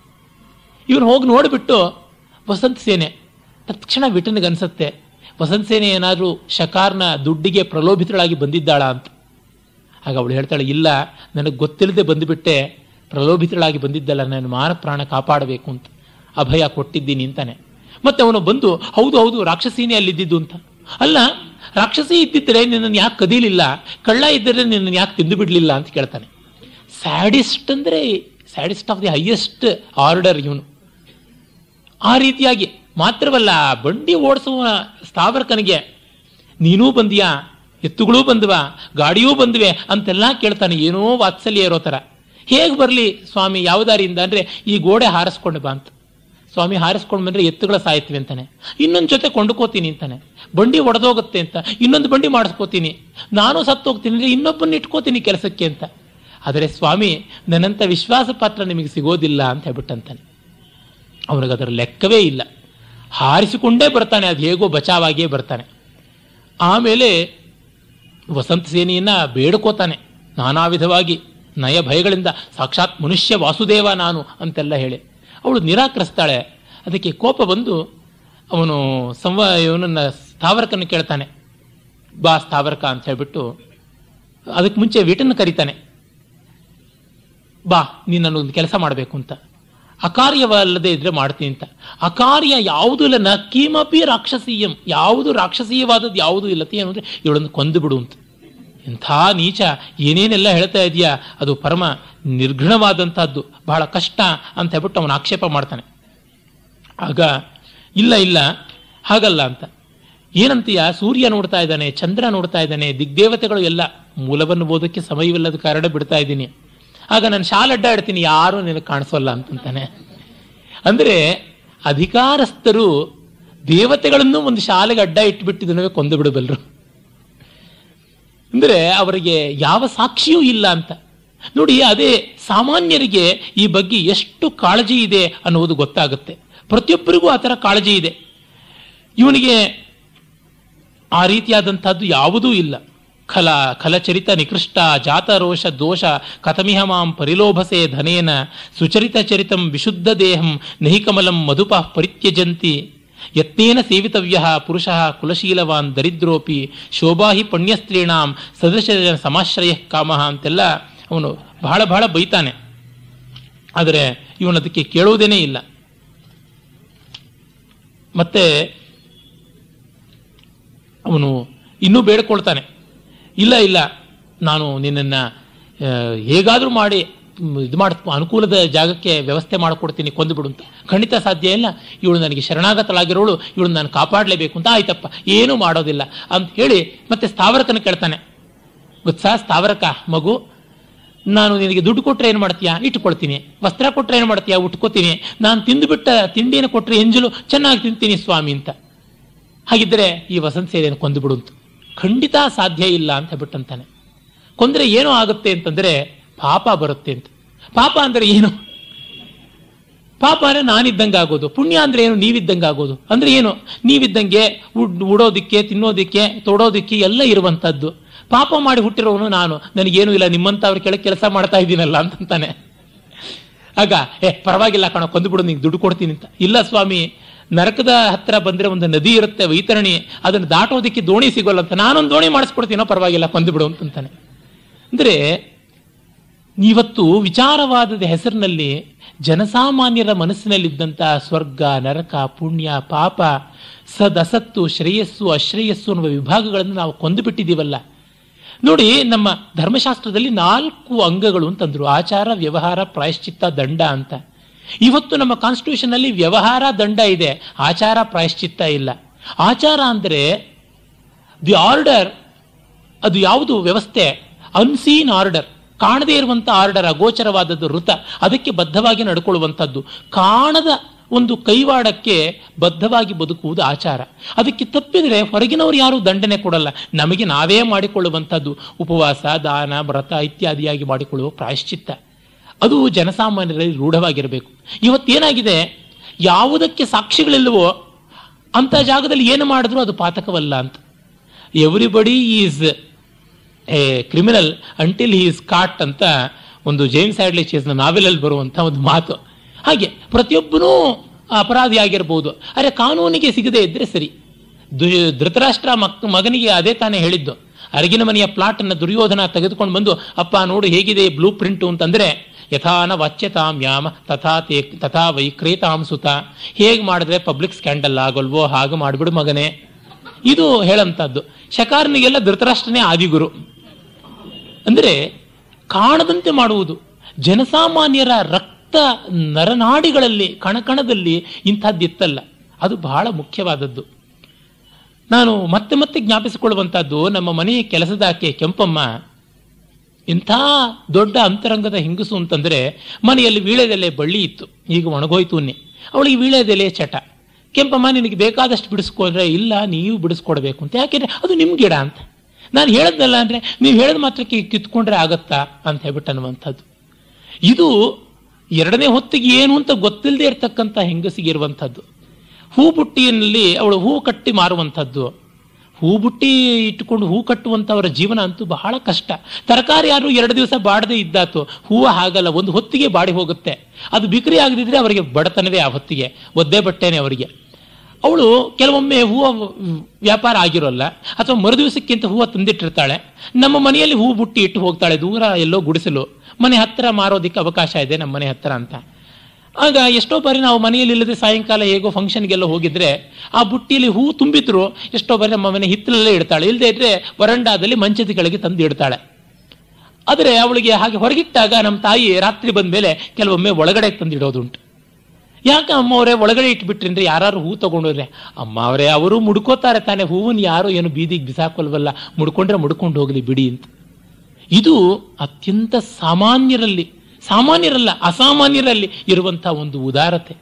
ಇವನು ಹೋಗಿ ನೋಡಿಬಿಟ್ಟು ವಸಂತ ಸೇನೆ ತಕ್ಷಣ ವಿಟನ್ಗೆ ಅನ್ಸತ್ತೆ ವಸಂತ ಸೇನೆ ಏನಾದರೂ ಶಕಾರ್ನ ದುಡ್ಡಿಗೆ ಪ್ರಲೋಭಿತಳಾಗಿ ಬಂದಿದ್ದಾಳ ಅಂತ. ಆಗ ಅವಳು ಹೇಳ್ತಾಳೆ, ಇಲ್ಲ, ನನಗೆ ಗೊತ್ತಿಲ್ಲದೆ ಬಂದುಬಿಟ್ಟೆ, ಪ್ರಲೋಭಿತಳಾಗಿ ಬಂದಿದ್ದಲ್ಲ ನಾನು ಮಾನ ಪ್ರಾಣ ಕಾಪಾಡಬೇಕು ಅಂತ. ಅಭಯ ಕೊಟ್ಟಿದ್ದೀನಿ ಅಂತಾನೆ. ಮತ್ತೆ ಅವನು ಬಂದು, ಹೌದು ಹೌದು, ರಾಕ್ಷಸಿನೇ ಅಲ್ಲಿದ್ದಿದ್ದು ಅಂತ. ಅಲ್ಲ, ರಾಕ್ಷಸಿ ಇದ್ದಿದ್ರೆ ನಿನ್ನನ್ನು ಯಾಕೆ ಕದೀಲಿಲ್ಲ? ಕಳ್ಳ ಇದ್ದರೆ ನಿನ್ನನ್ನು ಯಾಕೆ ತಿಂದು ಬಿಡಲಿಲ್ಲ ಅಂತ ಕೇಳ್ತಾನೆ. ಸ್ಯಾಡಿಸ್ಟ್ ಅಂದರೆ, sadist of the highest order ಇವನು. ಆ ರೀತಿಯಾಗಿ ಮಾತ್ರವಲ್ಲ, ಬಂಡಿ ಓಡಿಸುವ ಸ್ಥಾವರಕನಿಗೆ, ನೀನೂ ಬಂದಿಯಾ, ಎತ್ತುಗಳೂ ಬಂದ್ವ, ಗಾಡಿಯೂ ಬಂದ್ವೆ ಅಂತೆಲ್ಲ ಕೇಳ್ತಾನೆ, ಏನೋ ವಾತ್ಸಲ್ಯ ಇರೋ ಥರ. ಹೇಗೆ ಬರಲಿ ಸ್ವಾಮಿ, ಯಾವ ದಾರಿಯಿಂದ ಅಂದರೆ, ಈ ಗೋಡೆ ಹಾರಿಸ್ಕೊಂಡು ಬಾ ಅಂತ. ಸ್ವಾಮಿ, ಹಾರಿಸ್ಕೊಂಡು ಬಂದರೆ ಎತ್ತುಗಳ ಸಾಯ್ತವೆ ಅಂತಾನೆ. ಇನ್ನೊಂದು ಜೊತೆ ಕೊಂಡುಕೋತೀನಿ ಅಂತಾನೆ. ಬಂಡಿ ಒಡೆದೋಗುತ್ತೆ ಅಂತ, ಇನ್ನೊಂದು ಬಂಡಿ ಮಾಡಿಸ್ಕೋತೀನಿ. ನಾನು ಸತ್ತು ಹೋಗ್ತೀನಿ ಅಂದರೆ ಇನ್ನೊಬ್ಬನ ಇಟ್ಕೋತೀನಿ ಕೆಲಸಕ್ಕೆ ಅಂತ. ಆದರೆ ಸ್ವಾಮಿ ನನ್ನಂಥ ವಿಶ್ವಾಸ ಪಾತ್ರ ನಿಮಗೆ ಸಿಗೋದಿಲ್ಲ ಅಂತ ಹೇಳ್ಬಿಟ್ಟಂತಾನೆ. ಅವನಿಗೆ ಅದರ ಲೆಕ್ಕವೇ ಇಲ್ಲ. ಹಾರಿಸಿಕೊಂಡೇ ಬರ್ತಾನೆ, ಅದು ಹೇಗೋ ಬಚಾವಾಗಿಯೇ ಬರ್ತಾನೆ. ಆಮೇಲೆ ವಸಂತ ಸೇನೆಯನ್ನು ಬೇಡ್ಕೋತಾನೆ ನಾನಾ ವಿಧವಾಗಿ ನಯ ಭಯಗಳಿಂದ, ಸಾಕ್ಷಾತ್ ಮನುಷ್ಯ ವಾಸುದೇವ ನಾನು ಅಂತೆಲ್ಲ ಹೇಳಿ. ಅವಳು ನಿರಾಕರಿಸ್ತಾಳೆ, ಅದಕ್ಕೆ ಕೋಪ ಬಂದು ಅವನು ಸಂವ, ಇವನನ್ನು ಸ್ಥಾವರಕನ್ನು ಕೇಳ್ತಾನೆ. ಬಾ ಸ್ಥಾವರಕ ಅಂತ ಹೇಳ್ಬಿಟ್ಟು ಅದಕ್ಕೆ ಮುಂಚೆ ವೀಟನ್ನು ಕರೀತಾನೆ. ಬಾ, ನೀನು ಒಂದು ಕೆಲಸ ಮಾಡಬೇಕು ಅಂತ. ಅಕಾರ್ಯವಲ್ಲದೆ ಇದ್ರೆ ಮಾಡ್ತೀನಿ ಅಂತ. ಅಕಾರ್ಯ ಯಾವುದೂ ಇಲ್ಲ, ನ ಕೀಮಪಿ ರಾಕ್ಷಸೀಯಂ. ಯಾವುದು ರಾಕ್ಷಸೀಯವಾದದ್ದು ಯಾವುದೂ ಇಲ್ಲ ಏನು ಅಂದ್ರೆ ಇವಳನ್ನು ಕೊಂದು ಬಿಡು ಅಂತ. ಇಂಥ ನೀಚ ಏನೇನೆಲ್ಲ ಹೇಳ್ತಾ ಇದೆಯಾ, ಅದು ಪರಮ ನಿರ್ಘಣವಾದಂಥದ್ದು, ಬಹಳ ಕಷ್ಟ ಅಂತ ಹೇಳ್ಬಿಟ್ಟು ಅವನು ಆಕ್ಷೇಪ ಮಾಡ್ತಾನೆ. ಆಗ, ಇಲ್ಲ ಇಲ್ಲ, ಹಾಗಲ್ಲ ಅಂತ. ಏನಂತೀಯ, ಸೂರ್ಯ ನೋಡ್ತಾ ಇದ್ದಾನೆ, ಚಂದ್ರ ನೋಡ್ತಾ ಇದ್ದಾನೆ, ದಿಗ್ದೇವತೆಗಳು ಎಲ್ಲ ಮೂಲವನ್ನು ಓದಕ್ಕೆ ಸಮಯವಿಲ್ಲದ ಕಾರಣ ಬಿಡ್ತಾ ಇದ್ದೀನಿ. ಆಗ ನಾನು ಶಾಲೆ ಅಡ್ಡಾಡ್ತೀನಿ ಯಾರು ನಿನಗೆ ಕಾಣಿಸೋಲ್ಲ ಅಂತಂತಾನೆ ಅಂದ್ರೆ ಅಧಿಕಾರಸ್ಥರು ದೇವತೆಗಳನ್ನು ಒಂದು ಶಾಲೆಗೆ ಅಡ್ಡ ಇಟ್ಬಿಟ್ಟಿದ್ದನವೇ ಕೊಂದು ಬಿಡಬಲ್ಲರು ಅಂದ್ರೆ ಅವರಿಗೆ ಯಾವ ಸಾಕ್ಷಿಯೂ ಇಲ್ಲ ಅಂತ. ನೋಡಿ, ಅದೇ ಸಾಮಾನ್ಯರಿಗೆ ಈ ಬಗ್ಗೆ ಎಷ್ಟು ಕಾಳಜಿ ಇದೆ ಅನ್ನುವುದು ಗೊತ್ತಾಗುತ್ತೆ. ಪ್ರತಿಯೊಬ್ಬರಿಗೂ ಆ ಥರ ಕಾಳಜಿ ಇದೆ. ಇವನಿಗೆ ಆ ರೀತಿಯಾದಂಥದ್ದು ಯಾವುದೂ ಇಲ್ಲ. ಖಲ ಖಲಚರಿತ ನಿಕೃಷ್ಟ ಜಾತರೋಷ ದೋಷ ಕಥಮಿಹ ಮಾಂ ಪರಿಲೋಭಸೆ ಧನೇನ ಸುಚರಿತ ಚರಿತಂ ವಿಶುದ್ಧ ದೇಹಂ ನಹಿಕಮಲಂ ಮಧುಪ ಪರಿತ್ಯಜಂತಿ ಯತ್ನೇನ ಸೇವಿತವ್ಯ ಪುರುಷ ಕುಲಶೀಲವಾನ್ ದರಿದ್ರೋಪಿ ಶೋಭಾಹಿ ಪುಣ್ಯಸ್ತ್ರೀಣಾಂ ಸದೃಶ ಸಮಾಶ್ರಯ ಕಾಮ ಅಂತೆಲ್ಲ ಅವನು ಬಹಳ ಬಹಳ ಬೈತಾನೆ. ಆದರೆ ಇವನು ಅದಕ್ಕೆ ಕೇಳುವುದೇನೇ ಇಲ್ಲ. ಮತ್ತೆ ಅವನು ಇನ್ನೂ ಬೇಡ್ಕೊಳ್ತಾನೆ. ಇಲ್ಲ ಇಲ್ಲ. ನಾನು ನಿನ್ನನ್ನು ಹೇಗಾದರೂ ಮಾಡಿ, ಇದು ಮಾಡ, ಅನುಕೂಲದ ಜಾಗಕ್ಕೆ ವ್ಯವಸ್ಥೆ ಮಾಡಿಕೊಡ್ತೀನಿ ಕೊಂದುಬಿಡು ಅಂತ. ಖಂಡಿತ ಸಾಧ್ಯ ಇಲ್ಲ. ಇವಳು ನನಗೆ ಶರಣಾಗತಳಾಗಿರೋಳು. ಇವಳು ನಾನು ಕಾಪಾಡಲೇಬೇಕು ಅಂತ ಆಯ್ತಪ್ಪ. ಏನೂ ಮಾಡೋದಿಲ್ಲ ಅಂತ ಹೇಳಿ ಮತ್ತೆ ಸ್ಥಾವರಕನ ಕೇಳ್ತಾನೆ. ಗೊತ್ತಾ, ಸ್ಥಾವರಕ, ಮಗು, ನಾನು ನಿನಗೆ ದುಡ್ಡು ಕೊಟ್ಟರೆ ಏನು ಮಾಡ್ತೀಯಾ? ಇಟ್ಕೊಳ್ತೀನಿ ವಸ್ತ್ರ ಕೊಟ್ಟರೆ ಏನು ಮಾಡ್ತೀಯಾ? ಉಟ್ಕೋತೀನಿ. ನಾನು ತಿಂದುಬಿಟ್ಟ ತಿಂಡಿಯನ್ನು ಕೊಟ್ಟರೆ ಎಂಜಲು ಚೆನ್ನಾಗಿ ತಿಂತೀನಿ ಸ್ವಾಮಿ ಅಂತ. ಹಾಗಿದ್ದರೆ ಈ ವಸಂತ ಸೇನೆಯನ್ನು ಕೊಂದು ಬಿಡು ಅಂತ. ಖಂಡಿತ ಸಾಧ್ಯ ಇಲ್ಲ ಅಂತ ಹೇಳ್ಬಿಟ್ಟಂತಾನೆ. ಕೊಂದರೆ ಏನೋ ಆಗುತ್ತೆ ಅಂತಂದ್ರೆ ಪಾಪ ಬರುತ್ತೆ ಅಂತ. ಪಾಪ ಅಂದ್ರೆ ಏನು? ಪಾಪ ಅಂದ್ರೆ ನಾನಿದ್ದಂಗೆ ಆಗೋದು. ಪುಣ್ಯ ಅಂದ್ರೆ ಏನು? ನೀವಿದ್ದಂಗೆ ಆಗೋದು. ಅಂದ್ರೆ ಏನು? ನೀವಿದ್ದಂಗೆ ಉಡ್, ಉಡೋದಿಕ್ಕೆ, ತಿನ್ನೋದಿಕ್ಕೆ, ತೊಡೋದಿಕ್ಕೆ ಎಲ್ಲ ಇರುವಂತದ್ದು ಪಾಪ ಮಾಡಿ ಹುಟ್ಟಿರೋನು ನಾನು. ನನಗೇನು ಇಲ್ಲ. ನಿಮ್ಮಂಥವ್ರ ಕೆಳಗೆ ಕೆಲಸ ಮಾಡ್ತಾ ಇದ್ದೀನಲ್ಲ ಅಂತಂತಾನೆ. ಆಗ, ಏ, ಪರವಾಗಿಲ್ಲ ಕಣ ಕೊಂದುಬಿಡು ನಿಂಗೆ ದುಡ್ಡು ಕೊಡ್ತೀನಿ ಅಂತ. ಇಲ್ಲ ಸ್ವಾಮಿ ನರಕದ ಹತ್ರ ಬಂದರೆ ಒಂದು ನದಿ ಇರುತ್ತೆ, ವೈತರಣಿ, ಅದನ್ನು ದಾಟೋದಕ್ಕೆ ದೋಣಿ ಸಿಗೋಲ್ಲ ಅಂತ ನಾನೊಂದು ದೋಣಿ ಮಾಡಿಸ್ಕೊಡ್ತೀನೋ ಪರವಾಗಿಲ್ಲ ಬಂದುಬಿಡು ಅಂತಂತಾನೆ. ಅಂದರೆ ಇವತ್ತು ವಿಚಾರವಾದದ ಹೆಸರಿನಲ್ಲಿ ಜನಸಾಮಾನ್ಯರ ಮನಸ್ಸಿನಲ್ಲಿದ್ದಂಥ ಸ್ವರ್ಗ, ನರಕ, ಪುಣ್ಯ, ಪಾಪ, ಸದಸತ್ತು, ಶ್ರೇಯಸ್ಸು, ಅಶ್ರೇಯಸ್ಸು ಅನ್ನುವ ವಿಭಾಗಗಳನ್ನು ನಾವು ಕೊಂದು ಬಿಟ್ಟಿದ್ದೀವಲ್ಲ. ನೋಡಿ, ನಮ್ಮ ಧರ್ಮಶಾಸ್ತ್ರದಲ್ಲಿ ನಾಲ್ಕು ಅಂಗಗಳು ಅಂತಂದ್ರು. ಆಚಾರ, ವ್ಯವಹಾರ, ಪ್ರಾಯಶ್ಚಿತ್ತ, ದಂಡ ಅಂತ. ಇವತ್ತು ನಮ್ಮ ಕಾನ್ಸ್ಟಿಟ್ಯೂಷನ್ ಅಲ್ಲಿ ವ್ಯವಹಾರ ದಂಡ ಇದೆ. ಆಚಾರ ಪ್ರಾಯಶ್ಚಿತ್ತ ಇಲ್ಲ. ಆಚಾರ ಅಂದ್ರೆ ದಿ ಆರ್ಡರ್ ಅದು ಯಾವುದು? ವ್ಯವಸ್ಥೆ. ಅನ್ಸೀನ್ ಆರ್ಡರ್ ಕಾಣದೇ ಇರುವಂತ ಆರ್ಡರ್ ಅಗೋಚರವಾದದ್ದು ಋತ ಅದಕ್ಕೆ ಬದ್ಧವಾಗಿ ನಡ್ಕೊಳ್ಳುವಂಥದ್ದು. ಕಾಣದ ಒಂದು ಕೈವಾಡಕ್ಕೆ ಬದ್ಧವಾಗಿ ಬದುಕುವುದು ಆಚಾರ. ಅದಕ್ಕೆ ತಪ್ಪಿದ್ರೆ ಹೊರಗಿನವರು ಯಾರು ದಂಡನೆ ಕೊಡಲ್ಲ. ನಮಗೆ ನಾವೇ ಮಾಡಿಕೊಳ್ಳುವಂಥದ್ದು. ಉಪವಾಸ, ದಾನ, ವ್ರತ ಇತ್ಯಾದಿಯಾಗಿ ಮಾಡಿಕೊಳ್ಳುವ ಪ್ರಾಯಶ್ಚಿತ್ತ. ಅದು ಜನಸಾಮಾನ್ಯರಲ್ಲಿ ರೂಢವಾಗಿರಬೇಕು. ಇವತ್ತೇನಾಗಿದೆ ಯಾವುದಕ್ಕೆ ಸಾಕ್ಷಿಗಳಿಲ್ಲವೋ ಅಂಥ ಜಾಗದಲ್ಲಿ ಏನು ಮಾಡಿದ್ರು ಅದು ಪಾತಕವಲ್ಲ ಅಂತ. Everybody is a criminal until he is caught ಅಂತ ಒಂದು ಜೇಮ್ಸ್ ಹ್ಯಾಡ್ಲಿ ನಾವೆಲಲ್ಲಿ ಬರುವಂಥ ಒಂದು ಮಾತು. ಹಾಗೆ ಪ್ರತಿಯೊಬ್ಬನೂ ಅಪರಾಧಿ ಆಗಿರ್ಬೋದು. ಅರೆ ಕಾನೂನಿಗೆ ಸಿಗದೇ ಇದ್ದರೆ ಸರಿ. ಧೃತರಾಷ್ಟ್ರ ಮಕ್ ಮಗನಿಗೆ ಅದೇ ತಾನೇ ಹೇಳಿದ್ದು. ಅರಗಿನ ಮನೆಯ ಪ್ಲಾಟನ್ನು ದುರ್ಯೋಧನ ತೆಗೆದುಕೊಂಡು ಬಂದು, ಅಪ್ಪ ನೋಡು ಹೇಗಿದೆ ಬ್ಲೂ ಪ್ರಿಂಟು ಅಂತಂದ್ರೆ ಯಥಾನ ವಚ್ಯತಾಂ ಯಾಮ, ತಥಾ ತೇ, ತಥಾ ವೈಕ್ರೇತಾಂ ಸುತ. ಹೇಗೆ ಮಾಡಿದ್ರೆ ಪಬ್ಲಿಕ್ ಸ್ಕ್ಯಾಂಡಲ್ ಆಗೋಲ್ವೋ ಹಾಗೆ ಮಾಡಿಬಿಡು ಮಗನೇ. ಇದು ಹೇಳಂತದ್ದು. ಶಕಾರನಿಗೆಲ್ಲ ಧೃತರಾಷ್ಟ್ರನೇ ಆದಿಗುರು. ಅಂದ್ರೆ ಕಾಣದಂತೆ ಮಾಡುವುದು. ಜನಸಾಮಾನ್ಯರ ರಕ್ತ ನರನಾಡಿಗಳಲ್ಲಿ, ಕಣಕಣದಲ್ಲಿ ಇಂಥದ್ದಿತ್ತಲ್ಲ ಅದು ಬಹಳ ಮುಖ್ಯವಾದದ್ದು. ನಾನು ಮತ್ತೆ ಮತ್ತೆ ಜ್ಞಾಪಿಸಿಕೊಳ್ಳುವಂಥದ್ದು ನಮ್ಮ ಮನೆಯ ಕೆಲಸದಾಕೆ ಕೆಂಪಮ್ಮ ಇಂಥ ದೊಡ್ಡ ಅಂತರಂಗದ ಹೆಂಗಸು ಅಂತಂದರೆ ಮನೆಯಲ್ಲಿ ವೀಳೆದೆಲೆ ಬಳ್ಳಿ ಇತ್ತು. ಈಗ ಒಣಗೋಯ್ತು ಅನ್ನಿ ಅವಳಿಗೆ ವೀಳೆದೆಲೆ ಚಟ. ಕೆಂಪಮ್ಮ, ನಿನಗೆ ಬೇಕಾದಷ್ಟು ಬಿಡಿಸ್ಕೊಂಡ್ರೆ ಇಲ್ಲ, ನೀವು ಬಿಡಿಸ್ಕೊಡ್ಬೇಕು ಅಂತ. ಯಾಕೆಂದ್ರೆ ಅದು ನಿಮ್ಮ ಗಿಡ ಅಂತ. ನಾನು ಹೇಳದ್ನಲ್ಲ ಅಂದರೆ ನೀವು ಹೇಳಿದ ಮಾತ್ರಕ್ಕೆ ಕಿತ್ಕೊಂಡ್ರೆ ಆಗತ್ತಾ ಅಂತ ಹೇಳ್ಬಿಟ್ಟು ಅನ್ನುವಂಥದ್ದು. ಇದು ಎರಡನೇ ಹೊತ್ತಿಗೆ ಏನು ಅಂತ ಗೊತ್ತಿಲ್ಲದೆ ಇರತಕ್ಕಂಥ ಹೆಂಗಸಿಗೆ ಇರುವಂಥದ್ದು. ಹೂ ಬುಟ್ಟಿಯಲ್ಲಿ ಅವಳು ಹೂ ಕಟ್ಟಿ ಮಾರುವಂಥದ್ದು. ಹೂ ಬುಟ್ಟಿ ಇಟ್ಟುಕೊಂಡು ಹೂ ಕಟ್ಟುವಂಥವರ ಜೀವನ ಅಂತೂ ಬಹಳ ಕಷ್ಟ. ತರಕಾರಿ ಯಾರು ಎರಡು ದಿವಸ ಬಾಡದೆ ಇದ್ದಾತು, ಹೂವು ಆಗಲ್ಲ ಒಂದು ಹೊತ್ತಿಗೆ ಬಾಡಿ ಹೋಗುತ್ತೆ. ಅದು ಬಿಕ್ರಿ ಆಗದಿದ್ರೆ ಅವರಿಗೆ ಬಡತನವೇ ಆ ಹೊತ್ತಿಗೆ, ಒದ್ದೆ ಬಟ್ಟೆನೆ ಅವರಿಗೆ. ಅವಳು ಕೆಲವೊಮ್ಮೆ ಹೂವು ವ್ಯಾಪಾರ ಆಗಿರೋಲ್ಲ, ಅಥವಾ ಮರುದಿವಸಕ್ಕಿಂತ ಹೂವು ತಂದಿಟ್ಟಿರ್ತಾಳೆ. ನಮ್ಮ ಮನೆಯಲ್ಲಿ ಹೂ ಬುಟ್ಟಿ ಇಟ್ಟು ಹೋಗ್ತಾಳೆ, ದೂರ ಎಲ್ಲೋ ಗುಡಿಸಲು. ಮನೆ ಹತ್ತಿರ ಮಾರೋದಿಕ್ಕೆ ಅವಕಾಶ ಇದೆ ನಮ್ಮ ಮನೆ ಹತ್ತಿರ ಅಂತ. ಆಗ ಎಷ್ಟೋ ಬಾರಿ ನಾವು ಮನೆಯಲ್ಲಿ ಇಲ್ಲದೆ ಸಾಯಂಕಾಲ ಹೇಗೋ ಫಂಕ್ಷನ್ಗೆಲ್ಲ ಹೋಗಿದ್ರೆ, ಆ ಬುಟ್ಟಿಯಲ್ಲಿ ಹೂ ತುಂಬಿದ್ರು, ಎಷ್ಟೋ ಬಾರಿ ನಮ್ಮ ಮನೆ ಹಿತ್ತಲಲ್ಲೇ ಇಡ್ತಾಳೆ. ಇಲ್ಲದೆ ಇದ್ರೆ ವರಂಡಾದಲ್ಲಿ ಮಂಚದ ಕೆಳಗೆ ತಂದು ಇಡ್ತಾಳೆ. ಆದರೆ ಅವಳಿಗೆ ಹಾಗೆ ಹೊರಗಿಟ್ಟಾಗ ನಮ್ಮ ತಾಯಿ ರಾತ್ರಿ ಬಂದ ಮೇಲೆ ಕೆಲವೊಮ್ಮೆ ಒಳಗಡೆ ತಂದಿಡೋದುಂಟು ಯಾಕೆ ಅಮ್ಮ ಅವರೇ ಒಳಗಡೆ ಇಟ್ಬಿಟ್ರಿ ಅಂದ್ರೆ ಯಾರು ಹೂ ತಗೊಂಡ್ರೆ ಅಮ್ಮ ಅವರೇ, ಅವರು ಮುಡ್ಕೋತಾರೆ ತಾನೆ, ಹೂವನ್ನು ಯಾರು ಏನು ಬೀದಿಗೆ ಬಿಸಾಕೊಲ್ವಲ್ಲ, ಮುಡ್ಕೊಂಡ್ರೆ ಮುಡ್ಕೊಂಡು ಹೋಗಲಿ ಬಿಡಿ ಅಂತ. ಇದು ಅತ್ಯಂತ ಸಾಮಾನ್ಯರಲ್ಲಿ ಸಾಮಾನ್ಯರಲ್ಲ, ಅಸಾಮಾನ್ಯರಲ್ಲಿ ಇರುವಂಥ ಒಂದು ಉದಾರತೆ.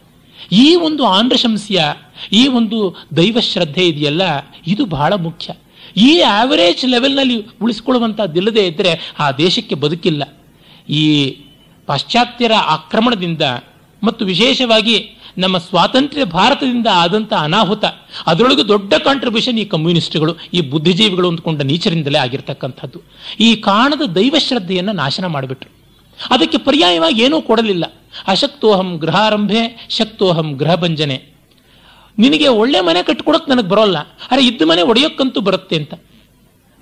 ಈ ಒಂದು ಆಂಧ್ರಶಂಸ್ಯ, ಈ ಒಂದು ದೈವ ಶ್ರದ್ಧೆ ಇದೆಯಲ್ಲ, ಇದು ಬಹಳ ಮುಖ್ಯ. ಈ ಆವರೇಜ್ ಲೆವೆಲ್ನಲ್ಲಿ ಉಳಿಸ್ಕೊಳ್ಳುವಂತಹದ್ದಿಲ್ಲದೆ ಇದ್ರೆ ಆ ದೇಶಕ್ಕೆ ಬದುಕಿಲ್ಲ. ಈ ಪಾಶ್ಚಾತ್ಯರ ಆಕ್ರಮಣದಿಂದ ಮತ್ತು ವಿಶೇಷವಾಗಿ ನಮ್ಮ ಸ್ವಾತಂತ್ರ್ಯ ಭಾರತದಿಂದ ಆದಂಥ ಅನಾಹುತ, ಅದರೊಳಗೆ ದೊಡ್ಡ ಕಾಂಟ್ರಿಬ್ಯೂಷನ್ ಈ ಕಮ್ಯುನಿಸ್ಟ್ಗಳು ಈ ಬುದ್ಧಿಜೀವಿಗಳು ಅಂದ್ಕೊಂಡ ನೀಚರಿಂದಲೇ ಆಗಿರ್ತಕ್ಕಂಥದ್ದು. ಈ ಕಾಣದ ದೈವ ಶ್ರದ್ಧೆಯನ್ನು ನಾಶನ ಮಾಡಿಬಿಟ್ರು. ಅದಕ್ಕೆ ಪರ್ಯಾಯವಾಗಿ ಏನೂ ಕೊಡಲಿಲ್ಲ. ಅಶಕ್ತೋಹಂ ಗೃಹಾರಂಭೆ, ಶಕ್ತೋಹಂ ಗೃಹ ಭಂಜನೆ ನಿನಗೆ ಒಳ್ಳೆ ಮನೆ ಕಟ್ಕೊಡಕ್ ನನಗೆ ಬರೋಲ್ಲ. ಅರೆ, ಇದ್ದ ಮನೆ ಒಡೆಯೋಕ್ಕಂತೂ ಬರುತ್ತೆ ಅಂತ.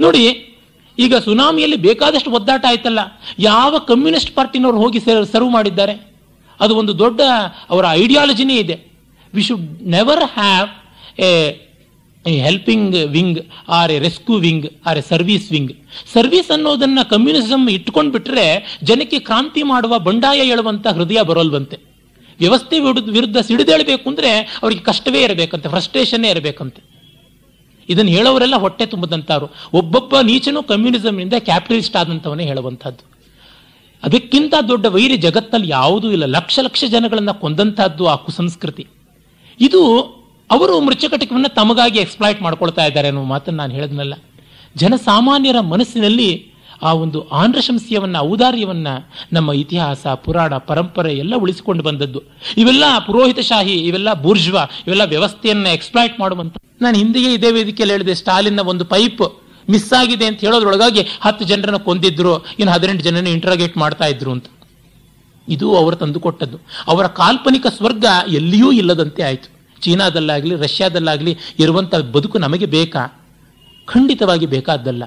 ನೋಡಿ, ಈಗ ಸುನಾಮಿಯಲ್ಲಿ ಬೇಕಾದಷ್ಟು ಒದ್ದಾಟ ಆಯ್ತಲ್ಲ. ಯಾವ ಕಮ್ಯುನಿಸ್ಟ್ ಪಾರ್ಟಿನವರು ಹೋಗಿ ಸರ್ವ್ ಮಾಡಿದ್ದಾರೆ? ಅದು ಒಂದು ದೊಡ್ಡ ಅವರ ಐಡಿಯಾಲಜಿನೇ ಇದೆ. We should never have a helping wing or a rescue wing or a service wing service ಅನ್ನೋದನ್ನ ಕಮ್ಯುನಿಸಂ ಇಟ್ಕೊಂಡು ಬಿಟ್ರೆ ಜನಕ್ಕೆ ಕ್ರಾಂತಿ ಮಾಡುವ ಬಂಡಾಯ ಹೇಳುವಂತ ಹೃದಯ ಬರೋಲ್ವಂತೆ. ವ್ಯವಸ್ಥೆ ವಿರುದ್ಧ ವಿರುದ್ಧ ಸಿಡಿದೇಳಬೇಕು ಅಂದ್ರೆ ಅವ್ರಿಗೆ ಕಷ್ಟವೇ ಇರಬೇಕಂತೆ ಫ್ರಸ್ಟ್ರೇಷನ್ನೇ ಇರಬೇಕಂತೆ. ಇದನ್ನು ಹೇಳೋರೆಲ್ಲ ಹೊಟ್ಟೆ ತುಂಬದಂತಾರು ಒಬ್ಬೊಬ್ಬ ನೀಚನು ಕಮ್ಯುನಿಸಂನಿಂದ ಕ್ಯಾಪಿಟಲಿಸ್ಟ್ ಆದಂತವನೇ ಹೇಳುವಂತಹದ್ದು ಅದಕ್ಕಿಂತ ದೊಡ್ಡ ವೈರಿ ಜಗತ್ತಲ್ಲಿ ಯಾವುದೂ ಇಲ್ಲ. ಲಕ್ಷ ಲಕ್ಷ ಜನಗಳನ್ನ ಕೊಂದಂತಹದ್ದು ಆ ಕುಸಂಸ್ಕೃತಿ. ಇದು ಅವರು ಮೃಚಕಟಿಕವನ್ನು ತಮಗಾಗಿ ಎಕ್ಸ್ಪ್ಲಾಯ್ಟ್ ಮಾಡ್ಕೊಳ್ತಾ ಇದ್ದಾರೆ ಅನ್ನೋ ಮಾತನ್ನು ನಾನು ಹೇಳಿದ್ನಲ್ಲ. ಜನಸಾಮಾನ್ಯರ ಮನಸ್ಸಿನಲ್ಲಿ ಆ ಒಂದು ಆಂಧ್ರಶಂಸ್ಯವನ್ನ, ಔದಾರ್ಯವನ್ನ ನಮ್ಮ ಇತಿಹಾಸ, ಪುರಾಣ, ಪರಂಪರೆ ಎಲ್ಲ ಉಳಿಸಿಕೊಂಡು ಬಂದದ್ದು. ಇವೆಲ್ಲ ಪುರೋಹಿತಶಾಹಿ, ಇವೆಲ್ಲ ಬೂರ್ಜ್ವಾ, ಇವೆಲ್ಲ ವ್ಯವಸ್ಥೆಯನ್ನ ಎಕ್ಸ್ಪ್ಲಾಯ್ಟ್ ಮಾಡುವಂತ ನಾನು ಹಿಂದೆಯೇ ಇದೇ ವೇದಿಕೆಯಲ್ಲಿ ಹೇಳಿದೆ, ಸ್ಟಾಲಿನ್ನ ಒಂದು ಪೈಪ್ ಮಿಸ್ ಆಗಿದೆ ಅಂತ ಹೇಳೋದ್ರೊಳಗಾಗಿ ಹತ್ತು ಜನರನ್ನು ಕೊಂದಿದ್ರು, ಇನ್ನು ಹದಿನೆಂಟು ಜನರನ್ನು ಇಂಟ್ರಾಗೇಟ್ ಮಾಡ್ತಾ ಇದ್ರು ಅಂತ. ಇದು ಅವರು ತಂದುಕೊಟ್ಟದ್ದು. ಅವರ ಕಾಲ್ಪನಿಕ ಸ್ವರ್ಗ ಎಲ್ಲಿಯೂ ಇಲ್ಲದಂತೆ ಆಯಿತು. ಚೀನಾದಲ್ಲಾಗಲಿ, ರಷ್ಯಾದಲ್ಲಾಗಲಿ ಇರುವಂಥ ಬದುಕು ನಮಗೆ ಬೇಕಾ? ಖಂಡಿತವಾಗಿ ಬೇಕಾದ್ದಲ್ಲ.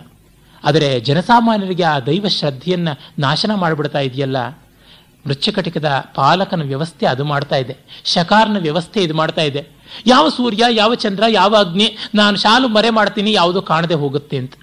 ಆದರೆ ಜನಸಾಮಾನ್ಯರಿಗೆ ಆ ದೈವ ಶ್ರದ್ಧೆಯನ್ನು ನಾಶನ ಮಾಡಿಬಿಡ್ತಾ ಇದೆಯಲ್ಲ? ಮೃಚ್ಛಕಟಿಕದ ಪಾಲಕನ ವ್ಯವಸ್ಥೆ ಅದು ಮಾಡ್ತಾ ಇದೆ. ಶಕಾರ್ನ ವ್ಯವಸ್ಥೆ ಇದು ಮಾಡ್ತಾ ಇದೆ. ಯಾವ ಸೂರ್ಯ, ಯಾವ ಚಂದ್ರ, ಯಾವ ಅಗ್ನಿ, ನಾನು ಶಾಲು ಮರೆ ಮಾಡ್ತೀನಿ, ಯಾವುದೋ ಕಾಣದೆ ಹೋಗುತ್ತೆ ಅಂತ.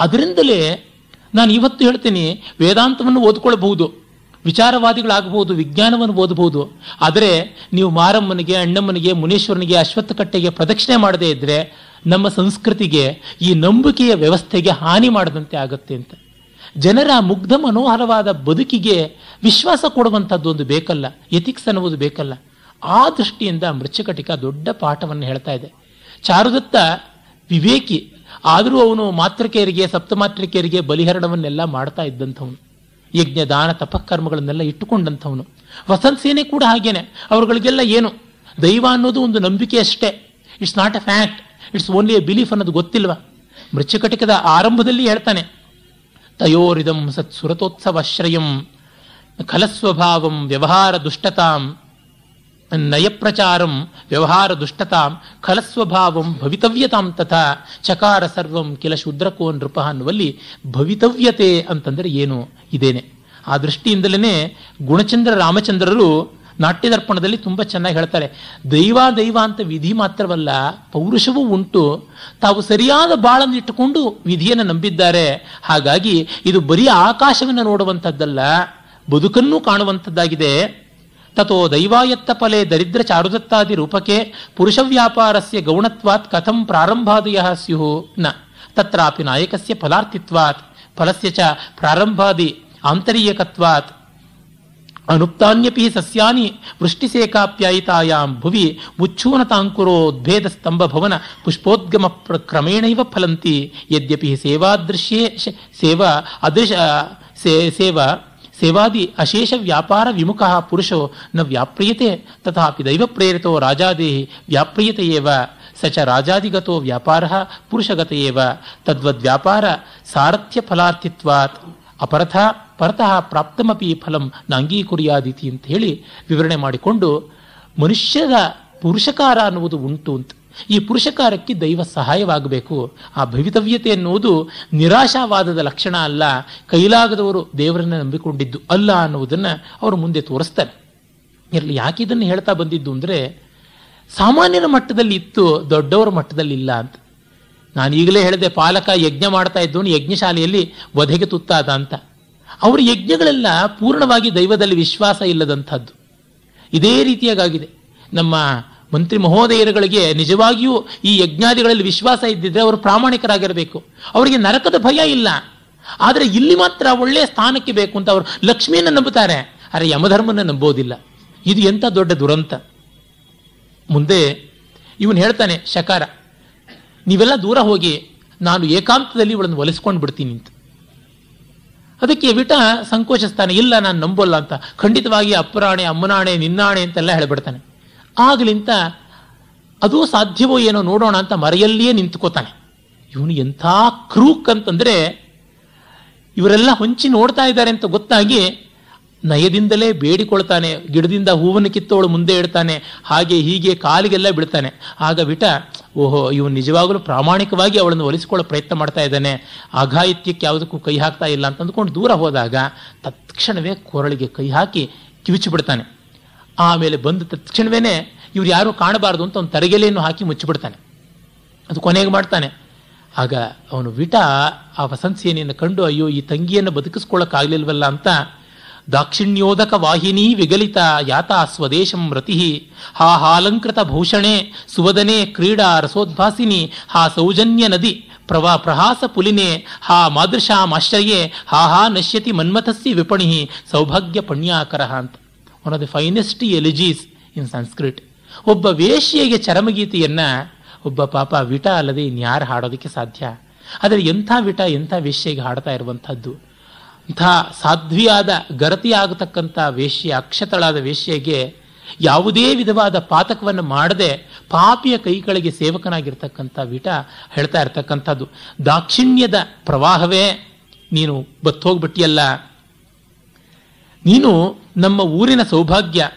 ಅದರಿಂದಲೇ ನಾನು ಇವತ್ತು ಹೇಳ್ತೀನಿ, ವೇದಾಂತವನ್ನು ಓದ್ಕೊಳ್ಬಹುದು. ವಿಚಾರವಾದಿಗಳಾಗಬಹುದು, ವಿಜ್ಞಾನವನ್ನು ಓದಬಹುದು. ಆದರೆ ನೀವು ಮಾರಮ್ಮನಿಗೆ, ಅಣ್ಣಮ್ಮನಿಗೆ, ಮುನೀಶ್ವರನಿಗೆ ಅಶ್ವತ್ಥ ಕಟ್ಟೆಗೆ ಪ್ರದಕ್ಷಿಣೆ ಮಾಡದೇ ಇದ್ದರೆ ನಮ್ಮ ಸಂಸ್ಕೃತಿಗೆ ಈ ನಂಬಿಕೆಯ ವ್ಯವಸ್ಥೆಗೆ ಹಾನಿ ಮಾಡದಂತೆ ಆಗುತ್ತೆ ಅಂತ. ಜನರ ಮುಗ್ಧ ಮನೋಹರವಾದ ಬದುಕಿಗೆ ವಿಶ್ವಾಸ ಕೊಡುವಂಥದ್ದು ಒಂದು ಬೇಕಲ್ಲ ಎಥಿಕ್ಸ್ ಅನ್ನುವುದು ಬೇಕಲ್ಲ. ಆ ದೃಷ್ಟಿಯಿಂದ ಮೃಚ್ಛಕಟಿಕ ದೊಡ್ಡ ಪಾಠವನ್ನು ಹೇಳ್ತಾ ಇದೆ. ಚಾರುದತ್ತ ವಿವೇಕಿ, ಆದರೂ ಅವನು ಮಾತೃಕೆಯರಿಗೆ, ಸಪ್ತಮಾತೃಕೆಯರಿಗೆ ಬಲಿಹರಣವನ್ನೆಲ್ಲ ಮಾಡ್ತಾ ಇದ್ದಂಥವನು. ಯಜ್ಞ ದಾನ ತಪಕರ್ಮಗಳನ್ನೆಲ್ಲ ಇಟ್ಟುಕೊಂಡಂಥವನು. ವಸಂತ ಸೇನೆ ಕೂಡ ಹಾಗೇನೆ. ಅವರುಗಳಿಗೆಲ್ಲ ಏನು? ದೈವ ಅನ್ನೋದು ಒಂದು ನಂಬಿಕೆ ಅಷ್ಟೇ. It's not a fact it's only a belief ಅನ್ನೋದು ಗೊತ್ತಿಲ್ವಾ? ಮೃಚ್ಛಕಟಿಕದ ಆರಂಭದಲ್ಲಿ ಹೇಳ್ತಾನೆ. ತಯೋರಿದಂ ಸತ್ ಸುರತೋತ್ಸವಾಶ್ರಯಂ ಖಲಸ್ವಭಾವಂ ವ್ಯವಹಾರ ದುಷ್ಟತಾಂ ನಯಪ್ರಚಾರಂ ವ್ಯವಹಾರ ದುಷ್ಟತಾಂ ಖಲಸ್ವಭಾವಂ ಭವಿತವ್ಯತಾಂ ತಥಾ ಚಕಾರ ಸರ್ವಂ ಕೆಲ ಶುದ್ರಕೋ ನೃಪ ಅನ್ನುವಲ್ಲಿ ಭವಿತವ್ಯತೆ ಅಂತಂದರೆ ಏನು? ಇದೇನೆ. ಆ ದೃಷ್ಟಿಯಿಂದಲೇ ಗುಣಚಂದ್ರ ರಾಮಚಂದ್ರರು ನಾಟ್ಯದರ್ಪಣದಲ್ಲಿ ತುಂಬ ಚೆನ್ನಾಗಿ ಹೇಳ್ತಾರೆ. ದೈವ ದೈವ ಅಂತ ವಿಧಿ ಮಾತ್ರವಲ್ಲ, ಪೌರುಷವೂ ಉಂಟು. ತಾವು ಸರಿಯಾದ ಬಾಳನ್ನು ಇಟ್ಟುಕೊಂಡು ವಿಧಿಯನ್ನು ನಂಬಿದ್ದಾರೆ. ಹಾಗಾಗಿ ಇದು ಬರೀ ಆಕಾಶವನ್ನು ನೋಡುವಂಥದ್ದಲ್ಲ ಬದುಕನ್ನು ಕಾಣುವಂಥದ್ದಾಗಿದೆ ततो दरिद्र दरिद्रचारुदत्तादि रूपके पुरुषव्यापारस्य गौणत्वात् कथं प्रारम्भादयः स्युः? न। तत्रापि नायकस्य फलार्थित्वात्, फलस्य च प्रारम्भादि आन्तरीयकत्वात्। अनुक्तान्यपि सस्यानि वृष्टिसेकाप्यायितायां भुवि मुच्छूनताङ्कुरोद्भेदस्तम्भभवन पुष्पोद्गमक्रमेणैव फलन्ति। यद्यपि सेवादृश्ये सेवा अदृश सेवा ಸೇವಾದಿ ಅಶೇಷ ವ್ಯಾಪಾರ ವಿಮುಖ ಪುರುಷೋ ನ ವ್ಯಾಪ್ರಿಯತೆ ತಥಾಪಿ ದೈವ ಪ್ರೇರಿತೋ ರಾಜಾದೇಹಿ ವ್ಯಾಪ್ರಿಯತೆಯೇವ ಸಚ ರಾಜಾದಿಗತೋ ವ್ಯಾಪಾರ ಪುರುಷಗತೆಯೇವ ತದ್ವದ್ ವ್ಯಾಪಾರ ಸಾರಥ್ಯ ಫಲಾರ್ಥಿತ್ವಾತ್, ಅಪರಥ ಪರತಃ ಪ್ರಾಪ್ತಮಪಿ ಫಲಂ ನಾಂಗೀಕುರಿಯಾದಿತಿ ಅಂತ ಹೇಳಿ ವಿವರಣೆ ಮಾಡಿಕೊಂಡು ಮನುಷ್ಯದ ಪುರುಷಕಾರ ಅನ್ನುವುದು ಉಂಟು ಅಂತ. ಈ ಪುರುಷಕಾರಕ್ಕೆ ದೈವ ಸಹಾಯವಾಗಬೇಕು. ಆ ಭವಿತವ್ಯತೆ ಎನ್ನುವುದು ನಿರಾಶಾವಾದದ ಲಕ್ಷಣ ಅಲ್ಲ. ಕೈಲಾಗದವರು ದೇವರನ್ನ ನಂಬಿಕೊಂಡಿದ್ದು ಅಲ್ಲ ಅನ್ನುವುದನ್ನ ಅವರು ಮುಂದೆ ತೋರಿಸ್ತಾರೆ. ಇರಲಿ, ಯಾಕೆ ಇದನ್ನು ಹೇಳ್ತಾ ಬಂದಿದ್ದು ಅಂದ್ರೆ ಸಾಮಾನ್ಯರ ಮಟ್ಟದಲ್ಲಿ ಇತ್ತು, ದೊಡ್ಡವರ ಮಟ್ಟದಲ್ಲಿ ಇಲ್ಲ ಅಂತ. ನಾನು ಈಗಲೇ ಹೇಳಿದೆ, ಪಾಲಕ ಯಜ್ಞ ಮಾಡ್ತಾ ಇದ್ದವನು ಯಜ್ಞಶಾಲೆಯಲ್ಲಿ ವಧೆಗೆ ತುತ್ತಾದ ಅಂತ. ಅವರ ಯಜ್ಞಗಳೆಲ್ಲ ಪೂರ್ಣವಾಗಿ ದೈವದಲ್ಲಿ ವಿಶ್ವಾಸ ಇಲ್ಲದಂಥದ್ದು. ಇದೇ ರೀತಿಯಾಗಿದೆ ನಮ್ಮ ಮಂತ್ರಿ ಮಹೋದಯರುಗಳಿಗೆ ನಿಜವಾಗಿಯೂ ಈ ಯಜ್ಞಾದಿಗಳಲ್ಲಿ ವಿಶ್ವಾಸ ಇದ್ದಿದ್ರೆ ಅವರು ಪ್ರಾಮಾಣಿಕರಾಗಿರಬೇಕು. ಅವರಿಗೆ ನರಕದ ಭಯ ಇಲ್ಲ. ಆದರೆ ಇಲ್ಲಿ ಮಾತ್ರ ಒಳ್ಳೆಯ ಸ್ಥಾನಕ್ಕೆ ಬೇಕು ಅಂತ ಅವರು ಲಕ್ಷ್ಮಿಯನ್ನು ನಂಬುತ್ತಾರೆ. ಅರೆ ಯಮಧರ್ಮನ ನಂಬೋದಿಲ್ಲ. ಇದು ಎಂಥ ದೊಡ್ಡ ದುರಂತ. ಮುಂದೆ ಇವನು ಹೇಳ್ತಾನೆ, ಶಕಾರ, ನೀವೆಲ್ಲ ದೂರ ಹೋಗಿ ನಾನು ಏಕಾಂತದಲ್ಲಿ ಇವಳನ್ನು ಒಲಿಸ್ಕೊಂಡು ಬಿಡ್ತೀನಿ ಅಂತ. ಅದಕ್ಕೆ ವಿಟ ಸಂಕೋಚಿಸ್ತಾನೆ, ಇಲ್ಲ, ನಾನು ನಂಬೋಲ್ಲ ಅಂತ. ಖಂಡಿತವಾಗಿ ಅಪ್ಪರಾಣೆ ಅಮ್ಮನಾಣೆ, ನಿನ್ನಾಣೆ ಅಂತೆಲ್ಲ ಹೇಳ್ಬಿಡ್ತಾನೆ. ಆಗ್ಲಿಂತ ಅದು ಸಾಧ್ಯವೋ ಏನೋ ನೋಡೋಣ ಅಂತ ಮರೆಯಲ್ಲಿಯೇ ನಿಂತುಕೋತಾನೆ. ಇವನು ಎಂಥ ಕ್ರೂಕ್ ಅಂತಂದರೆ ಇವರೆಲ್ಲ ಹೊಂಚಿ ನೋಡ್ತಾ ಇದ್ದಾರೆ ಅಂತ ಗೊತ್ತಾಗಿ ನಯದಿಂದಲೇ ಬೇಡಿಕೊಳ್ತಾನೆ. ಗಿಡದಿಂದ ಹೂವನ್ನು ಕಿತ್ತವಳು ಮುಂದೆ ಇಡ್ತಾನೆ. ಹಾಗೆ ಹೀಗೆ ಕಾಲಿಗೆಲ್ಲ ಬಿಡ್ತಾನೆ. ಆಗ ವಿಟ, ಓಹೋ, ಇವನು ನಿಜವಾಗಲೂ ಪ್ರಾಮಾಣಿಕವಾಗಿ ಅವಳನ್ನು ಒಲಿಸಿಕೊಳ್ಳೋ ಪ್ರಯತ್ನ ಮಾಡ್ತಾ ಇದ್ದಾನೆ. ಅಘಾಯಿತ್ಯಕ್ಕೆ ಯಾವುದಕ್ಕೂ ಕೈ ಹಾಕ್ತಾ ಇಲ್ಲ ಅಂತ ಅಂದ್ಕೊಂಡು ದೂರ ಹೋದಾಗ ತತ್ಕ್ಷಣವೇ ಕೊರಳಿಗೆ ಕೈ ಹಾಕಿ ಕಿವಿಚಿ ಬಿಡ್ತಾನೆ. ಆಮೇಲೆ ಬಂದ ತಕ್ಷಣವೇ ಇವ್ರು ಯಾರೂ ಕಾಣಬಾರದು ಅಂತ ಒಂದು ತರಗೆಲೆಯನ್ನು ಹಾಕಿ ಮುಚ್ಚಿಬಿಡ್ತಾನೆ. ಅದು ಕೊನೆಗೆ ಮಾಡ್ತಾನೆ. ಆಗ ಅವನು ವಿಟ ಆ ವಸಂತ ಕಂಡು ಅಯ್ಯೋ, ಈ ತಂಗಿಯನ್ನು ಬದುಕಿಸ್ಕೊಳ್ಳೋಕ್ಕಾಗಲಿಲ್ವಲ್ಲ ಅಂತ ದಾಕ್ಷಿಣ್ಯೋದಕ ವಾಹಿನಿ ವಿಗಲಿತ ಯಾತಾ ಸ್ವದೇಶಂ ರತಿ, ಹಾ ಹಾಲಂಕೃತ ಭೂಷಣೆ ಸುವದನೆ ಕ್ರೀಡಾ ರಸೋದ್ಭಾಸಿನಿ, ಹಾ ಸೌಜನ್ಯ ನದಿ ಪ್ರವಾ ಪ್ರಹಾಸ ಪುಲಿನೆ, ಹಾ ಮಾದೃಶಾಮಾಶ್ರಯೇ, ಹಾ ಹಾ ನಶ್ಯತಿ ಮನ್ಮಥಸ್ಸಿ ವಿಪಣಿ, ಸೌಭಾಗ್ಯ ಪಣ್ಯಾಕರ ಅಂತ. One of the finest elegies in Sanskrit ಒಬ್ಬ ವೇಶ್ಯೆಗೆ ಚರಮಗೀತೆಯನ್ನ ಒಬ್ಬ ಪಾಪ ವಿಟ ಅಲ್ಲದೆ ಇನ್ಯಾರು ಹಾಡೋದಕ್ಕೆ ಸಾಧ್ಯ? ಆದರೆ ಎಂಥ ವಿಟ, ಎಂಥ ವೇಶ್ಯೆಗೆ ಹಾಡ್ತಾ ಇರುವಂಥದ್ದು? ಅಂಥ ಸಾಧ್ವಿಯಾದ, ಗರತಿಯಾಗತಕ್ಕಂಥ ವೇಶ್ಯ ಅಕ್ಷತಳಾದ ವೇಶ್ಯೆಗೆ ಯಾವುದೇ ವಿಧವಾದ ಪಾತಕವನ್ನು ಮಾಡದೆ ಪಾಪಿಯ ಕೈಗಳಿಗೆ ಸೇವಕನಾಗಿರ್ತಕ್ಕಂಥ ವಿಟ ಹೇಳ್ತಾ ಇರ್ತಕ್ಕಂಥದ್ದು. ದಾಕ್ಷಿಣ್ಯದ ಪ್ರವಾಹವೇ, ನೀನು ಬತ್ತೋಗ್ಬಿಟ್ಟಿಯಲ್ಲ. ನೀನು ನಮ್ಮ ಊರಿನ ಸೌಭಾಗ್ಯ.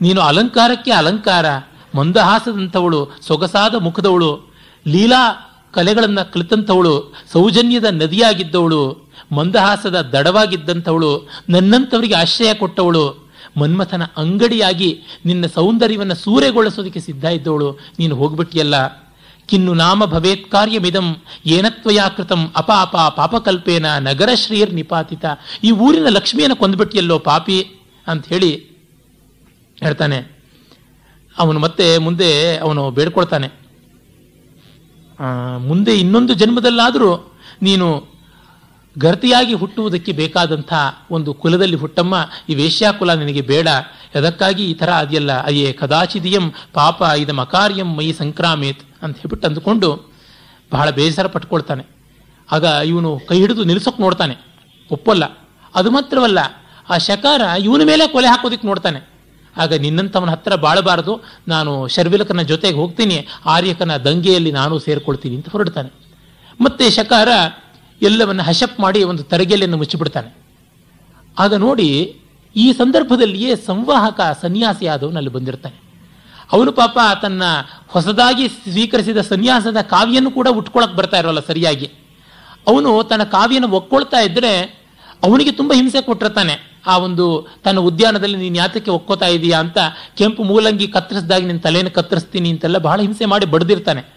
ನೀನು ಅಲಂಕಾರಕ್ಕೆ ಅಲಂಕಾರ, ಮಂದಹಾಸದಂಥವಳು, ಸೊಗಸಾದ ಮುಖದವಳು, ಲೀಲಾ ಕಲೆಗಳನ್ನು ಕಲಿತಂಥವಳು, ಸೌಜನ್ಯದ ನದಿಯಾಗಿದ್ದವಳು, ಮಂದಹಾಸದ ದಡವಾಗಿದ್ದಂಥವಳು ನನ್ನಂಥವರಿಗೆ ಆಶ್ರಯ ಕೊಟ್ಟವಳು, ಮನ್ಮಥನ ಅಂಗಡಿಯಾಗಿ ನಿನ್ನ ಸೌಂದರ್ಯವನ್ನು ಸೂರೆಗೊಳಿಸೋದಕ್ಕೆ ಸಿದ್ಧ ಇದ್ದವಳು. ನೀನು ಹೋಗ್ಬಿಟ್ಟಿಯಲ್ಲ. ಕಿನ್ನು ನಾಮ ಭವೇತ್ ಕಾರ್ಯಮಿದಂ ಏನತ್ವಯಾಕೃತಂ ಅಪಾಪ ಪಾಪಕಲ್ಪೇನ ನಗರ ಶ್ರೀರ್ ನಿಪಾತಿತ. ಈ ಊರಿನ ಲಕ್ಷ್ಮಿಯನ್ನು ಕೊಂದ್ಬಿಟ್ಟಿಯಲ್ಲೋ ಪಾಪಿ ಅಂತ ಹೇಳಿ ಹೇಳ್ತಾನೆ. ಅವನು ಮತ್ತೆ ಮುಂದೆ ಅವನು ಬೇಡ್ಕೊಳ್ತಾನೆ. ಮುಂದೆ ಇನ್ನೊಂದು ಜನ್ಮದಲ್ಲಾದರೂ ನೀನು ಗರ್ತಿಯಾಗಿ ಹುಟ್ಟುವುದಕ್ಕೆ ಬೇಕಾದಂಥ ಒಂದು ಕುಲದಲ್ಲಿ ಹುಟ್ಟಮ್ಮ, ಈ ವೇಶ್ಯಾಕುಲ ನಿನಗೆ ಬೇಡ. ಅದಕ್ಕಾಗಿ ಈ ಥರ ಅದೆಯಲ್ಲ ಅಯ್ಯೇ, ಕದಾಚಿದಿಯಂ ಪಾಪ ಇದಂ ಅಕಾರ್ಯಂ ಮೈ ಸಂಕ್ರಾಮೇತ್. ಅಂತ ಹೇಳ್ಬಿಟ್ಟು ಅಂದುಕೊಂಡು ಬಹಳ ಬೇಸರ ಪಟ್ಕೊಳ್ತಾನೆ. ಆಗ ಇವನು ಕೈ ಹಿಡಿದು ನಿಲ್ಸೋಕೆ ನೋಡ್ತಾನೆ. ಒಪ್ಪಲ್ಲ. ಅದು ಮಾತ್ರವಲ್ಲ, ಆ ಶಕಾರ ಇವನ ಮೇಲೆ ಕೊಲೆ ಹಾಕೋದಕ್ಕೆ ನೋಡ್ತಾನೆ. ಆಗ ನಿನ್ನಂಥವನ ಹತ್ರ ಬಾಳಬಾರದು. ನಾನು ಶರ್ವಿಲಕನ ಜೊತೆಗೆ ಹೋಗ್ತೀನಿ. ಆರ್ಯಕನ ದಂಗೆಯಲ್ಲಿ ನಾನು ಸೇರ್ಕೊಳ್ತೀನಿ ಅಂತ ಹೊರಡ್ತಾನೆ. ಮತ್ತೆ ಶಕಾರ ಎಲ್ಲವನ್ನ ಹಶಪ್ ಮಾಡಿ ಒಂದು ತರಗೆಲೆಯನ್ನು ಮುಚ್ಚಿಬಿಡ್ತಾನೆ. ಆಗ ನೋಡಿ ಈ ಸಂದರ್ಭದಲ್ಲಿಯೇ ಸಂವಾಹಕ ಸನ್ಯಾಸಿ ಅಲ್ಲಿ ಬಂದಿರ್ತಾನೆ. ಅವನು ಪಾಪ ತನ್ನ ಹೊಸದಾಗಿ ಸ್ವೀಕರಿಸಿದ ಸನ್ಯಾಸದ ಕಾವ್ಯನ್ನು ಕೂಡ ಉಟ್ಕೊಳಕ್ ಬರ್ತಾ ಇರೋಲ್ಲ ಸರಿಯಾಗಿ. ಅವನು ತನ್ನ ಕಾವ್ಯನ ಒಕ್ಕೊಳ್ತಾ ಇದ್ರೆ ಅವನಿಗೆ ತುಂಬ ಹಿಂಸೆ ಕೊಟ್ಟಿರ್ತಾನೆ. ಆ ಒಂದು ತನ್ನ ಉದ್ಯಾನದಲ್ಲಿ ನೀನು ಯಾತಕ್ಕೆ ಒಕ್ಕೋತಾ ಇದೀಯಾ ಅಂತ ಕೆಂಪು ಮೂಲಂಗಿ ಕತ್ತರಿಸಿದಾಗ ನಿನ್ನ ತಲೆಯನ್ನು ಕತ್ತರಿಸ್ತೀನಿ ಅಂತೆಲ್ಲ ಬಹಳ ಹಿಂಸೆ ಮಾಡಿ ಬಡ್ದಿರ್ತಾನೆ.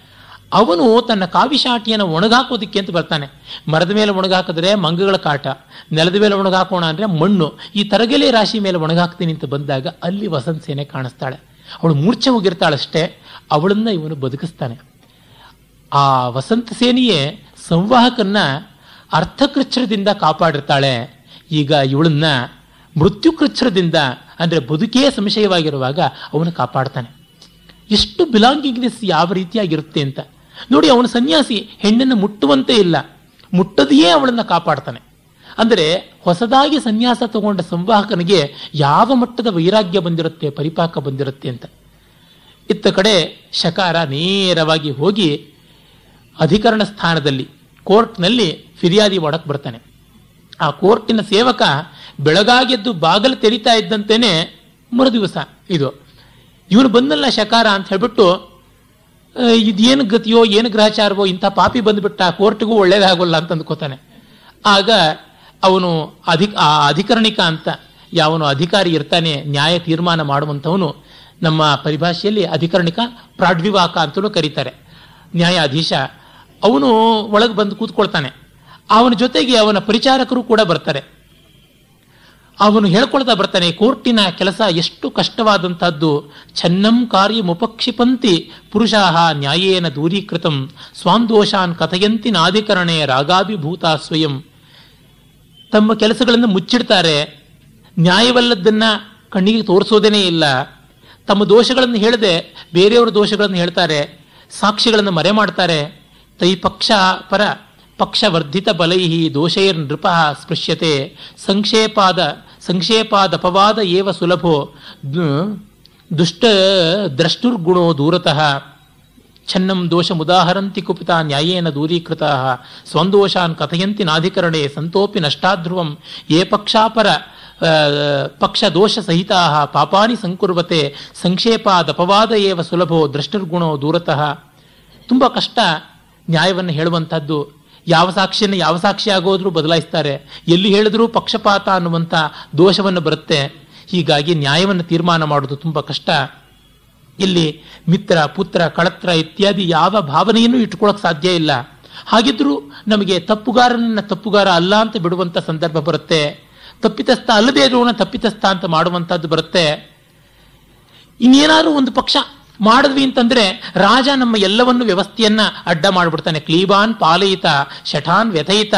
ಅವನು ತನ್ನ ಕಾವಿಶಾಟಿಯನ್ನು ಒಣಗಾಕೋದಿಕ್ಕೆ ಅಂತ ಬರ್ತಾನೆ. ಮರದ ಮೇಲೆ ಒಣಗಾಕಿದ್ರೆ ಮಂಗಗಳ ಕಾಟ, ನೆಲದ ಮೇಲೆ ಒಣಗಾಕೋಣ ಅಂದ್ರೆ ಮಣ್ಣು, ಈ ತರಗೆಲೆ ರಾಶಿ ಮೇಲೆ ಒಣಗಾಕ್ತೀನಿ ಅಂತ ಬಂದಾಗ ಅಲ್ಲಿ ವಸಂತ ಸೇನೆ ಕಾಣಿಸ್ತಾಳೆ. ಅವಳು ಮೂರ್ಛೆ ಹೋಗಿರ್ತಾಳಷ್ಟೇ, ಅವಳನ್ನ ಇವನು ಬದುಕಿಸ್ತಾನೆ. ಆ ವಸಂತ ಸೇನೆಯೇ ಸಂವಾಹಕನ್ನ ಅರ್ಥಕೃಚ್ಛ್ರದಿಂದ ಕಾಪಾಡಿರ್ತಾಳೆ. ಈಗ ಇವಳನ್ನ ಮೃತ್ಯುಕೃಚ್ಛ್ರದಿಂದ, ಅಂದ್ರೆ ಬದುಕೇ ಸಂಶಯವಾಗಿರುವಾಗ ಅವನು ಕಾಪಾಡ್ತಾನೆ. ಎಷ್ಟು ಬಿಲಾಂಗಿಂಗ್ನೆಸ್ ಯಾವ ರೀತಿಯಾಗಿರುತ್ತೆ ಅಂತ. ನೋಡಿ, ಅವನು ಸನ್ಯಾಸಿ ಹೆಣ್ಣನ್ನು ಮುಟ್ಟುವಂತೆ ಇಲ್ಲ. ಮುಟ್ಟದೆಯೇ ಅವಳನ್ನು ಕಾಪಾಡ್ತಾನೆ. ಅಂದರೆ ಹೊಸದಾಗಿ ಸನ್ಯಾಸ ತಗೊಂಡ ಸಂವಾಹಕನಿಗೆ ಯಾವ ಮಟ್ಟದ ವೈರಾಗ್ಯ ಬಂದಿರುತ್ತೆ, ಪರಿಪಾಕ ಬಂದಿರುತ್ತೆ ಅಂತ. ಇತ್ತ ಕಡೆ ಶಕಾರ ನೇರವಾಗಿ ಹೋಗಿ ಅಧಿಕರಣ ಸ್ಥಾನದಲ್ಲಿ, ಕೋರ್ಟ್ನಲ್ಲಿ ಫಿರ್ಯಾದಿ ಮಾಡಕ್ಕೆ ಬರ್ತಾನೆ. ಆ ಕೋರ್ಟಿನ ಸೇವಕ ಬೆಳಗಾಗೆದ್ದು ಬಾಗಲು ತೆರಿತಾ ಇದ್ದಂತೆಯೇ ಮರುದಿವಸ ಇದು. ಇವನು ಬಂದಲ್ಲ ಶಕಾರ ಅಂತ ಹೇಳ್ಬಿಟ್ಟು ಇದೇನು ಗತಿಯೋ, ಏನು ಗ್ರಹಚಾರವೋ, ಇಂಥ ಪಾಪಿ ಬಂದ್ಬಿಟ್ಟ ಕೋರ್ಟ್ಗೂ ಒಳ್ಳೇದಾಗೋಲ್ಲ ಅಂತ ಅಂದ್ಕೋತಾನೆ. ಆಗ ಅವನು ಅಧಿಕ ಆ ಅಧಿಕರಣಿಕ ಅಂತ ಯಾವನು ಅಧಿಕಾರಿ ಇರ್ತಾನೆ, ನ್ಯಾಯ ತೀರ್ಮಾನ ಮಾಡುವಂಥವನು ನಮ್ಮ ಪರಿಭಾಷೆಯಲ್ಲಿ ಅಧಿಕರಣಿಕ, ಪ್ರಾಡ್ವಿವಾಕ ಅಂತಲೂ ಕರೀತಾರೆ. ನ್ಯಾಯಾಧೀಶ, ಅವನು ಒಳಗೆ ಬಂದು ಕೂತ್ಕೊಳ್ತಾನೆ. ಅವನ ಜೊತೆಗೆ ಅವನ ಪರಿಚಾರಕರು ಕೂಡ ಬರ್ತಾರೆ. ಅವನು ಹೇಳ್ಕೊಳ್ತಾ ಬರ್ತಾನೆ, ಕೋರ್ಟಿನ ಕೆಲಸ ಎಷ್ಟು ಕಷ್ಟವಾದಂತಹದ್ದು ಛನ್ನಂ ಕಾರ್ಯ ಮುಪಕ್ಷಿಪಂತಿ ಪುರುಷಾಹ ನ್ಯಾಯೇನ ದೂರೀಕೃತಂ. ಸ್ವಾಂದೋಷಾನ್ ಕಥಯಂತಿ ನಾಧಿಕರಣೆ ರಾಗಾಭಿಭೂತ ಸ್ವಯಂ. ತಮ್ಮ ಕೆಲಸಗಳನ್ನು ಮುಚ್ಚಿಡ್ತಾರೆ. ನ್ಯಾಯವಲ್ಲದನ್ನ ಕಣ್ಣಿಗೆ ತೋರಿಸೋದೇನೇ ಇಲ್ಲ. ತಮ್ಮ ದೋಷಗಳನ್ನು ಹೇಳದೆ ಬೇರೆಯವರ ದೋಷಗಳನ್ನು ಹೇಳ್ತಾರೆ. ಸಾಕ್ಷಿಗಳನ್ನು ಮರೆ ಮಾಡ್ತಾರೆ. ತೈ ಪಕ್ಷ ಪರ ಪಕ್ಷವರ್ಧಿತ ಬಲೈಹಿ ದೋಷೈರ್ ನೃಪ ಸ್ಪೃಶ್ಯತೆ. ಸಂಕ್ಷೇಪಾದ ಅಪವಾದ ಏವ ಸುಲಭೋ ದುಷ್ಟ ದ್ರಷ್ಟುರ್ಗುಣೋ ದೂರತಃ. ಛನ್ನಂ ದೋಷ ಮುದಾಹರಂತಿ ಕುಪಿತ ನ್ಯಾಯೇನ ದೂರೀಕೃತ ಸ್ವಂದೋಷಾನ್ ಕಥಯಂತಿ ನಾಧಿಕರಣೆ ಸಂತೋಪಿ ನಷ್ಟಾಧ್ರುವಂ. ಯೇ ಪಕ್ಷಾಪರ ಪಕ್ಷ ದೋಷ ಸಹಿತ ಪಾಪಾನಿ ಸಂಕುರ್ವತೆ, ಸಂಕ್ಷೇಪಾದ ಅಪವಾದ ಏವ ಸುಲಭೋ ದೃಷ್ಟರ್ಗುಣೋ ದೂರತಃ. ತುಂಬ ಕಷ್ಟ ನ್ಯಾಯವನ್ನು ಹೇಳುವಂಥದ್ದು. ಯಾವ ಸಾಕ್ಷಿಯನ್ನು ಯಾವ ಸಾಕ್ಷಿ ಆಗೋದ್ರೂ ಬದಲಾಯಿಸ್ತಾರೆ. ಎಲ್ಲಿ ಹೇಳಿದ್ರೂ ಪಕ್ಷಪಾತ ಅನ್ನುವಂಥ ದೋಷವನ್ನು ಬರುತ್ತೆ. ಹೀಗಾಗಿ ನ್ಯಾಯವನ್ನು ತೀರ್ಮಾನ ಮಾಡೋದು ತುಂಬ ಕಷ್ಟ. ಇಲ್ಲಿ ಮಿತ್ರ, ಪುತ್ರ, ಕಳತ್ರ ಇತ್ಯಾದಿ ಯಾವ ಭಾವನೆಯನ್ನು ಇಟ್ಕೊಳ್ಳೋಕೆ ಸಾಧ್ಯ ಇಲ್ಲ. ಹಾಗಿದ್ರೂ ನಮಗೆ ತಪ್ಪುಗಾರನನ್ನ ತಪ್ಪುಗಾರ ಅಲ್ಲ ಅಂತ ಬಿಡುವಂತ ಸಂದರ್ಭ ಬರುತ್ತೆ. ತಪ್ಪಿತಸ್ಥ ಅಲ್ಲದೇ ಇರೋಣ ತಪ್ಪಿತಸ್ಥ ಅಂತ ಮಾಡುವಂಥದ್ದು ಬರುತ್ತೆ. ಇನ್ನೇನಾದ್ರೂ ಒಂದು ಪಕ್ಷ ಮಾಡಿದ್ವಿ ಅಂತಂದ್ರೆ ರಾಜ ನಮ್ಮ ಎಲ್ಲವನ್ನು ವ್ಯವಸ್ಥೆಯನ್ನ ಅಡ್ಡ ಮಾಡಿಬಿಡ್ತಾನೆ. ಕ್ಲೀಬಾನ್ ಪಾಲಯಿತ, ಶಠಾನ್ ವ್ಯಥಯಿತ,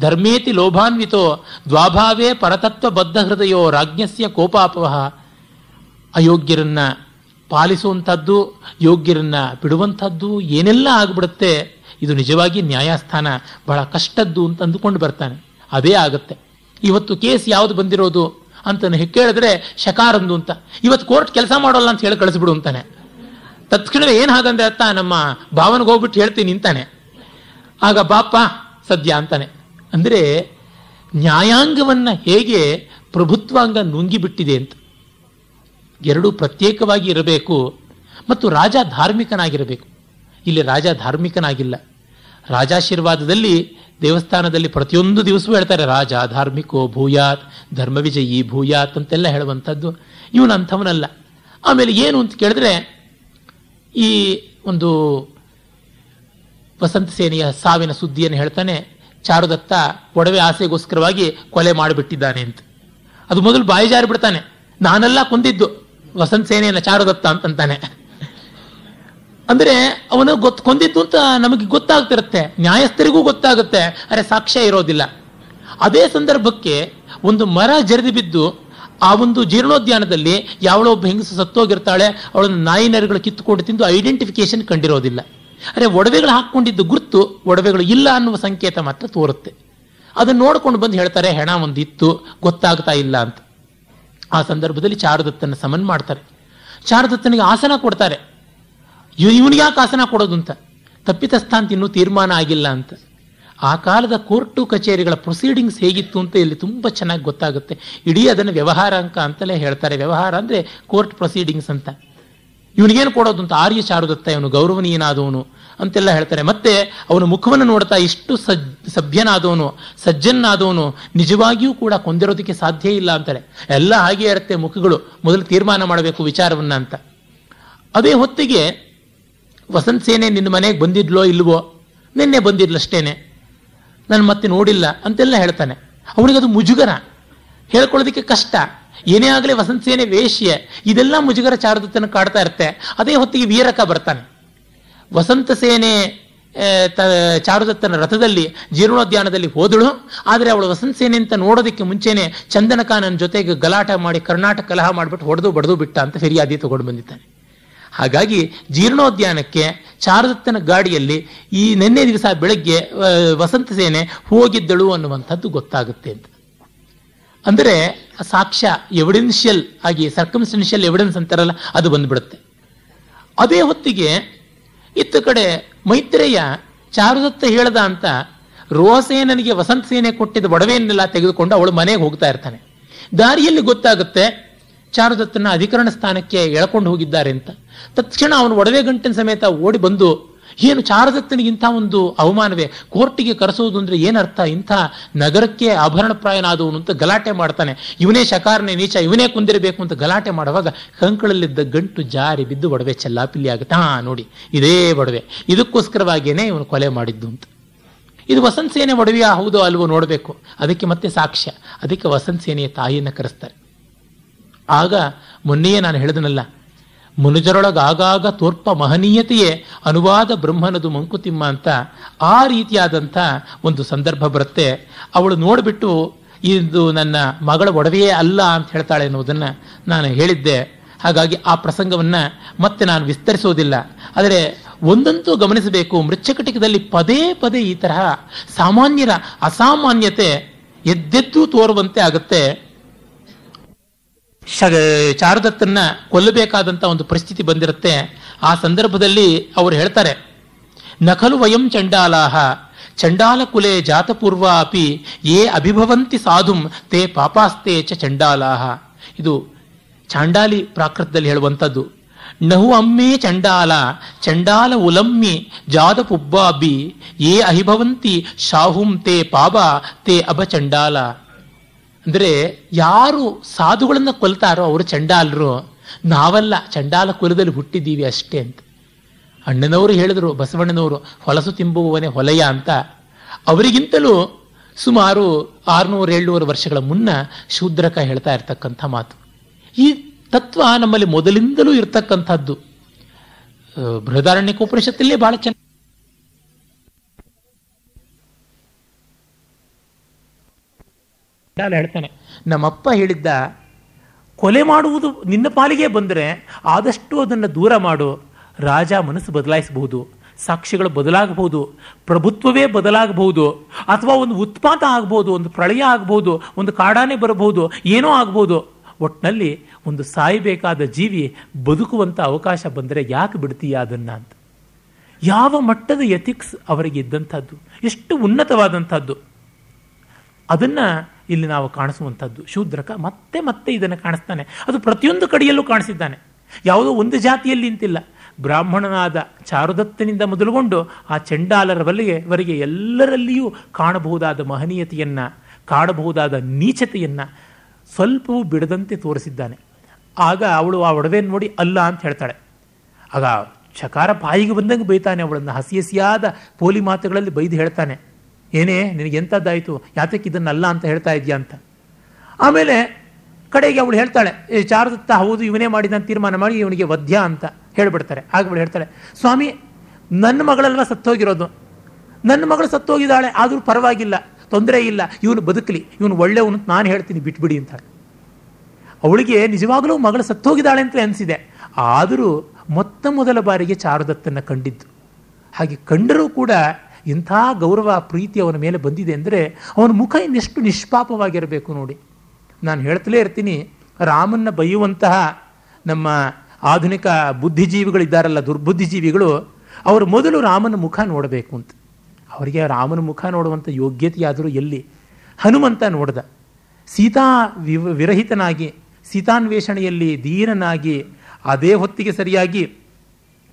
ಧರ್ಮೇತಿ ಲೋಭಾನ್ವಿತೋ, ದ್ವಾಭಾವೇ ಪರತತ್ವ ಬದ್ಧ ಹೃದಯೋ, ರಾಜ್ಞಸ್ಯ ಕೋಪಾಪವಹ. ಅಯೋಗ್ಯರನ್ನ ಪಾಲಿಸುವಂಥದ್ದು, ಯೋಗ್ಯರನ್ನ ಬಿಡುವಂಥದ್ದು ಏನೆಲ್ಲ ಆಗ್ಬಿಡುತ್ತೆ, ಇದು ನಿಜವಾಗಿ ನ್ಯಾಯಸ್ಥಾನ ಬಹಳ ಕಷ್ಟದ್ದು ಅಂತ ಅಂದುಕೊಂಡು ಬರ್ತಾನೆ. ಅದೇ ಆಗುತ್ತೆ. ಇವತ್ತು ಕೇಸ್ ಯಾವುದು ಬಂದಿರೋದು ಅಂತ ಕೇಳಿದ್ರೆ ಶಕಾರಂದು ಅಂತ. ಇವತ್ತು ಕೋರ್ಟ್ ಕೆಲಸ ಮಾಡೋಲ್ಲ ಅಂತ ಹೇಳಿ ಕಳಿಸ್ಬಿಡು ಅಂತಾನೆ. ತತ್ಕ್ಷಣವೇ ಏನು ಹಾಗಂದ್ರೆ ಅತ್ತ, ನಮ್ಮ ಭಾವನೆಗೆ ಹೋಗ್ಬಿಟ್ಟು ಹೇಳ್ತೀನಿ ನಿಂತಾನೆ ಆಗ ಬಾಪ ಸದ್ಯ ಅಂತಾನೆ. ಅಂದರೆ ನ್ಯಾಯಾಂಗವನ್ನ ಹೇಗೆ ಪ್ರಭುತ್ವಾಂಗ ನುಂಗಿಬಿಟ್ಟಿದೆ ಅಂತ. ಎರಡೂ ಪ್ರತ್ಯೇಕವಾಗಿ ಇರಬೇಕು ಮತ್ತು ರಾಜ ಧಾರ್ಮಿಕನಾಗಿರಬೇಕು. ಇಲ್ಲಿ ರಾಜ ಧಾರ್ಮಿಕನಾಗಿಲ್ಲ. ರಾಜಾಶೀರ್ವಾದದಲ್ಲಿ ದೇವಸ್ಥಾನದಲ್ಲಿ ಪ್ರತಿಯೊಂದು ದಿವಸವೂ ಹೇಳ್ತಾರೆ, ರಾಜ ಧಾರ್ಮಿಕೋ ಭೂಯಾತ್, ಧರ್ಮವಿಜಯಿ ಭೂಯಾತ್ ಅಂತೆಲ್ಲ ಹೇಳುವಂಥದ್ದು. ಇವನು ಅಂಥವನಲ್ಲ. ಆಮೇಲೆ ಏನು ಅಂತ ಕೇಳಿದ್ರೆ, ಈ ಒಂದು ವಸಂತ ಸೇನೆಯ ಸಾವಿನ ಸುದ್ದಿಯನ್ನು ಹೇಳ್ತಾನೆ, ಚಾರುದತ್ತ ಒಡವೆ ಆಸೆಗೋಸ್ಕರವಾಗಿ ಕೊಲೆ ಮಾಡಿಬಿಟ್ಟಿದ್ದಾನೆ ಅಂತ. ಅದು ಮೊದಲು ಬಾಯಿ ಜಾರಿ ಬಿಡ್ತಾನೆ ನಾನೆಲ್ಲ ಕೊಂದಿದ್ದು. ವಸಂತ ಸೇನೆಯನ್ನ ಚಾರುದತ್ತ ಅಂತಂತಾನೆ ಅಂದ್ರೆ ಅವನು ಗೊತ್, ಕೊಂದಿದ್ದು ಅಂತ ನಮಗೆ ಗೊತ್ತಾಗ್ತಿರುತ್ತೆ. ನ್ಯಾಯಸ್ಥರಿಗೂ ಗೊತ್ತಾಗುತ್ತೆ. ಅರೆ ಸಾಕ್ಷ್ಯ ಇರೋದಿಲ್ಲ. ಅದೇ ಸಂದರ್ಭಕ್ಕೆ ಒಂದು ಮರ ಜರಿದು ಬಿದ್ದು ಆ ಒಂದು ಜೀರ್ಣೋದ್ಯಾನದಲ್ಲಿ ಯಾವಳೋ ಒಬ್ಬ ಹೆಂಗಸು ಸತ್ತೋಗಿರ್ತಾಳೆ. ಅವಳನ್ನು ನಾಯಿ ನರಿಗಳು ಕಿತ್ತುಕೊಂಡು ತಿಂದು ಐಡೆಂಟಿಫಿಕೇಶನ್ ಕಂಡಿರೋದಿಲ್ಲ. ಅರೆ ಒಡವೆಗಳು ಹಾಕೊಂಡಿದ್ದು ಗುರುತು ಒಡವೆಗಳು ಇಲ್ಲ ಅನ್ನುವ ಸಂಕೇತ ಮಾತ್ರ ತೋರುತ್ತೆ. ಅದನ್ನು ನೋಡ್ಕೊಂಡು ಬಂದು ಹೇಳ್ತಾರೆ, ಹೆಣ ಒಂದು ಇತ್ತು ಗೊತ್ತಾಗ್ತಾ ಇಲ್ಲ ಅಂತ. ಆ ಸಂದರ್ಭದಲ್ಲಿ ಚಾರುದತ್ತನ ಸಮನ್ ಮಾಡ್ತಾರೆ. ಚಾರುದತ್ತನಿಗೆ ಆಸನ ಕೊಡ್ತಾರೆ. ಇವನಿಗೆ ಯಾಕೆ ಆಸನ ಕೊಡೋದು ಅಂತ? ತಪ್ಪಿತಸ್ಥ ಅಂತ ಇನ್ನೂ ತೀರ್ಮಾನ ಆಗಿಲ್ಲ ಅಂತ. ಆ ಕಾಲದ ಕೋರ್ಟು ಕಚೇರಿಗಳ ಪ್ರೊಸೀಡಿಂಗ್ಸ್ ಹೇಗಿತ್ತು ಅಂತ ಇಲ್ಲಿ ತುಂಬ ಚೆನ್ನಾಗಿ ಗೊತ್ತಾಗುತ್ತೆ. ಇಡೀ ಅದನ್ನು ವ್ಯವಹಾರ ಅಂಕ ಅಂತಲೇ ಹೇಳ್ತಾರೆ. ವ್ಯವಹಾರ ಅಂದ್ರೆ ಕೋರ್ಟ್ ಪ್ರೊಸೀಡಿಂಗ್ಸ್ ಅಂತ. ಇವನಿಗೇನು ಕೊಡೋದು ಅಂತ? ಆರ್ಯ ಚಾರುದತ್ತ ಇವನು ಗೌರವನೀಯನಾದವನು. ಅಂತೆಲ್ಲ ಹೇಳ್ತಾರೆ. ಮತ್ತೆ ಅವನ ಮುಖವನ್ನು ನೋಡ್ತಾ ಇಷ್ಟು ಸಜ್, ಸಭ್ಯನಾದವನು ಸಜ್ಜನ್ನಾದವನು ನಿಜವಾಗಿಯೂ ಕೂಡ ಕೊಂದಿರೋದಕ್ಕೆ ಸಾಧ್ಯ ಇಲ್ಲ ಅಂತಾರೆ ಎಲ್ಲ ಹಾಗೆ ಇರುತ್ತೆ ಮುಖಗಳು. ಮೊದಲು ತೀರ್ಮಾನ ಮಾಡಬೇಕು ವಿಚಾರವನ್ನ ಅಂತ. ಅದೇ ಹೊತ್ತಿಗೆ ವಸಂತ ಸೇನೆ ನಿನ್ನ ಮನೆಗೆ ಬಂದಿದ್ಲೋ ಇಲ್ವೋ? ನಿನ್ನೆ ಬಂದಿದ್ಲಷ್ಟೇನೆ. ನಾನು ಮತ್ತೆ ನೋಡಿಲ್ಲ ಅಂತೆಲ್ಲ ಹೇಳ್ತಾನೆ. ಅವನಿಗದು ಮುಜುಗರ. ಹೇಳ್ಕೊಳ್ಳೋದಕ್ಕೆ ಕಷ್ಟ. ಏನೇ ಆಗಲಿ ವಸಂತ ಸೇನೆ ವೇಶ್ಯ. ಇದೆಲ್ಲ ಮುಜುಗರ ಚಾರುದತ್ತನ ಕಾಡ್ತಾ ಇರುತ್ತೆ. ಅದೇ ಹೊತ್ತಿಗೆ ವೀರಕ ಬರ್ತಾನೆ. ವಸಂತ ಸೇನೆ ಚಾರುದತ್ತನ ರಥದಲ್ಲಿ ಜೀರ್ಣೋದ್ಯಾನದಲ್ಲಿ ಹೋದಳು. ಆದರೆ ಅವಳು ವಸಂತ ಸೇನೆ ಅಂತ ನೋಡೋದಕ್ಕೆ ಮುಂಚೆನೆ ಚಂದನಕಾನನ ಜೊತೆಗೆ ಗಲಾಟ ಮಾಡಿ ಕರ್ನಾಟಕ ಕಲಹ ಮಾಡಿಬಿಟ್ಟು ಹೊಡೆದು ಬಡದು ಬಿಟ್ಟ ಅಂತ ಫಿರ್ಯಾದಿ ತಗೊಂಡು ಬಂದಿದ್ದಾನೆ. ಹಾಗಾಗಿ ಜೀರ್ಣೋದ್ಯಾನಕ್ಕೆ ಚಾರುದತ್ತನ ಗಾಡಿಯಲ್ಲಿ ಈ ನಿನ್ನೆ ದಿವಸ ಬೆಳಗ್ಗೆ ವಸಂತ ಸೇನೆ ಹೋಗಿದ್ದಳು ಅನ್ನುವಂಥದ್ದು ಗೊತ್ತಾಗುತ್ತೆ ಅಂತ. ಅಂದರೆ ಸಾಕ್ಷ್ಯ ಎವಿಡೆನ್ಷಿಯಲ್ ಆಗಿ ಸರ್ಕಮ್ಸ್ಟೆನ್ಷಿಯಲ್ ಎವಿಡೆನ್ಸ್ ಅಂತಾರಲ್ಲ, ಅದು ಬಂದ್ಬಿಡುತ್ತೆ. ಅದೇ ಹೊತ್ತಿಗೆ ಇತ್ತ ಕಡೆ ಮೈತ್ರೇಯ ಚಾರುದತ್ತ ಹೇಳದ ಅಂತ ರೋಸೇನನಿಗೆ ವಸಂತ ಸೇನೆ ಕೊಟ್ಟಿದ್ದ ಒಡವೆಯನ್ನೆಲ್ಲ ತೆಗೆದುಕೊಂಡು ಅವಳು ಮನೆಗೆ ಹೋಗ್ತಾ ಇರ್ತಾನೆ. ದಾರಿಯಲ್ಲಿ ಗೊತ್ತಾಗುತ್ತೆ ಚಾರುದತ್ತನ ಅಧಿಕರಣ ಸ್ಥಾನಕ್ಕೆ ಎಳ್ಕೊಂಡು ಹೋಗಿದ್ದಾರೆ ಅಂತ. ತಕ್ಷಣ ಅವನು ಒಡವೆ ಗಂಟಿನ ಸಮೇತ ಓಡಿ ಬಂದು ಏನು ಚಾರುದತ್ತನಿಗಿಂತ ಒಂದು ಅವಮಾನವೇ? ಕೋರ್ಟಿಗೆ ಕರೆಸೋದು ಅಂದ್ರೆ ಏನರ್ಥ ಇಂಥ ನಗರಕ್ಕೆ ಆಭರಣಪ್ರಾಯನಾದವನು ಅಂತ ಗಲಾಟೆ ಮಾಡ್ತಾನೆ. ಇವನೇ ಶಕಾರನೇ ನೀಚ, ಇವನೇ ಕುಂದಿರಬೇಕು ಅಂತ ಗಲಾಟೆ ಮಾಡುವಾಗ ಕಂಕಳಲ್ಲಿದ್ದ ಗಂಟು ಜಾರಿ ಬಿದ್ದು ಒಡವೆ ಚೆಲ್ಲಾಪಿಲ್ಲಿ ಆಗುತ್ತೆ. ಹಾ, ನೋಡಿ, ಇದೇ ಒಡವೆ. ಇದಕ್ಕೋಸ್ಕರವಾಗಿಯೇ ಇವನು ಕೊಲೆ ಮಾಡಿದ್ದು ಅಂತ. ಇದು ವಸಂತ ಸೇನೆ ಒಡವೆಯ? ಹೌದೋ ಅಲ್ವೋ? ನೋಡಬೇಕು. ಅದಕ್ಕೆ ಮತ್ತೆ ಸಾಕ್ಷ್ಯ. ಅದಕ್ಕೆ ವಸಂತ ಸೇನೆಯ ತಾಯಿಯನ್ನು ಕರೆಸ್ತಾರೆ. ಆಗ ಮೊನ್ನೆಯೇ ನಾನು ಹೇಳಿದನಲ್ಲ ಮನುಜರೊಳಗಾಗಾಗ ತೋರ್ಪ ಮಹನೀಯತೆಯೇ ಅನುವಾದ ಬ್ರಹ್ಮನದು ಮಂಕುತಿಮ್ಮ ಅಂತ ಆ ರೀತಿಯಾದಂಥ ಒಂದು ಸಂದರ್ಭ ಬರುತ್ತೆ. ಅವಳು ನೋಡಿಬಿಟ್ಟು, ಇದು ನನ್ನ ಮಗಳ ಒಡವೆಯೇ ಅಲ್ಲ ಅಂತ ಹೇಳ್ತಾಳೆ ಎನ್ನುವುದನ್ನು ನಾನು ಹೇಳಿದ್ದೆ. ಹಾಗಾಗಿ ಆ ಪ್ರಸಂಗವನ್ನು ಮತ್ತೆ ನಾನು ವಿಸ್ತರಿಸೋದಿಲ್ಲ ಆದರೆ ಒಂದಂತೂ ಗಮನಿಸಬೇಕು, ಮೃಚ್ಛಕಟಿಕದಲ್ಲಿ ಪದೇ ಪದೇ ಈ ತರಹ ಸಾಮಾನ್ಯರ ಅಸಾಮಾನ್ಯತೆ ಎದ್ದೆದ್ದು ತೋರುವಂತೆ ಆಗುತ್ತೆ. ಶ ಚಾರುದತ್ತನ್ನ ಕೊಲ್ಲಬೇಕಾದಂತ ಒಂದು ಪರಿಸ್ಥಿತಿ ಬಂದಿರುತ್ತೆ. ಆ ಸಂದರ್ಭದಲ್ಲಿ ಅವರು ಹೇಳ್ತಾರೆ ನಕಲು ವಯಂ ಚಂಡಾಲಾಹ ಚಂಡಾಲ ಕುಲೆ ಜಾತಪೂರ್ವ ಅಪಿ ಏ ಅಭಿಭವಂತಿ ಸಾಧುಂ, ತೇ ಪಾಪಾಸ್ತೆ ಚ ಚಂಡಾಲಾಹ. ಇದು ಚಾಂಡಾಲಿ ಪ್ರಾಕೃತದಲ್ಲಿ ಹೇಳುವಂಥದ್ದು. ನಹು ಅಮ್ಮೇ ಚಂಡಾಲ ಚಂಡಾಲ ಉಲಮ್ಮಿ ಜಾದ ಪುಬ್ಬಾಬಿ ಯೇ ಅಹಿಭವಂತಿ ಶಾಹುಂ ತೇ ಪಾಪ ತೇ ಅಭ ಚಂಡಾಲ. ಅಂದ್ರೆ ಯಾರು ಸಾಧುಗಳನ್ನು ಕೊಲ್ತಾರೋ ಅವರು ಚಂಡಾಲರು, ನಾವಲ್ಲ, ಚಂಡಾಲ ಕುಲದಲ್ಲಿ ಹುಟ್ಟಿದ್ದೀವಿ ಅಷ್ಟೇ ಅಂತ. ಅಣ್ಣನವರು ಹೇಳಿದ್ರು, ಬಸವಣ್ಣನವರು, ಹೊಲಸು ತಿಂಬುವವನೇ ಹೊಲೆಯ ಅಂತ. ಅವರಿಗಿಂತಲೂ ಸುಮಾರು ಆರುನೂರು, ಏಳ್ನೂರು ವರ್ಷಗಳ ಮುನ್ನ ಶೂದ್ರಕ ಹೇಳ್ತಾ ಇರ್ತಕ್ಕಂಥ ಮಾತು. ಈ ತತ್ವ ನಮ್ಮಲ್ಲಿ ಮೊದಲಿಂದಲೂ ಇರ್ತಕ್ಕಂಥದ್ದು. ಬೃಹದಾರಣ್ಯಕೋಪನಿಷತ್ತಲ್ಲೇ ಬಹಳ ಚೆನ್ನಾಗಿ ಹೇಳ್ತಾನೆ. ನಮ್ಮಪ್ಪ ಹೇಳಿದ್ದ, ಕೊಲೆ ಮಾಡುವುದು ನಿನ್ನ ಪಾಲಿಗೆ ಬಂದರೆ ಆದಷ್ಟು ಅದನ್ನು ದೂರ ಮಾಡು. ರಾಜ ಮನಸ್ಸು ಬದಲಾಯಿಸಬಹುದು, ಸಾಕ್ಷಿಗಳು ಬದಲಾಗಬಹುದು, ಪ್ರಭುತ್ವವೇ ಬದಲಾಗಬಹುದು, ಅಥವಾ ಒಂದು ಉತ್ಪಾತ ಆಗ್ಬೋದು ಒಂದು ಪ್ರಳಯ ಆಗ್ಬೋದು ಒಂದು ಕಾಡಾನೆ ಬರಬಹುದು, ಏನೋ ಆಗ್ಬೋದು ಒಟ್ಟಿನಲ್ಲಿ ಒಂದು ಸಾಯಬೇಕಾದ ಜೀವಿ ಬದುಕುವಂಥ ಅವಕಾಶ ಬಂದರೆ ಯಾಕೆ ಬಿಡ್ತೀಯ ಅದನ್ನ ಅಂತ. ಯಾವ ಮಟ್ಟದ ಎಥಿಕ್ಸ್ ಅವರಿಗೆ ಇದ್ದಂಥದ್ದು? ಎಷ್ಟು ಉನ್ನತವಾದಂಥದ್ದು? ಅದನ್ನ ಇಲ್ಲಿ ನಾವು ಕಾಣಿಸುವಂಥದ್ದು. ಶೂದ್ರಕ ಮತ್ತೆ ಮತ್ತೆ ಇದನ್ನು ಕಾಣಿಸ್ತಾನೆ. ಅದು ಪ್ರತಿಯೊಂದು ಕಡೆಯಲ್ಲೂ ಕಾಣಿಸಿದ್ದಾನೆ. ಯಾವುದೋ ಒಂದು ಜಾತಿಯಲ್ಲಿ ನಿಂತಿಲ್ಲ. ಬ್ರಾಹ್ಮಣನಾದ ಚಾರುದತ್ತನಿಂದ ಮೊದಲುಗೊಂಡು ಆ ಚಂಡಾಲರವರೆಗೆ ವರೆಗೆ ಎಲ್ಲರಲ್ಲಿಯೂ ಕಾಣಬಹುದಾದ ಮಹನೀಯತೆಯನ್ನು, ಕಾಣಬಹುದಾದ ನೀಚತೆಯನ್ನು ಸ್ವಲ್ಪವೂ ಬಿಡದಂತೆ ತೋರಿಸಿದ್ದಾನೆ. ಆಗ ಅವಳು ಆ ಒಡವೆಯನ್ನು ನೋಡಿ ಅಲ್ಲ ಅಂತ ಹೇಳ್ತಾಳೆ. ಆಗ ಚಕಾರ ಬಾಯಿಗೆ ಬಂದಂಗೆ ಬೈತಾನೆ ಅವಳನ್ನು. ಹಸಿ ಹಸಿಯಾದ ಪೋಲಿ ಮಾತುಗಳಲ್ಲಿ ಬೈದು ಹೇಳ್ತಾನೆ. ಏನೇ ನಿನಗೆ ಎಂಥದ್ದಾಯಿತು ಯಾತಕ್ಕೆ ಇದನ್ನಲ್ಲ ಅಂತ ಹೇಳ್ತಾ ಇದೆಯಾ ಅಂತ. ಆಮೇಲೆ ಕಡೆಗೆ ಅವಳು ಹೇಳ್ತಾಳೆ ಚಾರದತ್ತ ಹೌದು, ಇವನೇ ಮಾಡಿದ ತೀರ್ಮಾನ ಮಾಡಿ, ಇವನಿಗೆ ವಧ್ಯ ಅಂತ ಹೇಳ್ಬಿಡ್ತಾರೆ. ಆಗ ಅವಳು ಹೇಳ್ತಾಳೆ, ಸ್ವಾಮಿ, ನನ್ನ ಮಗಳೆಲ್ಲ ಸತ್ತೋಗಿರೋದು? ನನ್ನ ಮಗಳು ಸತ್ತೋಗಿದ್ದಾಳೆ, ಆದರೂ ಪರವಾಗಿಲ್ಲ, ತೊಂದರೆ ಇಲ್ಲ, ಇವನು ಬದುಕಲಿ, ಇವನು ಒಳ್ಳೆಯವನು ನಾನು ಹೇಳ್ತೀನಿ, ಬಿಟ್ಬಿಡಿ ಅಂತ. ಅವಳಿಗೆ ನಿಜವಾಗಲೂ ಮಗಳು ಸತ್ತೋಗಿದ್ದಾಳೆ ಅಂತ ಅನಿಸಿದೆ. ಆದರೂ ಮೊತ್ತ ಮೊದಲ ಬಾರಿಗೆ ಚಾರುದತ್ತನ್ನು ಕಂಡಿದ್ದು. ಹಾಗೆ ಕಂಡರೂ ಕೂಡ ಇಂಥ ಗೌರವ ಪ್ರೀತಿ ಅವನ ಮೇಲೆ ಬಂದಿದೆ ಅಂದರೆ ಅವನ ಮುಖ ಇನ್ನೆಷ್ಟು ನಿಷ್ಪಾಪವಾಗಿರಬೇಕು ನೋಡಿ. ನಾನು ಹೇಳ್ತಲೇ ಇರ್ತೀನಿ, ರಾಮನ್ನ ಬೈಯುವಂತಹ ನಮ್ಮ ಆಧುನಿಕ ಬುದ್ಧಿಜೀವಿಗಳಿದ್ದಾರಲ್ಲ, ದುರ್ಬುದ್ಧಿಜೀವಿಗಳು, ಅವರು ಮೊದಲು ರಾಮನ ಮುಖ ನೋಡಬೇಕು ಅಂತ. ಅವರಿಗೆ ರಾಮನ ಮುಖ ನೋಡುವಂಥ ಯೋಗ್ಯತೆಯಾದರೂ ಎಲ್ಲಿ? ಹನುಮಂತ ನೋಡ್ದ. ಸೀತಾ ವಿರಹಿತನಾಗಿ, ಸೀತಾನ್ವೇಷಣೆಯಲ್ಲಿ ದೀನನಾಗಿ ಅದೇ ಹೊತ್ತಿಗೆ ಸರಿಯಾಗಿ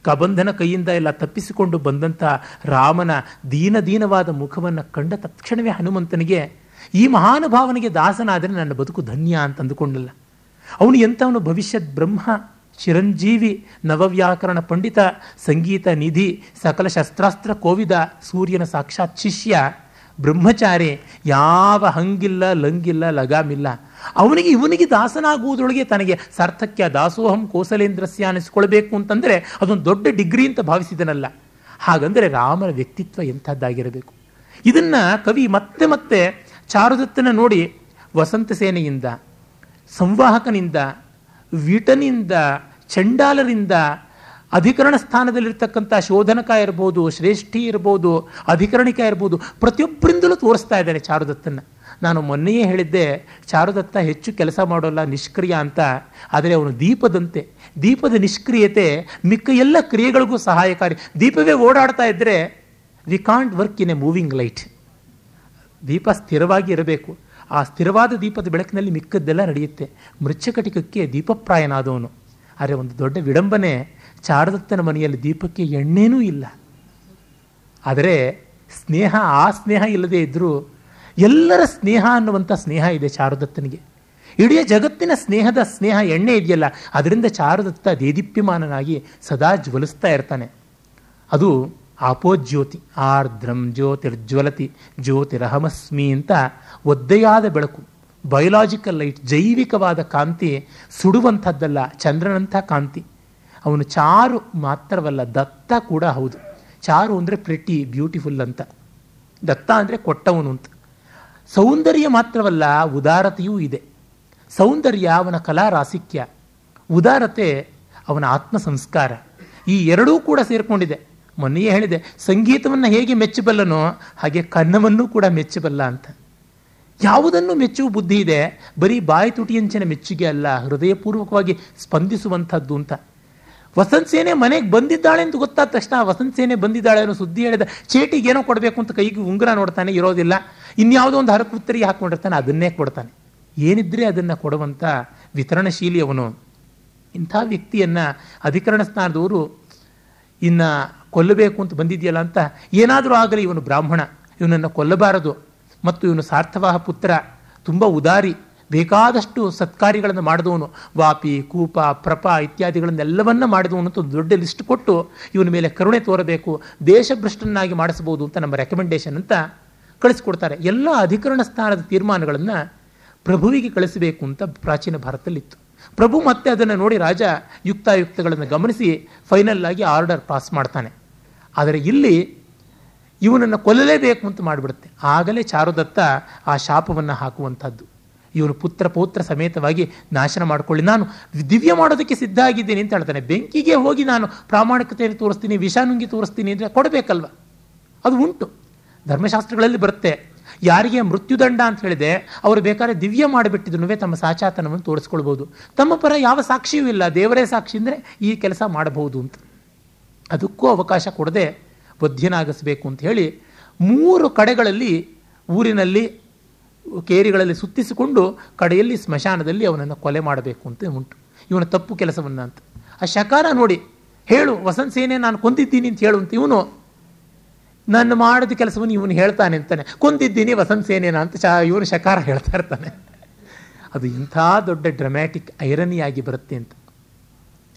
ಕಬಂಧನ ಕೈಯಿಂದ ಎಲ್ಲ ತಪ್ಪಿಸಿಕೊಂಡು ಬಂದಂಥ ರಾಮನ ದೀನ ದೀನವಾದ ಮುಖವನ್ನು ಕಂಡ ತಕ್ಷಣವೇ ಹನುಮಂತನಿಗೆ, ಈ ಮಹಾನುಭಾವನಿಗೆ ದಾಸನಾದರೆ ನನ್ನ ಬದುಕು ಧನ್ಯ ಅಂತ ಅಂದುಕೊಂಡಲ್ಲ ಅವನು ಎಂಥವನು ಭವಿಷ್ಯದ ಬ್ರಹ್ಮ, ಚಿರಂಜೀವಿ, ನವವ್ಯಾಕರಣ ಪಂಡಿತ, ಸಂಗೀತ ನಿಧಿ, ಸಕಲ ಶಸ್ತ್ರಾಸ್ತ್ರ ಕೋವಿದ, ಸೂರ್ಯನ ಸಾಕ್ಷಾತ್ ಶಿಷ್ಯ, ಬ್ರಹ್ಮಚಾರಿ, ಯಾವ ಹಂಗಿಲ್ಲ ಲಂಗಿಲ್ಲ ಲಗಾಮಿಲ್ಲ. ಅವನಿಗೆ ಇವನಿಗೆ ದಾಸನಾಗುವುದರೊಳಗೆ ತನಗೆ ಸಾರ್ಥಕ್ಯ ದಾಸೋಹಂ ಕೋಸಲೇಂದ್ರಸ್ಯ ಅನಿಸ್ಕೊಳ್ಬೇಕು ಅಂತಂದರೆ ಅದೊಂದು ದೊಡ್ಡ ಡಿಗ್ರಿ ಅಂತ ಭಾವಿಸಿದನಲ್ಲ. ಹಾಗಂದರೆ ರಾಮನ ವ್ಯಕ್ತಿತ್ವ ಎಂಥದ್ದಾಗಿರಬೇಕು. ಇದನ್ನ ಕವಿ ಮತ್ತೆ ಮತ್ತೆ ಚಾರುದತ್ತನ ನೋಡಿ ವಸಂತ ಸೇನೆಯಿಂದ, ಸಂವಾಹಕನಿಂದ, ವಿಟನಿಂದ, ಚಂಡಾಲರಿಂದ ಅಧಿಕರಣ ಸ್ಥಾನದಲ್ಲಿರ್ತಕ್ಕಂಥ ಶೋಧನಕ ಇರ್ಬೋದು, ಶ್ರೇಷ್ಠಿ ಇರ್ಬೋದು, ಅಧಿಕರಣಿಕ ಇರ್ಬೋದು ಪ್ರತಿಯೊಬ್ಬರಿಂದಲೂ ತೋರಿಸ್ತಾ ಇದ್ದಾನೆ ಚಾರುದತ್ತನ್ನ. ನಾನು ಮೊನ್ನೆಯೇ ಹೇಳಿದ್ದೆ ಚಾರುದತ್ತ ಹೆಚ್ಚು ಕೆಲಸ ಮಾಡೋಲ್ಲ ನಿಷ್ಕ್ರಿಯ ಅಂತ, ಆದರೆ ಅವನು ದೀಪದಂತೆ. ದೀಪದ ನಿಷ್ಕ್ರಿಯತೆ ಮಿಕ್ಕ ಎಲ್ಲ ಕ್ರಿಯೆಗಳಿಗೂ ಸಹಾಯಕಾರಿ. ದೀಪವೇ ಓಡಾಡ್ತಾ ಇದ್ದರೆ we can't work in a moving light ದೀಪ ಸ್ಥಿರವಾಗಿ ಇರಬೇಕು. ಆ ಸ್ಥಿರವಾದ ದೀಪದ ಬೆಳಕಿನಲ್ಲಿ ಮಿಕ್ಕದ್ದೆಲ್ಲ ನಡೆಯುತ್ತೆ. ಮೃಚ್ಛಕಟಿಕಕ್ಕೆ ದೀಪಪ್ರಾಯನಾದವನು. ಆದರೆ ಒಂದು ದೊಡ್ಡ ವಿಡಂಬನೆ ಚಾರದತ್ತನ ಮನೆಯಲ್ಲಿ ದೀಪಕ್ಕೆ ಎಣ್ಣೆನೂ ಇಲ್ಲ. ಆದರೆ, ಸ್ನೇಹ ಆ ಸ್ನೇಹ ಇಲ್ಲದೇ ಇದ್ದರೂ ಎಲ್ಲರ ಸ್ನೇಹ ಅನ್ನುವಂಥ ಸ್ನೇಹ ಇದೆ ಚಾರುದತ್ತನಿಗೆ ಇಡೀ ಜಗತ್ತಿನ ಸ್ನೇಹದ ಸ್ನೇಹ ಎಣ್ಣೆ ಇದೆಯಲ್ಲ, ಅದರಿಂದ ಚಾರುದತ್ತ ದೇದೀಪ್ಯಮಾನನಾಗಿ ಸದಾ ಜ್ವಲಿಸ್ತಾ ಇರ್ತಾನೆ. ಅದು ಆಪೋಜ್ಯೋತಿ, ಆರ್ದ್ರಂ ಜ್ಯೋತಿರ್ಜ್ವಲತಿ, ಜ್ಯೋತಿರಹಮಸ್ಮಿ ಅಂತ ಒದ್ದೆಯಾದ ಬೆಳಕು. ಬಯೋಲಾಜಿಕಲ್ ಲೈಟ್, ಜೈವಿಕವಾದ ಕಾಂತಿ ಸುಡುವಂಥದ್ದಲ್ಲ, ಚಂದ್ರನಂಥ ಕಾಂತಿ. ಅವನು ಚಾರು ಮಾತ್ರವಲ್ಲ, ದತ್ತ ಕೂಡ ಹೌದು. ಚಾರು ಅಂದರೆ ಪ್ರಿಟಿ ಬ್ಯೂಟಿಫುಲ್ ಅಂತ. ದತ್ತ ಅಂದರೆ ಕೊಟ್ಟವನು ಅಂತ. ಸೌಂದರ್ಯ ಮಾತ್ರವಲ್ಲ, ಉದಾರತೆಯೂ ಇದೆ. ಸೌಂದರ್ಯ ಅವನ ಕಲಾ ರಾಸಿಕ್ಯ. ಉದಾರತೆ ಅವನ ಆತ್ಮ ಸಂಸ್ಕಾರ. ಈ ಎರಡೂ ಕೂಡ ಸೇರಿಕೊಂಡಿದೆ. ಮೊನ್ನೆಯೇ ಹೇಳಿದೆ, ಸಂಗೀತವನ್ನು ಹೇಗೆ ಮೆಚ್ಚಬಲ್ಲನೋ ಹಾಗೆ ಕನ್ನವನ್ನು ಕೂಡ ಮೆಚ್ಚಬಲ್ಲ ಅಂತ. ಯಾವುದನ್ನು ಮೆಚ್ಚುವ ಬುದ್ಧಿ ಇದೆ? ಬರೀ ಬಾಯಿ ತುಟಿಯಂಚಿನ ಮೆಚ್ಚುಗೆ ಅಲ್ಲ, ಹೃದಯಪೂರ್ವಕವಾಗಿ ಸ್ಪಂದಿಸುವಂಥದ್ದು ಅಂತ. ವಸಂತ್ ಸೇನೆ ಮನೆಗೆ ಬಂದಿದ್ದಾಳೆ ಅಂತ ಗೊತ್ತಾದ ತಕ್ಷಣ ವಸಂತ್ ಸೇನೆ ಬಂದಿದ್ದಾಳೆ ಅನ್ನೋ ಸುದ್ದಿ ಹೇಳಿದ, ಚೇಟಿಗೆ ಏನೋ ಕೊಡಬೇಕು ಅಂತ ಕೈಗೆ ಉಂಗುರ ನೋಡ್ತಾನೆ, ಇರೋದಿಲ್ಲ. ಇನ್ಯಾವುದೋ ಒಂದು ಹರಕುತ್ತರಿ ಹಾಕೊಂಡಿರ್ತಾನೆ ಅದನ್ನೇ ಕೊಡ್ತಾನೆ. ಏನಿದ್ರೆ ಅದನ್ನು ಕೊಡುವಂಥ ವಿತರಣಶೀಲಿ ಅವನು. ಇಂಥ ವ್ಯಕ್ತಿಯನ್ನು ಅಧಿಕರಣ ಸ್ಥಾನದವರು ಇನ್ನು ಕೊಲ್ಲಬೇಕು ಅಂತ ಬಂದಿದೆಯಲ್ಲ ಅಂತ ಏನಾದರೂ ಆಗಲಿ, ಇವನು ಬ್ರಾಹ್ಮಣ, ಇವನನ್ನು ಕೊಲ್ಲಬಾರದು. ಮತ್ತು ಇವನು ಸಾರ್ಥವಾಹ ಪುತ್ರ, ತುಂಬ ಉದಾರಿ. ಬೇಕಾದಷ್ಟು ಸತ್ಕಾರ್ಯಗಳನ್ನು ಮಾಡಿದವನು. ವಾಪಿ, ಕೂಪ, ಪ್ರಪ ಇತ್ಯಾದಿಗಳನ್ನೆಲ್ಲವನ್ನ ಮಾಡಿದವನು ಅಂತ ದೊಡ್ಡ ಲಿಸ್ಟ್ ಕೊಟ್ಟು ಇವನ ಮೇಲೆ ಕರುಣೆ ತೋರಬೇಕು ದೇಶಭ್ರಷ್ಟನ್ನಾಗಿ ಮಾಡಿಸಬಹುದು ಅಂತ ನಮ್ಮ ರೆಕಮೆಂಡೇಶನ್ ಅಂತ ಕಳಿಸ್ಕೊಡ್ತಾರೆ. ಎಲ್ಲ ಅಧಿಕರಣ ಸ್ಥಾನದ ತೀರ್ಮಾನಗಳನ್ನು ಪ್ರಭುವಿಗೆ ಕಳಿಸಬೇಕು ಅಂತ ಪ್ರಾಚೀನ ಭಾರತದಲ್ಲಿತ್ತು. ಪ್ರಭು ಮತ್ತೆ ಅದನ್ನು ನೋಡಿ ರಾಜ ಯುಕ್ತಾಯುಕ್ತಗಳನ್ನು ಗಮನಿಸಿ ಫೈನಲ್ ಆಗಿ ಆರ್ಡರ್ ಪಾಸ್ ಮಾಡ್ತಾನೆ. ಆದರೆ ಇಲ್ಲಿ ಇವನನ್ನು ಕೊಲ್ಲಲೇಬೇಕು ಅಂತ ಮಾಡಿಬಿಡುತ್ತೆ. ಆಗಲೇ ಚಾರುದತ್ತ ಆ ಶಾಪವನ್ನು ಹಾಕುವಂಥದ್ದು ಇವನು ಪುತ್ರ ಪೌತ್ರ ಸಮೇತವಾಗಿ ನಾಶನ ಮಾಡಿಕೊಳ್ಳಿ. ನಾನು ದಿವ್ಯ ಮಾಡೋದಕ್ಕೆ ಸಿದ್ಧ ಆಗಿದ್ದೀನಿ ಅಂತ ಹೇಳ್ತಾನೆ. ಬೆಂಕಿಗೆ ಹೋಗಿ ನಾನು ಪ್ರಾಮಾಣಿಕತೆಯನ್ನು ತೋರಿಸ್ತೀನಿ ವಿಷಾನುಂಗಿ ತೋರಿಸ್ತೀನಿ ಅಂದರೆ ಕೊಡಬೇಕಲ್ವ? ಅದು ಉಂಟು. ಧರ್ಮಶಾಸ್ತ್ರಗಳಲ್ಲಿ ಬರುತ್ತೆ. ಯಾರಿಗೆ ಮೃತ್ಯುದಂಡ ಅಂತ ಹೇಳಿದೆ, ಅವರು ಬೇಕಾದ್ರೆ ದಿವ್ಯ ಮಾಡಿಬಿಟ್ಟಿದ್ರು ತಮ್ಮ ಸಾಚಾತನವನ್ನು ತೋರಿಸ್ಕೊಳ್ಬೋದು ತಮ್ಮ ಪರ ಯಾವ ಸಾಕ್ಷಿಯೂ ಇಲ್ಲ. ದೇವರೇ ಸಾಕ್ಷಿ ಅಂದರೆ ಈ ಕೆಲಸ ಮಾಡಬಹುದು ಅಂತ. ಅದಕ್ಕೂ ಅವಕಾಶ ಕೊಡದೆ ಬುದ್ಧಿನಾಗಿಸ್ಬೇಕು ಅಂತ ಹೇಳಿ ಮೂರು ಕಡೆಗಳಲ್ಲಿ ಊರಿನಲ್ಲಿ ಕೇರಿಗಳಲ್ಲಿ ಸುತ್ತಿಸಿಕೊಂಡು ಕಡೆಯಲ್ಲಿ ಸ್ಮಶಾನದಲ್ಲಿ ಅವನನ್ನು ಕೊಲೆ ಮಾಡಬೇಕು ಅಂತ ಉಂಟು. ಇವನ ತಪ್ಪು ಕೆಲಸವನ್ನು ಅಂತ. ಆ ಶಕಾರ ನೋಡಿ, ಹೇಳು, ವಸಂತ ಸೇನೆ ನಾನು ಕೊಂದಿದ್ದೀನಿ ಅಂತ ಹೇಳು ಅಂತ ಇವನು. ನಾನು ಮಾಡಿದ ಕೆಲಸವನ್ನು ಇವನು ಹೇಳ್ತಾನೆ ಅಂತಾನೆ. ಕೊಂದಿದ್ದೀನಿ ವಸಂತ ಸೇನೆನ ಅಂತ ಶಾ, ಇವನು ಶಕಾರ ಹೇಳ್ತಾ ಇರ್ತಾನೆ. ಅದು ಇಂಥ ದೊಡ್ಡ ಡ್ರಮ್ಯಾಟಿಕ್ ಐರನಿಯಾಗಿ ಬರುತ್ತೆ ಅಂತ.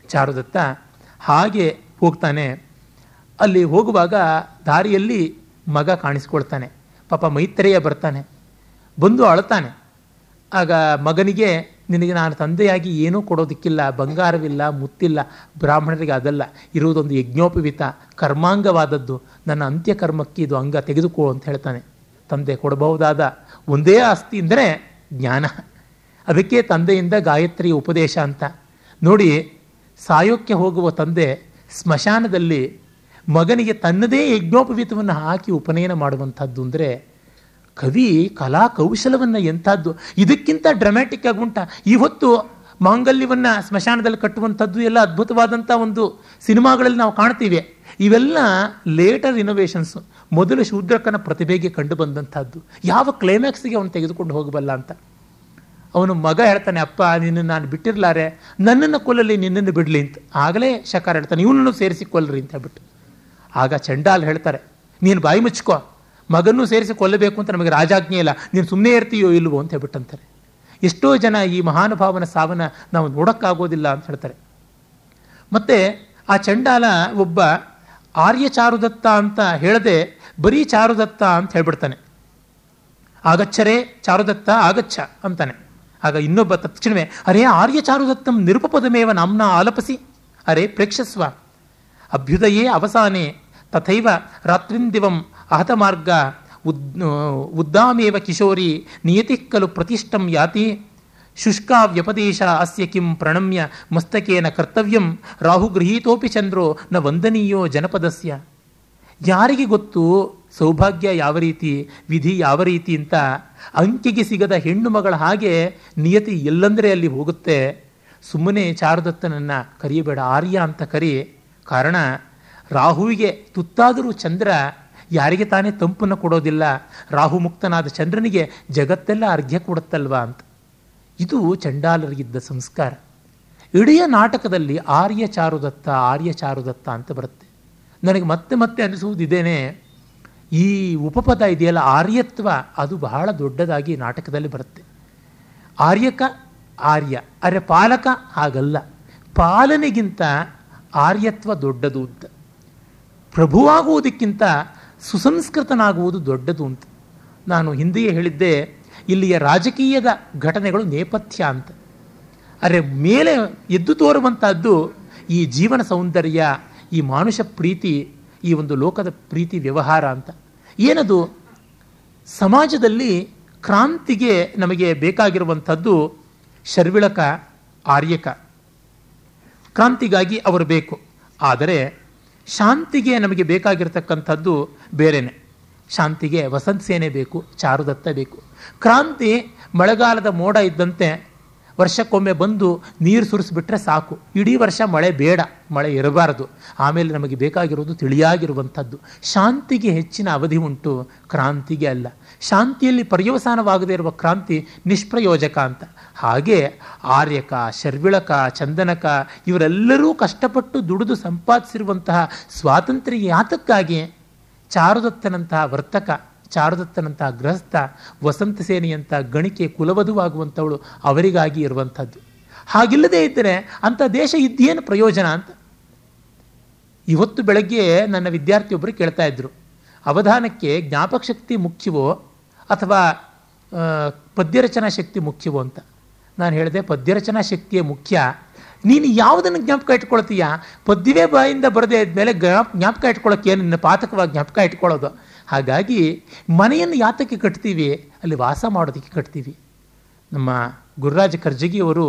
ಚಾರುದತ್ತ ಹಾಗೆ ಹೋಗ್ತಾನೆ. ಅಲ್ಲಿ ಹೋಗುವಾಗ ದಾರಿಯಲ್ಲಿ ಮಗ ಕಾಣಿಸ್ಕೊಳ್ತಾನೆ. ಪಾಪ ಮೈತ್ರೇಯ ಬರ್ತಾನೆ. ಬಂದು ಅಳ್ತಾನೆ ಆಗ ಮಗನಿಗೆ ನಿನಗೆ ನಾನು ತಂದೆಯಾಗಿ ಏನೂ ಕೊಡೋದಕ್ಕಿಲ್ಲ, ಬಂಗಾರವಿಲ್ಲ, ಮುತ್ತಿಲ್ಲ, ಬ್ರಾಹ್ಮಣರಿಗೆ ಅದಲ್ಲ. ಇರುವುದೊಂದು ಯಜ್ಞೋಪವಿತ, ಕರ್ಮಾಂಗವಾದದ್ದು. ನನ್ನ ಅಂತ್ಯಕರ್ಮಕ್ಕೆ ಇದು ಅಂಗ ತೆಗೆದುಕೋ ಅಂತ ಹೇಳ್ತಾನೆ. ತಂದೆ ಕೊಡಬಹುದಾದ ಒಂದೇ ಆಸ್ತಿ ಅಂದರೆ ಜ್ಞಾನ. ಅದಕ್ಕೆ ತಂದೆಯಿಂದ ಗಾಯತ್ರಿ ಉಪದೇಶ ಅಂತ. ನೋಡಿ, ಸಾಯೋಕ್ಕೆ ಹೋಗುವ ತಂದೆ ಸ್ಮಶಾನದಲ್ಲಿ ಮಗನಿಗೆ ತನ್ನದೇ ಯಜ್ಞೋಪವೀತವನ್ನು ಹಾಕಿ ಉಪನಯನ ಮಾಡುವಂಥದ್ದು ಅಂದರೆ ಕವಿ ಕಲಾ ಕೌಶಲವನ್ನು ಎಂಥದ್ದು? ಇದಕ್ಕಿಂತ ಡ್ರಾಮ್ಯಾಟಿಕ್ ಆಗಿ ಉಂಟ? ಈ ಹೊತ್ತು ಮಾಂಗಲ್ಯವನ್ನ ಸ್ಮಶಾನದಲ್ಲಿ ಕಟ್ಟುವಂಥದ್ದು ಎಲ್ಲ ಅದ್ಭುತವಾದಂಥ ಒಂದು ಸಿನಿಮಾಗಳಲ್ಲಿ ನಾವು ಕಾಣ್ತೀವಿ. ಇವೆಲ್ಲ ಲೇಟರ್ ಇನೋವೇಷನ್ಸ್ ಮೊದಲು ಶೂದ್ರಕನ ಪ್ರತಿಭೆಗೆ ಕಂಡು ಬಂದಂಥದ್ದು. ಯಾವ ಕ್ಲೈಮ್ಯಾಕ್ಸ್ಗೆ ಅವನು ತೆಗೆದುಕೊಂಡು ಹೋಗಬಲ್ಲ ಅಂತ. ಅವನು ಮಗ ಹೇಳ್ತಾನೆ, ಅಪ್ಪ, ನಿನ್ನನ್ನು ನಾನು ಬಿಟ್ಟಿರ್ಲಾರೆ. ನನ್ನನ್ನು ಕೊಲ್ಲಲಿ, ನಿನ್ನನ್ನು ಬಿಡಲಿ ಅಂತ. ಆಗಲೇ ಶಕಾರ ಹೇಳ್ತಾನೆ, ಇವನನ್ನು ಸೇರಿಸಿಕೊಳ್ಳ್ರಿ ಅಂತ ಹೇಳ್ಬಿಟ್ಟು. ಆಗ ಚಂಡಾಲ್ ಹೇಳ್ತಾರೆ, ನೀನು ಬಾಯಿ ಮುಚ್ಕೋ. ಮಗನ್ನೂ ಸೇರಿಸಿ ಕೊಲ್ಲಬೇಕು ಅಂತ ನಮಗೆ ರಾಜಾಜ್ಞೆ ಇಲ್ಲ. ನೀನು ಸುಮ್ಮನೆ ಇರ್ತೀಯೋ ಇಲ್ವೋ ಅಂತ ಹೇಳ್ಬಿಟ್ಟಂತಾರೆ. ಎಷ್ಟೋ ಜನ ಈ ಮಹಾನುಭಾವನ ಸಾವನ್ನ ನಾವು ನೋಡೋಕ್ಕಾಗೋದಿಲ್ಲ ಅಂತ ಹೇಳ್ತಾರೆ. ಮತ್ತೆ ಆ ಚಂಡಾಲ ಒಬ್ಬ ಆರ್ಯ ಚಾರುದತ್ತ ಅಂತ ಹೇಳದೆ ಬರೀ ಚಾರುದತ್ತ ಅಂತ ಹೇಳ್ಬಿಡ್ತಾನೆ. ಆಗಚ್ಚರೇ ಚಾರುದತ್ತ, ಆಗಚ್ಚ ಅಂತಾನೆ. ಆಗ ಇನ್ನೊಬ್ಬ ತಕ್ಷಣವೇ ಅರೇ, ಆರ್ಯ ಚಾರುದತ್ತಂ ನಿರುಪಪದಮೇವ ನಾಮ್ನ ಆಲಪಸಿ. ಅರೇ, ಪ್ರೇಕ್ಷಸ್ವ. ಅಭ್ಯುದಯೇ ಅವಸಾನೆ. ತಥೈವ ರಾತ್ರಿಂದಿವಂ ಅಹತಮಾರ್ಗ ಉದ್ ಉದ್ದಾಮೇವ ಕಿಶೋರಿ ನಿಯತಿ ಖಲು ಪ್ರತಿಷ್ಠಂ ಯಾತಿ? ಶುಷ್ಕಾ ವ್ಯಪದೇಶ ಅಸ್ಯ ಕಿಂ ಪ್ರಣಮ್ಯ ಮಸ್ತಕೇನ ಕರ್ತವ್ಯಂ? ರಾಹುಗೃಹೀತೋಪಿ ಚಂದ್ರೋ ನ ವಂದನೀಯೋ ಜನಪದಸ್ಯ. ಯಾರಿಗೆ ಗೊತ್ತು? ಸೌಭಾಗ್ಯ ಯಾವ ರೀತಿ? ವಿಧಿ ಯಾವ ರೀತಿ ಅಂತ ಅಂಕಿಗೆ ಸಿಗದ ಹೆಣ್ಣು ಮಗಳ ಹಾಗೆ ನಿಯತಿ ಎಲ್ಲಂದರೆ ಅಲ್ಲಿ ಹೋಗುತ್ತೆ. ಸುಮ್ಮನೆ ಚಾರುದತ್ತನನ್ನು ಕರೆಯಬೇಡ ಆರ್ಯ ಅಂತ ಕರಿ. ಕಾರಣ ರಾಹುವಿಗೆ ತುತ್ತಾದರೂ ಚಂದ್ರ ಯಾರಿಗೆ ತಾನೇ ತಂಪನ್ನು ಕೊಡೋದಿಲ್ಲ? ರಾಹು ಮುಕ್ತನಾದ ಚಂದ್ರನಿಗೆ ಜಗತ್ತೆಲ್ಲ ಅರ್ಘ್ಯ ಕೊಡುತ್ತಲ್ವಾ ಅಂತ. ಇದು ಚಂಡಾಲರಿಗಿದ್ದ ಸಂಸ್ಕಾರ. ಇಡೀ ನಾಟಕದಲ್ಲಿ ಆರ್ಯ ಚಾರುದತ್ತ ಆರ್ಯ ಚಾರುದತ್ತ ಅಂತ ಬರುತ್ತೆ. ನನಗೆ ಮತ್ತೆ ಮತ್ತೆ ಅನಿಸುವುದಿದೇನೆ, ಈ ಉಪಪದ ಇದೆಯಲ್ಲ, ಆರ್ಯತ್ವ, ಅದು ಬಹಳ ದೊಡ್ಡದಾಗಿ ನಾಟಕದಲ್ಲಿ ಬರುತ್ತೆ. ಆರ್ಯಕ ಆರ್ಯ ಅರೆ ಪಾಲಕ ಹಾಗಲ್ಲ. ಪಾಲನೆಗಿಂತ ಆರ್ಯತ್ವ ದೊಡ್ಡದು ಅಂತ. ಪ್ರಭುವಾಗುವುದಕ್ಕಿಂತ ಸುಸಂಸ್ಕೃತನಾಗುವುದು ದೊಡ್ಡದು ಅಂತ. ನಾನು ಹಿಂದೆಯೇ ಹೇಳಿದ್ದೆ, ಇಲ್ಲಿಯ ರಾಜಕೀಯದ ಘಟನೆಗಳು ನೇಪಥ್ಯ ಅಂತ. ಅರೆ, ಮೇಲೆ ಎದ್ದು ತೋರುವಂತಹದ್ದು ಈ ಜೀವನ ಸೌಂದರ್ಯ, ಈ ಮಾನುಷ ಪ್ರೀತಿ, ಈ ಒಂದು ಲೋಕದ ಪ್ರೀತಿ ವ್ಯವಹಾರ ಅಂತ. ಏನದು? ಸಮಾಜದಲ್ಲಿ ಕ್ರಾಂತಿಗೆ ನಮಗೆ ಬೇಕಾಗಿರುವಂಥದ್ದು ಶರ್ವಿಳಕ, ಆರ್ಯಕ. ಕ್ರಾಂತಿಗಾಗಿ ಅವರು ಬೇಕು. ಆದರೆ ಶಾಂತಿಗೆ ನಮಗೆ ಬೇಕಾಗಿರ್ತಕ್ಕಂಥದ್ದು ಬೇರೆನೆ. ಶಾಂತಿಗೆ ವಸಂತ ಸೇನೆ ಬೇಕು, ಚಾರುದತ್ತ ಬೇಕು. ಕ್ರಾಂತಿ ಮಳೆಗಾಲದ ಮೋಡ ಇದ್ದಂತೆ ವರ್ಷಕ್ಕೊಮ್ಮೆ ಬಂದು ನೀರು ಸುರಿಸ್ಬಿಟ್ರೆ ಸಾಕು. ಇಡೀ ವರ್ಷ ಮಳೆ ಬೇಡ, ಮಳೆ ಇರಬಾರದು. ಆಮೇಲೆ ನಮಗೆ ಬೇಕಾಗಿರೋದು ತಿಳಿಯಾಗಿರುವಂಥದ್ದು. ಶಾಂತಿಗೆ ಹೆಚ್ಚಿನ ಅವಧಿ ಉಂಟು ಕ್ರಾಂತಿಗೆ ಅಲ್ಲ. ಶಾಂತಿಯಲ್ಲಿ ಪರ್ಯವಸಾನವಾಗದೇ ಇರುವ ಕ್ರಾಂತಿ ನಿಷ್ಪ್ರಯೋಜಕ ಅಂತ. ಹಾಗೆ ಆರ್ಯಕ, ಶರ್ವಿಳಕ, ಚಂದನಕ ಇವರೆಲ್ಲರೂ ಕಷ್ಟಪಟ್ಟು ದುಡಿದು ಸಂಪಾದಿಸಿರುವಂತಹ ಸ್ವಾತಂತ್ರ್ಯ ಯಾತಕ್ಕಾಗಿ? ಚಾರುದತ್ತನಂತಹ ವರ್ತಕ, ಚಾರುದತ್ತನಂತಹ ಗೃಹಸ್ಥ, ವಸಂತ ಸೇನೆಯಂಥ ಗಣಿಕೆ ಕುಲವಧುವಾಗುವಂಥವಳು ಅವರಿಗಾಗಿ ಇರುವಂಥದ್ದು. ಹಾಗಿಲ್ಲದೆ ಇದ್ದರೆ ಅಂಥ ದೇಶ ಇದ್ದೇನು ಪ್ರಯೋಜನ ಅಂತ? ಇವತ್ತು ಬೆಳಗ್ಗೆ ನನ್ನ ವಿದ್ಯಾರ್ಥಿಯೊಬ್ಬರು ಕೇಳ್ತಾ ಇದ್ರು, ಅವಧಾನಕ್ಕೆ ಜ್ಞಾಪಕ ಶಕ್ತಿ ಮುಖ್ಯವೋ ಅಥವಾ ಪದ್ಯರಚನಾ ಶಕ್ತಿ ಮುಖ್ಯವೋ ಅಂತ? ನಾನು ಹೇಳಿದೆ, ಪದ್ಯರಚನಾ ಶಕ್ತಿಯೇ ಮುಖ್ಯ. ನೀನು ಯಾವುದನ್ನು ಜ್ಞಾಪಕ ಇಟ್ಕೊಳ್ತೀಯ? ಪದ್ಯವೇ ಬಾಯಿಂದ ಬರದೇ ಇದ್ಮೇಲೆ ಜ್ಞಾಪಕ ಏನು? ನಿನ್ನ ಪಾತಕವಾಗಿ ಜ್ಞಾಪಕ ಇಟ್ಕೊಳ್ಳೋದು. ಹಾಗಾಗಿ ಮನೆಯನ್ನು ಯಾತಕ್ಕೆ ಕಟ್ತೀವಿ? ಅಲ್ಲಿ ವಾಸ ಮಾಡೋದಕ್ಕೆ ಕಟ್ತೀವಿ. ನಮ್ಮ ಗುರುರಾಜ ಕರ್ಜಗಿಯವರು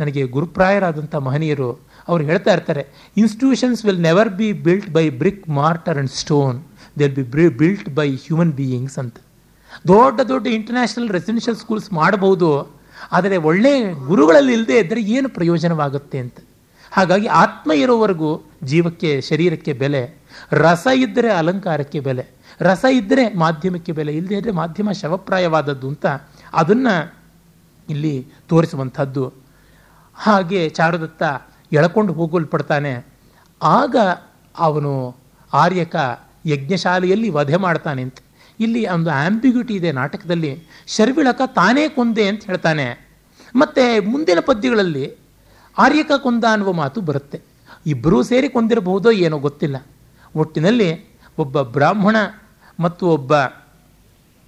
ನನಗೆ ಗುರುಪ್ರಾಯರಾದಂಥ ಮಹನೀಯರು, ಅವ್ರು ಹೇಳ್ತಾ ಇರ್ತಾರೆ institutions will never be built by brick mortar and stone they'll be built by human beings ಅಂತ. ದೊಡ್ಡ ದೊಡ್ಡ ಇಂಟರ್ನ್ಯಾಷನಲ್ ರೆಸಿಡೆನ್ಷಿಯಲ್ ಸ್ಕೂಲ್ಸ್ ಮಾಡಬಹುದು. ಆದರೆ ಒಳ್ಳೆಯ ಗುರುಗಳಲ್ಲಿ ಇಲ್ಲದೆ ಇದ್ದರೆ ಏನು ಪ್ರಯೋಜನವಾಗುತ್ತೆ ಅಂತ. ಹಾಗಾಗಿ ಆತ್ಮ ಇರೋವರೆಗೂ ಜೀವಕ್ಕೆ, ಶರೀರಕ್ಕೆ ಬೆಲೆ, ರಸ ಇದ್ದರೆ ಅಲಂಕಾರಕ್ಕೆ ಬೆಲೆ, ರಸ ಇದ್ದರೆ ಮಾಧ್ಯಮಕ್ಕೆ ಬೆಲೆ ಇಲ್ಲದೆ ಇದ್ದರೆ ಮಾಧ್ಯಮ ಶವಪ್ರಾಯವಾದದ್ದು ಅಂತ ಅದನ್ನು ಇಲ್ಲಿ ತೋರಿಸುವಂಥದ್ದು. ಹಾಗೆ ಚಾರುದತ್ತ ಎಳ್ಕೊಂಡು ಹೋಗಲ್ಪಡ್ತಾನೆ. ಆಗ ಅವನು ಆರ್ಯಕ ಯಜ್ಞಶಾಲೆಯಲ್ಲಿ ವಧೆ ಮಾಡ್ತಾನೆ ಅಂತ. ಇಲ್ಲಿ ಒಂದು ಆಂಬಿಗ್ಯೂಟಿ ಇದೆ ನಾಟಕದಲ್ಲಿ. ಶರ್ವಿಳಕ ತಾನೇ ಕೊಂದೆ ಅಂತ ಹೇಳ್ತಾನೆ. ಮತ್ತು ಮುಂದಿನ ಪದ್ಯಗಳಲ್ಲಿ ಆರ್ಯಕ ಕೊಂದ ಅನ್ನುವ ಮಾತು ಬರುತ್ತೆ. ಇಬ್ಬರೂ ಸೇರಿ ಕೊಂದಿರಬಹುದೋ ಏನೋ ಗೊತ್ತಿಲ್ಲ. ಒಟ್ಟಿನಲ್ಲಿ ಒಬ್ಬ ಬ್ರಾಹ್ಮಣ ಮತ್ತು ಒಬ್ಬ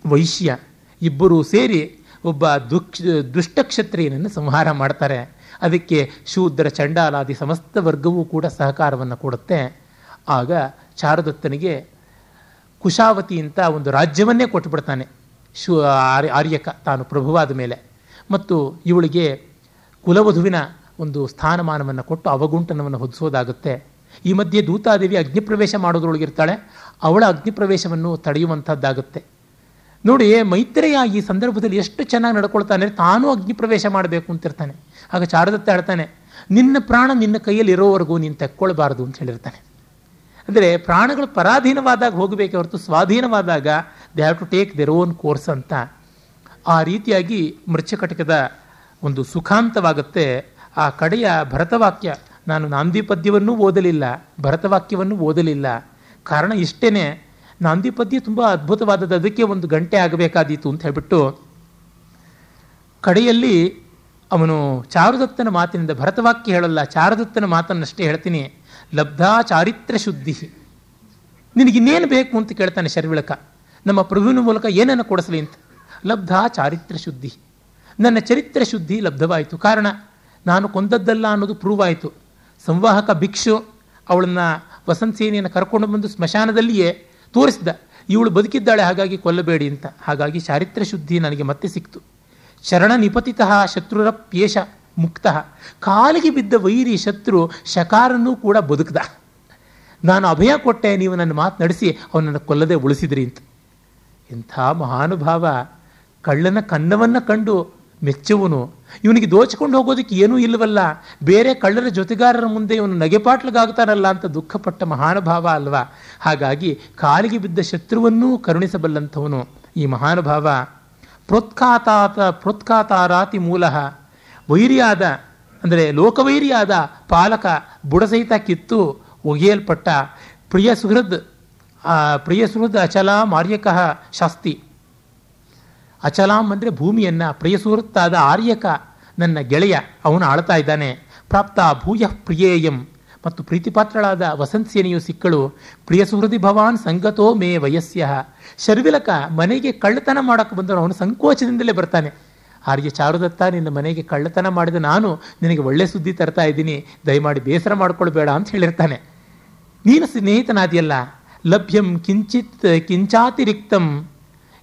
ವೈಶ್ಯ ಇಬ್ಬರೂ ಸೇರಿ ಒಬ್ಬ ದುಕ್ಷ ದುಷ್ಟಕ್ಷತ್ರಿಯನನ್ನು ಸಂಹಾರ ಮಾಡ್ತಾರೆ. ಅದಕ್ಕೆ ಶೂದ್ರ ಚಂಡಾಲಾದಿ ಸಮಸ್ತ ವರ್ಗವೂ ಕೂಡ ಸಹಕಾರವನ್ನು ಕೊಡುತ್ತೆ. ಆಗ ಚಾರುದತ್ತನಿಗೆ ಕುಶಾವತಿ ಅಂತ ಒಂದು ರಾಜ್ಯವನ್ನೇ ಕೊಟ್ಟುಬಿಡ್ತಾನೆ ಶು ಆರ್ಯಕ ತಾನು ಪ್ರಭುವಾದ ಮೇಲೆ. ಮತ್ತು ಇವಳಿಗೆ ಕುಲವಧುವಿನ ಒಂದು ಸ್ಥಾನಮಾನವನ್ನು ಕೊಟ್ಟು ಅವಗುಂಟನವನ್ನು ಹೊದಿಸೋದಾಗುತ್ತೆ. ಈ ಮಧ್ಯೆ ದೂತಾದೇವಿ ಅಗ್ನಿಪ್ರವೇಶ ಮಾಡೋದ್ರೊಳಗಿರ್ತಾಳೆ. ಅವಳ ಅಗ್ನಿಪ್ರವೇಶವನ್ನು ತಡೆಯುವಂಥದ್ದಾಗುತ್ತೆ. ನೋಡಿ, ಮೈತ್ರೇಯ ಈ ಸಂದರ್ಭದಲ್ಲಿ ಎಷ್ಟು ಚೆನ್ನಾಗಿ ನಡ್ಕೊಳ್ತಾನೆ ತಾನೂ ಅಗ್ನಿಪ್ರವೇಶ ಮಾಡಬೇಕು ಅಂತಿರ್ತಾನೆ. ಆಗ ಚಾರದತ್ತ ಹೇಳ್ತಾನೆ, ನಿನ್ನ ಪ್ರಾಣ ನಿನ್ನ ಕೈಯಲ್ಲಿ ಇರೋವರೆಗೂ ನೀನು ತೆಕ್ಕೊಳ್ಬಾರ್ದು ಅಂತ ಹೇಳಿರ್ತಾನೆ. ಅಂದರೆ ಪ್ರಾಣಗಳು ಪರಾಧೀನವಾದಾಗ ಹೋಗಬೇಕೆ ಹೊರತು ಸ್ವಾಧೀನವಾದಾಗ they have to take their own course ಅಂತ. ಆ ರೀತಿಯಾಗಿ ಮೃಚ್ಛಕಟಕದ ಒಂದು ಸುಖಾಂತವಾಗುತ್ತೆ. ಆ ಕಡೆಯ ಭರತವಾಕ್ಯ, ನಾನು ನಾಂದಿ ಪದ್ಯವನ್ನೂ ಓದಲಿಲ್ಲ, ಭರತವಾಕ್ಯವನ್ನು ಓದಲಿಲ್ಲ. ಕಾರಣ ಇಷ್ಟೇ ನಾಂದಿ ಪದ್ಯ ತುಂಬ ಅದ್ಭುತವಾದದ್ದು, ಅದಕ್ಕೆ ಒಂದು ಗಂಟೆ ಆಗಬೇಕಾದೀತು ಅಂತ ಹೇಳ್ಬಿಟ್ಟು, ಕಡೆಯಲ್ಲಿ ಅವನು ಚಾರುದತ್ತನ ಮಾತಿನಿಂದ ಭರತವಾಕ್ಯ ಹೇಳಲ್ಲ, ಚಾರುದತ್ತನ ಮಾತನ್ನಷ್ಟೇ ಹೇಳ್ತೀನಿ. ಲಬ್ಧಾ ಚಾರಿತ್ರ ಶುದ್ಧಿ. ನಿನಗಿನ್ನೇನು ಬೇಕು ಅಂತ ಕೇಳ್ತಾನೆ ಶರ್ವಿಳಕ. ನಮ್ಮ ಪ್ರಭುವಿನ ಮೂಲಕ ಏನನ್ನು ಕೊಡಿಸಲಿ ಅಂತ. ಲಬ್ಧಾ ಚಾರಿತ್ರ ಶುದ್ಧಿ. ನನ್ನ ಚರಿತ್ರ ಶುದ್ಧಿ ಲಬ್ಧವಾಯಿತು. ಕಾರಣ, ನಾನು ಕೊಂದದ್ದಲ್ಲ ಅನ್ನೋದು ಪ್ರೂವ್ ಆಯಿತು ಸಂವಾಹಕ ಭಿಕ್ಷು ಅವಳನ್ನ ವಸಂತ ಸೇನೆಯನ್ನು ಕರ್ಕೊಂಡು ಬಂದು ಸ್ಮಶಾನದಲ್ಲಿಯೇ ತೋರಿಸಿದ. ಇವಳು ಬದುಕಿದ್ದಾಳೆ, ಹಾಗಾಗಿ ಕೊಲ್ಲಬೇಡಿ ಅಂತ. ಹಾಗಾಗಿ ಚಾರಿತ್ರ ಶುದ್ಧಿ ನನಗೆ ಮತ್ತೆ ಸಿಕ್ತು. ಶರಣ ನಿಪತಿತಃ ಶತ್ರುರಪ್ಯೇಷ ಮುಕ್ತ. ಕಾಲಿಗೆ ಬಿದ್ದ ವೈರಿ ಶತ್ರು ಶಕಾರನ್ನೂ ಕೂಡ ಬದುಕದ. ನಾನು ಅಭಯ ಕೊಟ್ಟೆ, ನೀವು ನನ್ನ ಮಾತು ನಡೆಸಿ, ಅವನನ್ನು ಕೊಲ್ಲದೆ ಉಳಿಸಿದ್ರಿ ಅಂತ. ಇಂಥ ಮಹಾನುಭಾವ ಕಳ್ಳನ ಕನ್ನವನ್ನು ಕಂಡು ಮೆಚ್ಚುವನು. ಇವನಿಗೆ ದೋಚಿಕೊಂಡು ಹೋಗೋದಕ್ಕೆ ಏನೂ ಇಲ್ಲವಲ್ಲ. ಬೇರೆ ಕಳ್ಳರ ಜೊತೆಗಾರರ ಮುಂದೆ ಇವನು ನಗೆಪಾಟ್ಲಿಗಾಗ್ತಾನಲ್ಲ ಅಂತ ದುಃಖಪಟ್ಟ ಮಹಾನುಭಾವ ಅಲ್ವಾ? ಹಾಗಾಗಿ ಕಾಲಿಗೆ ಬಿದ್ದ ಶತ್ರುವನ್ನೂ ಕರುಣಿಸಬಲ್ಲಂಥವನು ಈ ಮಹಾನುಭಾವ. ಪ್ರೋತ್ಕಾತಾತ ಪ್ರೋತ್ಕಾತಾರಾತಿ ಮೂಲ ವೈರಿಯಾದ, ಅಂದರೆ ಲೋಕವೈರಿಯಾದ ಪಾಲಕ ಬುಡಸಹಿತ ಕಿತ್ತು ಒಗೆಯಲ್ಪಟ್ಟ ಪ್ರಿಯ ಸುಹೃದ್ ಪ್ರಿಯ ಸುಹೃದ್ ಅಚಲ ಮಾರ್ಯಕಃ ಶಾಸ್ತಿ. ಅಚಲಾಂ ಅಂದರೆ ಭೂಮಿಯನ್ನು, ಪ್ರಿಯ ಸುಹೃತ್ತಾದ ಆರ್ಯಕ ನನ್ನ ಗೆಳೆಯ, ಅವನು ಆಳ್ತಾ ಇದ್ದಾನೆ. ಪ್ರಾಪ್ತ ಭೂಯ ಪ್ರಿಯೇಯಂ. ಮತ್ತು ಪ್ರೀತಿಪಾತ್ರಳಾದ ವಸಂತ ಸೇನೆಯು ಸಿಕ್ಕಳು, ಪ್ರಿಯ ಸುಹೃದಿ ಭವಾನ್ ಸಂಗತೋ ಮೇ ವಯಸ್ಯ. ಶರ್ವಿಲಕ ಮನೆಗೆ ಕಳ್ಳತನ ಮಾಡಕ್ಕೆ ಬಂದರು ಅವನು ಸಂಕೋಚದಿಂದಲೇ ಬರ್ತಾನೆ. ಆರ್ಯ ಚಾರುದತ್ತ ನಿನ್ನ ಮನೆಗೆ ಕಳ್ಳತನ ಮಾಡಿದ ನಾನು ನಿನಗೆ ಒಳ್ಳೆ ಸುದ್ದಿ ತರ್ತಾ ಇದ್ದೀನಿ. ದಯಮಾಡಿ ಬೇಸರ ಮಾಡ್ಕೊಳ್ಬೇಡ ಅಂತ ಹೇಳಿರ್ತಾನೆ. ನೀನು ಸ್ನೇಹಿತನಾದಿಯಲ್ಲ. ಲಭ್ಯಂ ಕಿಂಚಿತ್ ಕಿಂಚಾತಿರಿಕ್ತಂ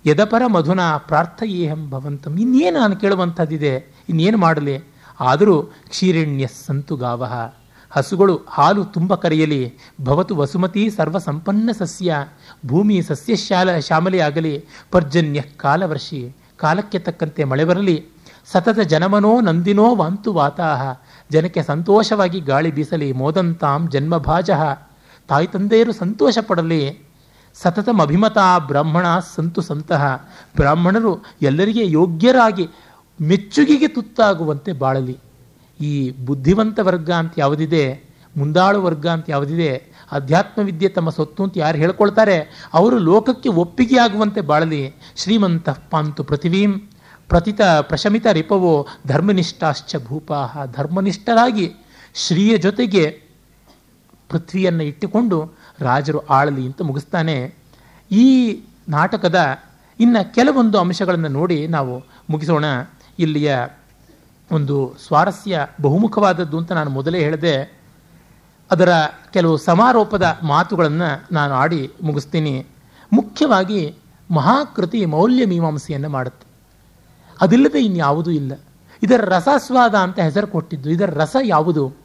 ಯದಪರ ಮಧುನ ಪ್ರಾರ್ಥಯೇಹಂ ಭವಂತಂ. ಇನ್ನೇನು ನಾನು ಕೇಳುವಂಥದ್ದಿದೆ? ಇನ್ನೇನು ಮಾಡಲಿ? ಆದರೂ ಕ್ಷೀರಣ್ಯ ಸಂತು ಗಾವಹ. ಹಸುಗಳು ಹಾಲು ತುಂಬ ಕರೆಯಲಿ. ಭವತು ವಸುಮತಿ ಸರ್ವ ಸಂಪನ್ನ ಸಸ್ಯ. ಭೂಮಿ ಸಸ್ಯಶಾಲ ಶ್ಯಾಮಲೆಯಾಗಲಿ. ಪರ್ಜನ್ಯ ಕಾಲವರ್ಷಿ. ಕಾಲಕ್ಕೆ ತಕ್ಕಂತೆ ಮಳೆ ಬರಲಿ. ಸತತ ಜನಮನೋ ನಂದಿನೋ ವಾಂತು ವಾತಾಹ. ಜನಕ್ಕೆ ಸಂತೋಷವಾಗಿ ಗಾಳಿ ಬೀಸಲಿ. ಮೋದಂತಾಂ ಜನ್ಮಭಾಜಃ. ತಾಯಿ ತಂದೆಯರು ಸಂತೋಷ ಪಡಲಿ ಸತತಂ ಅಭಿಮತ ಬ್ರಾಹ್ಮಣ ಸಂತು ಸಂತಹ ಬ್ರಾಹ್ಮಣರು ಎಲ್ಲರಿಗೆ ಯೋಗ್ಯರಾಗಿ ಮೆಚ್ಚುಗೆಗೆ ತುತ್ತಾಗುವಂತೆ ಬಾಳಲಿ. ಈ ಬುದ್ಧಿವಂತ ವರ್ಗ ಅಂತ ಯಾವುದಿದೆ? ಮುಂದಾಳು ವರ್ಗ ಅಂತ ಯಾವುದಿದೆ ಅಧ್ಯಾತ್ಮ ವಿದ್ಯೆ ತಮ್ಮ ಸೊತ್ತು ಅಂತ ಯಾರು ಹೇಳ್ಕೊಳ್ತಾರೆ, ಅವರು ಲೋಕಕ್ಕೆ ಒಪ್ಪಿಗೆ ಆಗುವಂತೆ ಬಾಳಲಿ. ಶ್ರೀಮಂತ ಪಾಂತು ಪೃಥಿವೀಂ, ಪ್ರತಿತ ಪ್ರಶಮಿತ ರಿಪವೋ ಧರ್ಮನಿಷ್ಠಾಶ್ಚ ಭೂಪಾಹ. ಧರ್ಮನಿಷ್ಠರಾಗಿ ಶ್ರೀಯ ಜೊತೆಗೆ ಪೃಥ್ವಿಯನ್ನು ಇಟ್ಟುಕೊಂಡು ರಾಜರು ಆಳಲಿ ಅಂತ ಮುಗಿಸ್ತಾನೆ. ಈ ನಾಟಕದ ಇನ್ನು ಕೆಲವೊಂದು ಅಂಶಗಳನ್ನು ನೋಡಿ ನಾವು ಮುಗಿಸೋಣ. ಇಲ್ಲಿಯ ಒಂದು ಸ್ವಾರಸ್ಯ ಬಹುಮುಖವಾದದ್ದು ಅಂತ ನಾನು ಮೊದಲೇ ಹೇಳಿದೆ. ಅದರ ಕೆಲವು ಸಮಾರೋಪದ ಮಾತುಗಳನ್ನು ನಾನು ಆಡಿ ಮುಗಿಸ್ತೀನಿ. ಮುಖ್ಯವಾಗಿ ಮಹಾಕೃತಿ ಮೌಲ್ಯ ಮೀಮಾಂಸೆಯನ್ನು ಮಾಡುತ್ತೆ. ಅದಿಲ್ಲದೆ ಇನ್ಯಾವುದೂ ಇಲ್ಲ. ಇದರ ರಸಾಸ್ವಾದ ಅಂತ ಹೆಸರು ಕೊಟ್ಟಿದ್ದು, ಇದರ ರಸ ಯಾವುದು?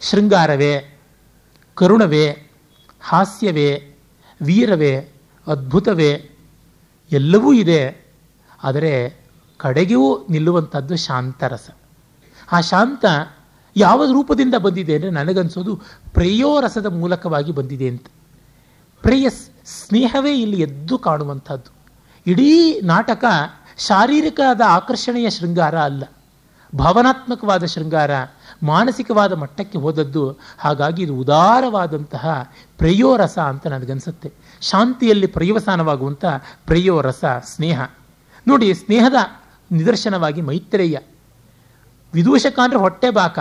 ಶೃಂಗಾರವೇ, ಕರುಣವೇ, ಹಾಸ್ಯವೇ, ವೀರವೇ, ಅದ್ಭುತವೇ, ಎಲ್ಲವೂ ಇದೆ. ಆದರೆ ಕಡೆಗೂ ನಿಲ್ಲುವಂಥದ್ದು ಶಾಂತರಸ ಆ ಶಾಂತ ಯಾವ ರೂಪದಿಂದ ಬಂದಿದೆ ಅಂದರೆ ನನಗನ್ಸೋದು ಪ್ರೇಯೋರಸದ ಮೂಲಕವಾಗಿ ಬಂದಿದೆ ಅಂತ. ಪ್ರೇಯಸ್ ಸ್ನೇಹವೇ ಇಲ್ಲಿ ಎದ್ದು ಕಾಣುವಂಥದ್ದು. ಇಡೀ ನಾಟಕ ಶಾರೀರಿಕವಾದ ಆಕರ್ಷಣೆಯ ಶೃಂಗಾರ ಅಲ್ಲ. ಭಾವನಾತ್ಮಕವಾದ ಶೃಂಗಾರ, ಮಾನಸಿಕವಾದ ಮಟ್ಟಕ್ಕೆ ಹೋದದ್ದು. ಹಾಗಾಗಿ ಇದು ಉದಾರವಾದಂತಹ ಪ್ರೇಯೋರಸ ಅಂತ ನನಗನ್ಸುತ್ತೆ. ಶಾಂತಿಯಲ್ಲಿ ಪ್ರಯವಸಾನವಾಗುವಂಥ ಪ್ರೇಯೋರಸ ಸ್ನೇಹ. ನೋಡಿ, ಸ್ನೇಹದ ನಿದರ್ಶನವಾಗಿ ಮೈತ್ರೇಯ. ವಿದೂಷಕ ಅಂದರೆ ಹೊಟ್ಟೆ ಬಾಕ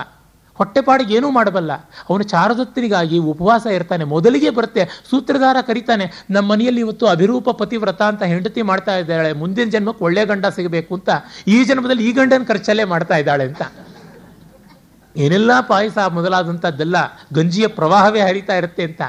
ಹೊಟ್ಟೆಪಾಡಿಗೆ ಏನೂ ಮಾಡಬಲ್ಲ. ಅವನು ಚಾರದತ್ತನಿಗಾಗಿ ಉಪವಾಸ ಇರ್ತಾನೆ. ಮೊದಲಿಗೆ ಬರುತ್ತೆ. ಸೂತ್ರಧಾರ ಕರೀತಾನೆ. ನಮ್ಮ ಮನೆಯಲ್ಲಿ ಇವತ್ತು ಅಭಿರೂಪ ಪತಿವ್ರತ ಅಂತ ಹೆಂಡತಿ ಮಾಡ್ತಾ ಇದ್ದಾಳೆ. ಮುಂದಿನ ಜನ್ಮಕ್ಕೆ ಒಳ್ಳೆ ಗಂಡ ಸಿಗಬೇಕು ಅಂತ ಈ ಜನ್ಮದಲ್ಲಿ ಈ ಗಂಡನ ಖರ್ಚಲ್ಲೇ ಮಾಡ್ತಾ ಇದ್ದಾಳೆ ಅಂತ. ಏನೆಲ್ಲ ಪಾಯಸ ಮೊದಲಾದಂಥದ್ದೆಲ್ಲ ಗಂಜಿಯ ಪ್ರವಾಹವೇ ಹರಿತಾ ಇರುತ್ತೆ ಅಂತ.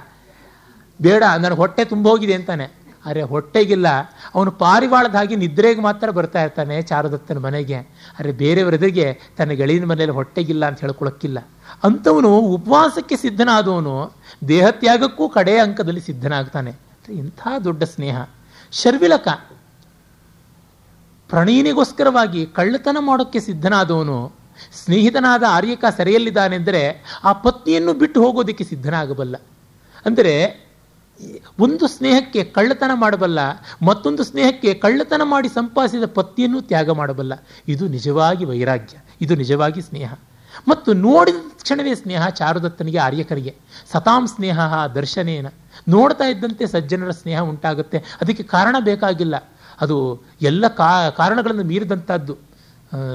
ಬೇಡ, ನನ್ನ ಹೊಟ್ಟೆ ತುಂಬೋಗಿದೆ ಅಂತಾನೆ. ಅರೆ ಹೊಟ್ಟೆಗಿಲ್ಲ. ಅವನು ಪಾರಿವಾಳದ ಹಾಗೆ ನಿದ್ರೆಗೆ ಮಾತ್ರ ಬರ್ತಾ ಇರ್ತಾನೆ ಚಾರುದತ್ತನ ಮನೆಗೆ. ಅರೆ ಬೇರೆಯವರೆದುರಿಗೆ ತನ್ನ ಗೆಳೆಯನ ಮನೆಯಲ್ಲಿ ಹೊಟ್ಟೆಗಿಲ್ಲ ಅಂತ ಹೇಳ್ಕೊಳಕ್ಕಿಲ್ಲ. ಅಂಥವನು ಉಪವಾಸಕ್ಕೆ ಸಿದ್ಧನಾದವನು, ದೇಹತ್ಯಾಗಕ್ಕೂ ಕಡೆಯ ಅಂಕದಲ್ಲಿ ಸಿದ್ಧನಾಗ್ತಾನೆ. ಇಂಥ ದೊಡ್ಡ ಸ್ನೇಹ. ಶರ್ವಿಲಕ. ಪ್ರಣೀನಿಗೋಸ್ಕರವಾಗಿ ಕಳ್ಳತನ ಮಾಡೋಕ್ಕೆ ಸಿದ್ಧನಾದವನು, ಸ್ನೇಹಿತನಾದ ಆರ್ಯಕ ಸೆರೆಯಲ್ಲಿದ್ದಾನೆಂದರೆ ಆ ಪತ್ನಿಯನ್ನು ಬಿಟ್ಟು ಹೋಗೋದಕ್ಕೆ ಸಿದ್ಧನಾಗಬಲ್ಲ. ಅಂದರೆ ಒಂದು ಸ್ನೇಹಕ್ಕೆ ಕಳ್ಳತನ ಮಾಡಬಲ್ಲ, ಮತ್ತೊಂದು ಸ್ನೇಹಕ್ಕೆ ಕಳ್ಳತನ ಮಾಡಿ ಸಂಪಾದಿಸಿದ ಪತ್ನಿಯನ್ನು ತ್ಯಾಗ ಮಾಡಬಲ್ಲ. ಇದು ನಿಜವಾಗಿ ವೈರಾಗ್ಯ, ಇದು ನಿಜವಾಗಿ ಸ್ನೇಹ. ಮತ್ತು ನೋಡಿದ ಕ್ಷಣವೇ ಸ್ನೇಹ ಚಾರುದತ್ತನಿಗೆ, ಆರ್ಯಕರಿಗೆ. ಸತಾಂ ಸ್ನೇಹ ದರ್ಶನೇನ. ನೋಡ್ತಾ ಇದ್ದಂತೆ ಸಜ್ಜನರ ಸ್ನೇಹ ಉಂಟಾಗುತ್ತೆ. ಅದಕ್ಕೆ ಕಾರಣ ಬೇಕಾಗಿಲ್ಲ. ಅದು ಎಲ್ಲ ಕಾರಣಗಳನ್ನು ಮೀರಿದಂಥದ್ದು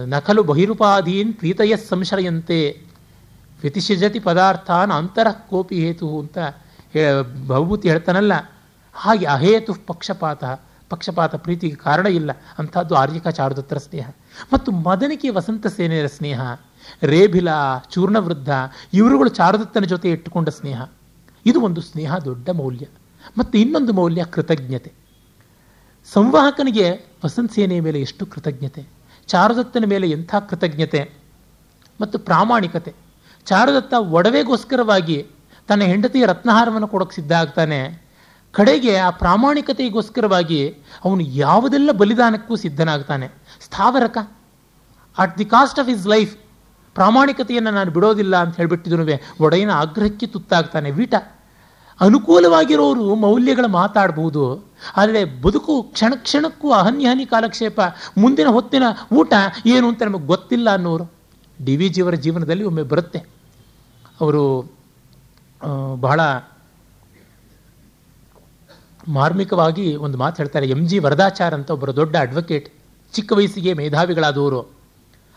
ನಕಲು ಬಹಿರುಪಾಧೀನ್ ಪ್ರೀತಯ ಸಂಶಯಂತೆ ವ್ಯತಿಷಜತಿ ಪದಾರ್ಥಾನ್ ಅಂತರಃ ಕೋಪಿ ಹೇತು ಅಂತ ಭವಭೂತಿ ಹೇಳ್ತಾನಲ್ಲ, ಹಾಗೆ ಅಹೇತು ಪಕ್ಷಪಾತ ಪಕ್ಷಪಾತ ಪ್ರೀತಿಗೆ ಕಾರಣ ಇಲ್ಲ. ಅಂಥದ್ದು ಆರ್ಯಕ ಚಾರುದತ್ತರ ಸ್ನೇಹ. ಮತ್ತು ಮದನಿಕೆ ವಸಂತ ಸೇನೆಯರ ಸ್ನೇಹ ರೇಭಿಲ ಚೂರ್ಣವೃದ್ಧ, ಇವರುಗಳು ಚಾರುದತ್ತನ ಜೊತೆ ಇಟ್ಟುಕೊಂಡ ಸ್ನೇಹ. ಇದು ಒಂದು ಸ್ನೇಹ ದೊಡ್ಡ ಮೌಲ್ಯ. ಮತ್ತು ಇನ್ನೊಂದು ಮೌಲ್ಯ ಕೃತಜ್ಞತೆ. ಸಂವಾಹಕನಿಗೆ ವಸಂತ ಸೇನೆಯ ಮೇಲೆ ಎಷ್ಟು ಕೃತಜ್ಞತೆ. ಚಾರುದತ್ತನ ಮೇಲೆ ಎಂಥ ಕೃತಜ್ಞತೆ. ಮತ್ತು ಪ್ರಾಮಾಣಿಕತೆ. ಚಾರುದತ್ತ ಒಡವೆಗೋಸ್ಕರವಾಗಿ ತನ್ನ ಹೆಂಡತಿಯ ರತ್ನಹಾರವನ್ನು ಕೊಡೋಕೆ ಸಿದ್ಧ ಆಗ್ತಾನೆ. ಕಡೆಗೆ ಆ ಪ್ರಾಮಾಣಿಕತೆಗೋಸ್ಕರವಾಗಿ ಅವನು ಯಾವುದೆಲ್ಲ ಬಲಿದಾನಕ್ಕೂ ಸಿದ್ಧನಾಗ್ತಾನೆ. ಸ್ಥಾವರಕ. At the cost of his life ಪ್ರಾಮಾಣಿಕತೆಯನ್ನು ನಾನು ಬಿಡೋದಿಲ್ಲ ಅಂತ ಹೇಳ್ಬಿಟ್ಟಿದ್ರು ಒಡೆಯನ ಆಗ್ರಹಕ್ಕೆ ತುತ್ತಾಗ್ತಾನೆ. ವೀಟ, ಅನುಕೂಲವಾಗಿರೋರು ಮೌಲ್ಯಗಳ ಮಾತಾಡಬಹುದು ಆದರೆ ಬದುಕು ಕ್ಷಣ ಕ್ಷಣಕ್ಕೂ ಅಹನ್ಯಹನಿ ಕಾಲಕ್ಷೇಪ, ಮುಂದಿನ ಹೊತ್ತಿನ ಊಟ ಏನು ಅಂತ ನಮಗೆ ಗೊತ್ತಿಲ್ಲ ಅನ್ನೋರು. ಡಿ ವಿ ಜಿಯವರ ಜೀವನದಲ್ಲಿ ಒಮ್ಮೆ ಬರುತ್ತೆ. ಅವರು ಬಹಳ ಮಾರ್ಮಿಕವಾಗಿ ಒಂದು ಮಾತು ಹೇಳ್ತಾರೆ. ಎಂ ಜಿ ವರದಾಚಾರ್ ಅಂತ ಒಬ್ಬರು ದೊಡ್ಡ ಅಡ್ವೊಕೇಟ್ ಚಿಕ್ಕ ವಯಸ್ಸಿಗೆ ಮೇಧಾವಿಗಳಾದವರು.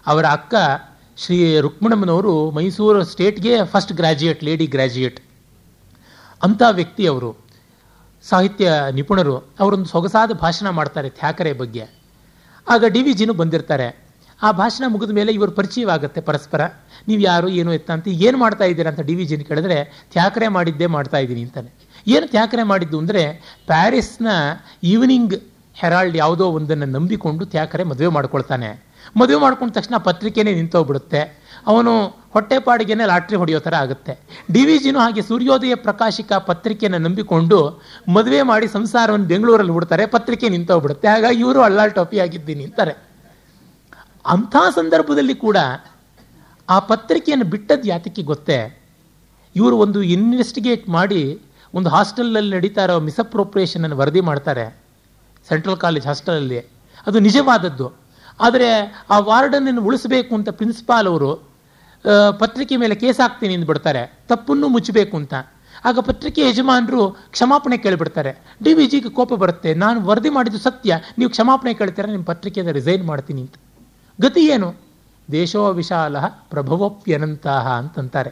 ಅವರ ಅಕ್ಕ ಶ್ರೀ ರುಕ್ಮಣಮ್ಮನವರು ಮೈಸೂರು ಸ್ಟೇಟ್ಗೆ ಫಸ್ಟ್ ಗ್ರ್ಯಾಜುಯೇಟ್ ಲೇಡಿ ಗ್ರ್ಯಾಜುಯೇಟ್ ಅಂಥ ವ್ಯಕ್ತಿ ಅವರು, ಸಾಹಿತ್ಯ ನಿಪುಣರು, ಅವರೊಂದು ಸೊಗಸಾದ ಭಾಷಣ ಮಾಡ್ತಾರೆ ಥ್ಯಾಕರೆ ಬಗ್ಗೆ. ಆಗ ಡಿ ವಿ ಜಿನೂ ಬಂದಿರ್ತಾರೆ. ಆ ಭಾಷಣ ಮುಗಿದ ಮೇಲೆ ಇವರು ಪರಿಚಯವಾಗುತ್ತೆ ಪರಸ್ಪರ. ನೀವು ಯಾರು, ಏನು ಎತ್ತ ಅಂತ ಏನು ಮಾಡ್ತಾ ಇದ್ದೀರಾ ಅಂತ ಡಿ ವಿ ಜಿನ ಕೇಳಿದ್ರೆ, ತ್ಯಾಕರೆ ಮಾಡಿದ್ದೇ ಮಾಡ್ತಾ ಇದ್ದೀನಿ ಅಂತಾನೆ. ಏನು ತ್ಯಾಕರೆ ಮಾಡಿದ್ದು ಅಂದರೆ, ಪ್ಯಾರಿಸ್ನ ಈವ್ನಿಂಗ್ ಹೆರಾಲ್ಡ್ ಯಾವುದೋ ಒಂದನ್ನು ನಂಬಿಕೊಂಡು ತ್ಯಾಕರೆ ಮದುವೆ ಮಾಡ್ಕೊಳ್ತಾನೆ. ಮದುವೆ ಮಾಡ್ಕೊಂಡ ತಕ್ಷಣ ಪತ್ರಿಕೆನೇ ನಿಂತೋಗ್ಬಿಡುತ್ತೆ. ಅವನು ಹೊಟ್ಟೆಪಾಡಿಗೆನೇ ಲಾಟ್ರಿ ಹೊಡೆಯೋ ಥರ ಆಗುತ್ತೆ. ಡಿ ವಿ ಜಿನೂ ಹಾಗೆ ಸೂರ್ಯೋದಯ ಪ್ರಕಾಶಿಕ ಪತ್ರಿಕೆಯನ್ನು ನಂಬಿಕೊಂಡು ಮದುವೆ ಮಾಡಿ ಸಂಸಾರವನ್ನು ಬೆಂಗಳೂರಲ್ಲಿ ಬಿಡ್ತಾರೆ ಪತ್ರಿಕೆ ನಿಂತೋಗ್ಬಿಡುತ್ತೆ. ಹಾಗಾಗಿ ಇವರು ಅಳ್ಳಾಳ್ ಟೋಪಿ ಆಗಿದ್ದೀನಿ ಅಂತಾರೆ. ಅಂಥ ಸಂದರ್ಭದಲ್ಲಿ ಕೂಡ ಆ ಪತ್ರಿಕೆಯನ್ನು ಬಿಟ್ಟದ್ದು ಯಾತಕ್ಕೆ ಗೊತ್ತೇ? ಇವರು ಒಂದು ಇನ್ವೆಸ್ಟಿಗೇಟ್ ಮಾಡಿ ಒಂದು ಹಾಸ್ಟೆಲ್ನಲ್ಲಿ ನಡೀತಾ ಇರೋ ಮಿಸ್ಅಪ್ರೋಪ್ರಿಯೇಷನ್ ಅನ್ನು ವರದಿ ಮಾಡ್ತಾರೆ. ಸೆಂಟ್ರಲ್ ಕಾಲೇಜ್ ಹಾಸ್ಟೆಲಲ್ಲಿ. ಅದು ನಿಜವಾದದ್ದು. ಆದರೆ ಆ ವಾರ್ಡನನ್ನು ಉಳಿಸಬೇಕು ಅಂತ ಪ್ರಿನ್ಸಿಪಾಲ್ ಅವರು ಪತ್ರಿಕೆ ಮೇಲೆ ಕೇಸ್ ಹಾಕ್ತೀನಿ ಅಂದ್ಬಿಡ್ತಾರೆ ತಪ್ಪನ್ನು ಮುಚ್ಚಬೇಕು ಅಂತ. ಆಗ ಪತ್ರಿಕೆ ಯಜಮಾನರು ಕ್ಷಮಾಪಣೆ ಕೇಳಿಬಿಡ್ತಾರೆ. ಡಿ ವಿ ಜಿಗೆ ಕೋಪ ಬರುತ್ತೆ. ನಾನು ವರದಿ ಮಾಡಿದ್ದು ಸತ್ಯ. ನೀವು ಕ್ಷಮಾಪಣೆ ಕೇಳ್ತೀರ? ನಿಮ್ಮ ಪತ್ರಿಕೆಯಿಂದ ರಿಸೈನ್ ಮಾಡ್ತೀನಿ ಅಂತ. ಗತಿ ಏನು? ದೇಶೋ ವಿಶಾಲ ಪ್ರಭವೋಪ್ಯನಂತಹ ಅಂತಂತಾರೆ.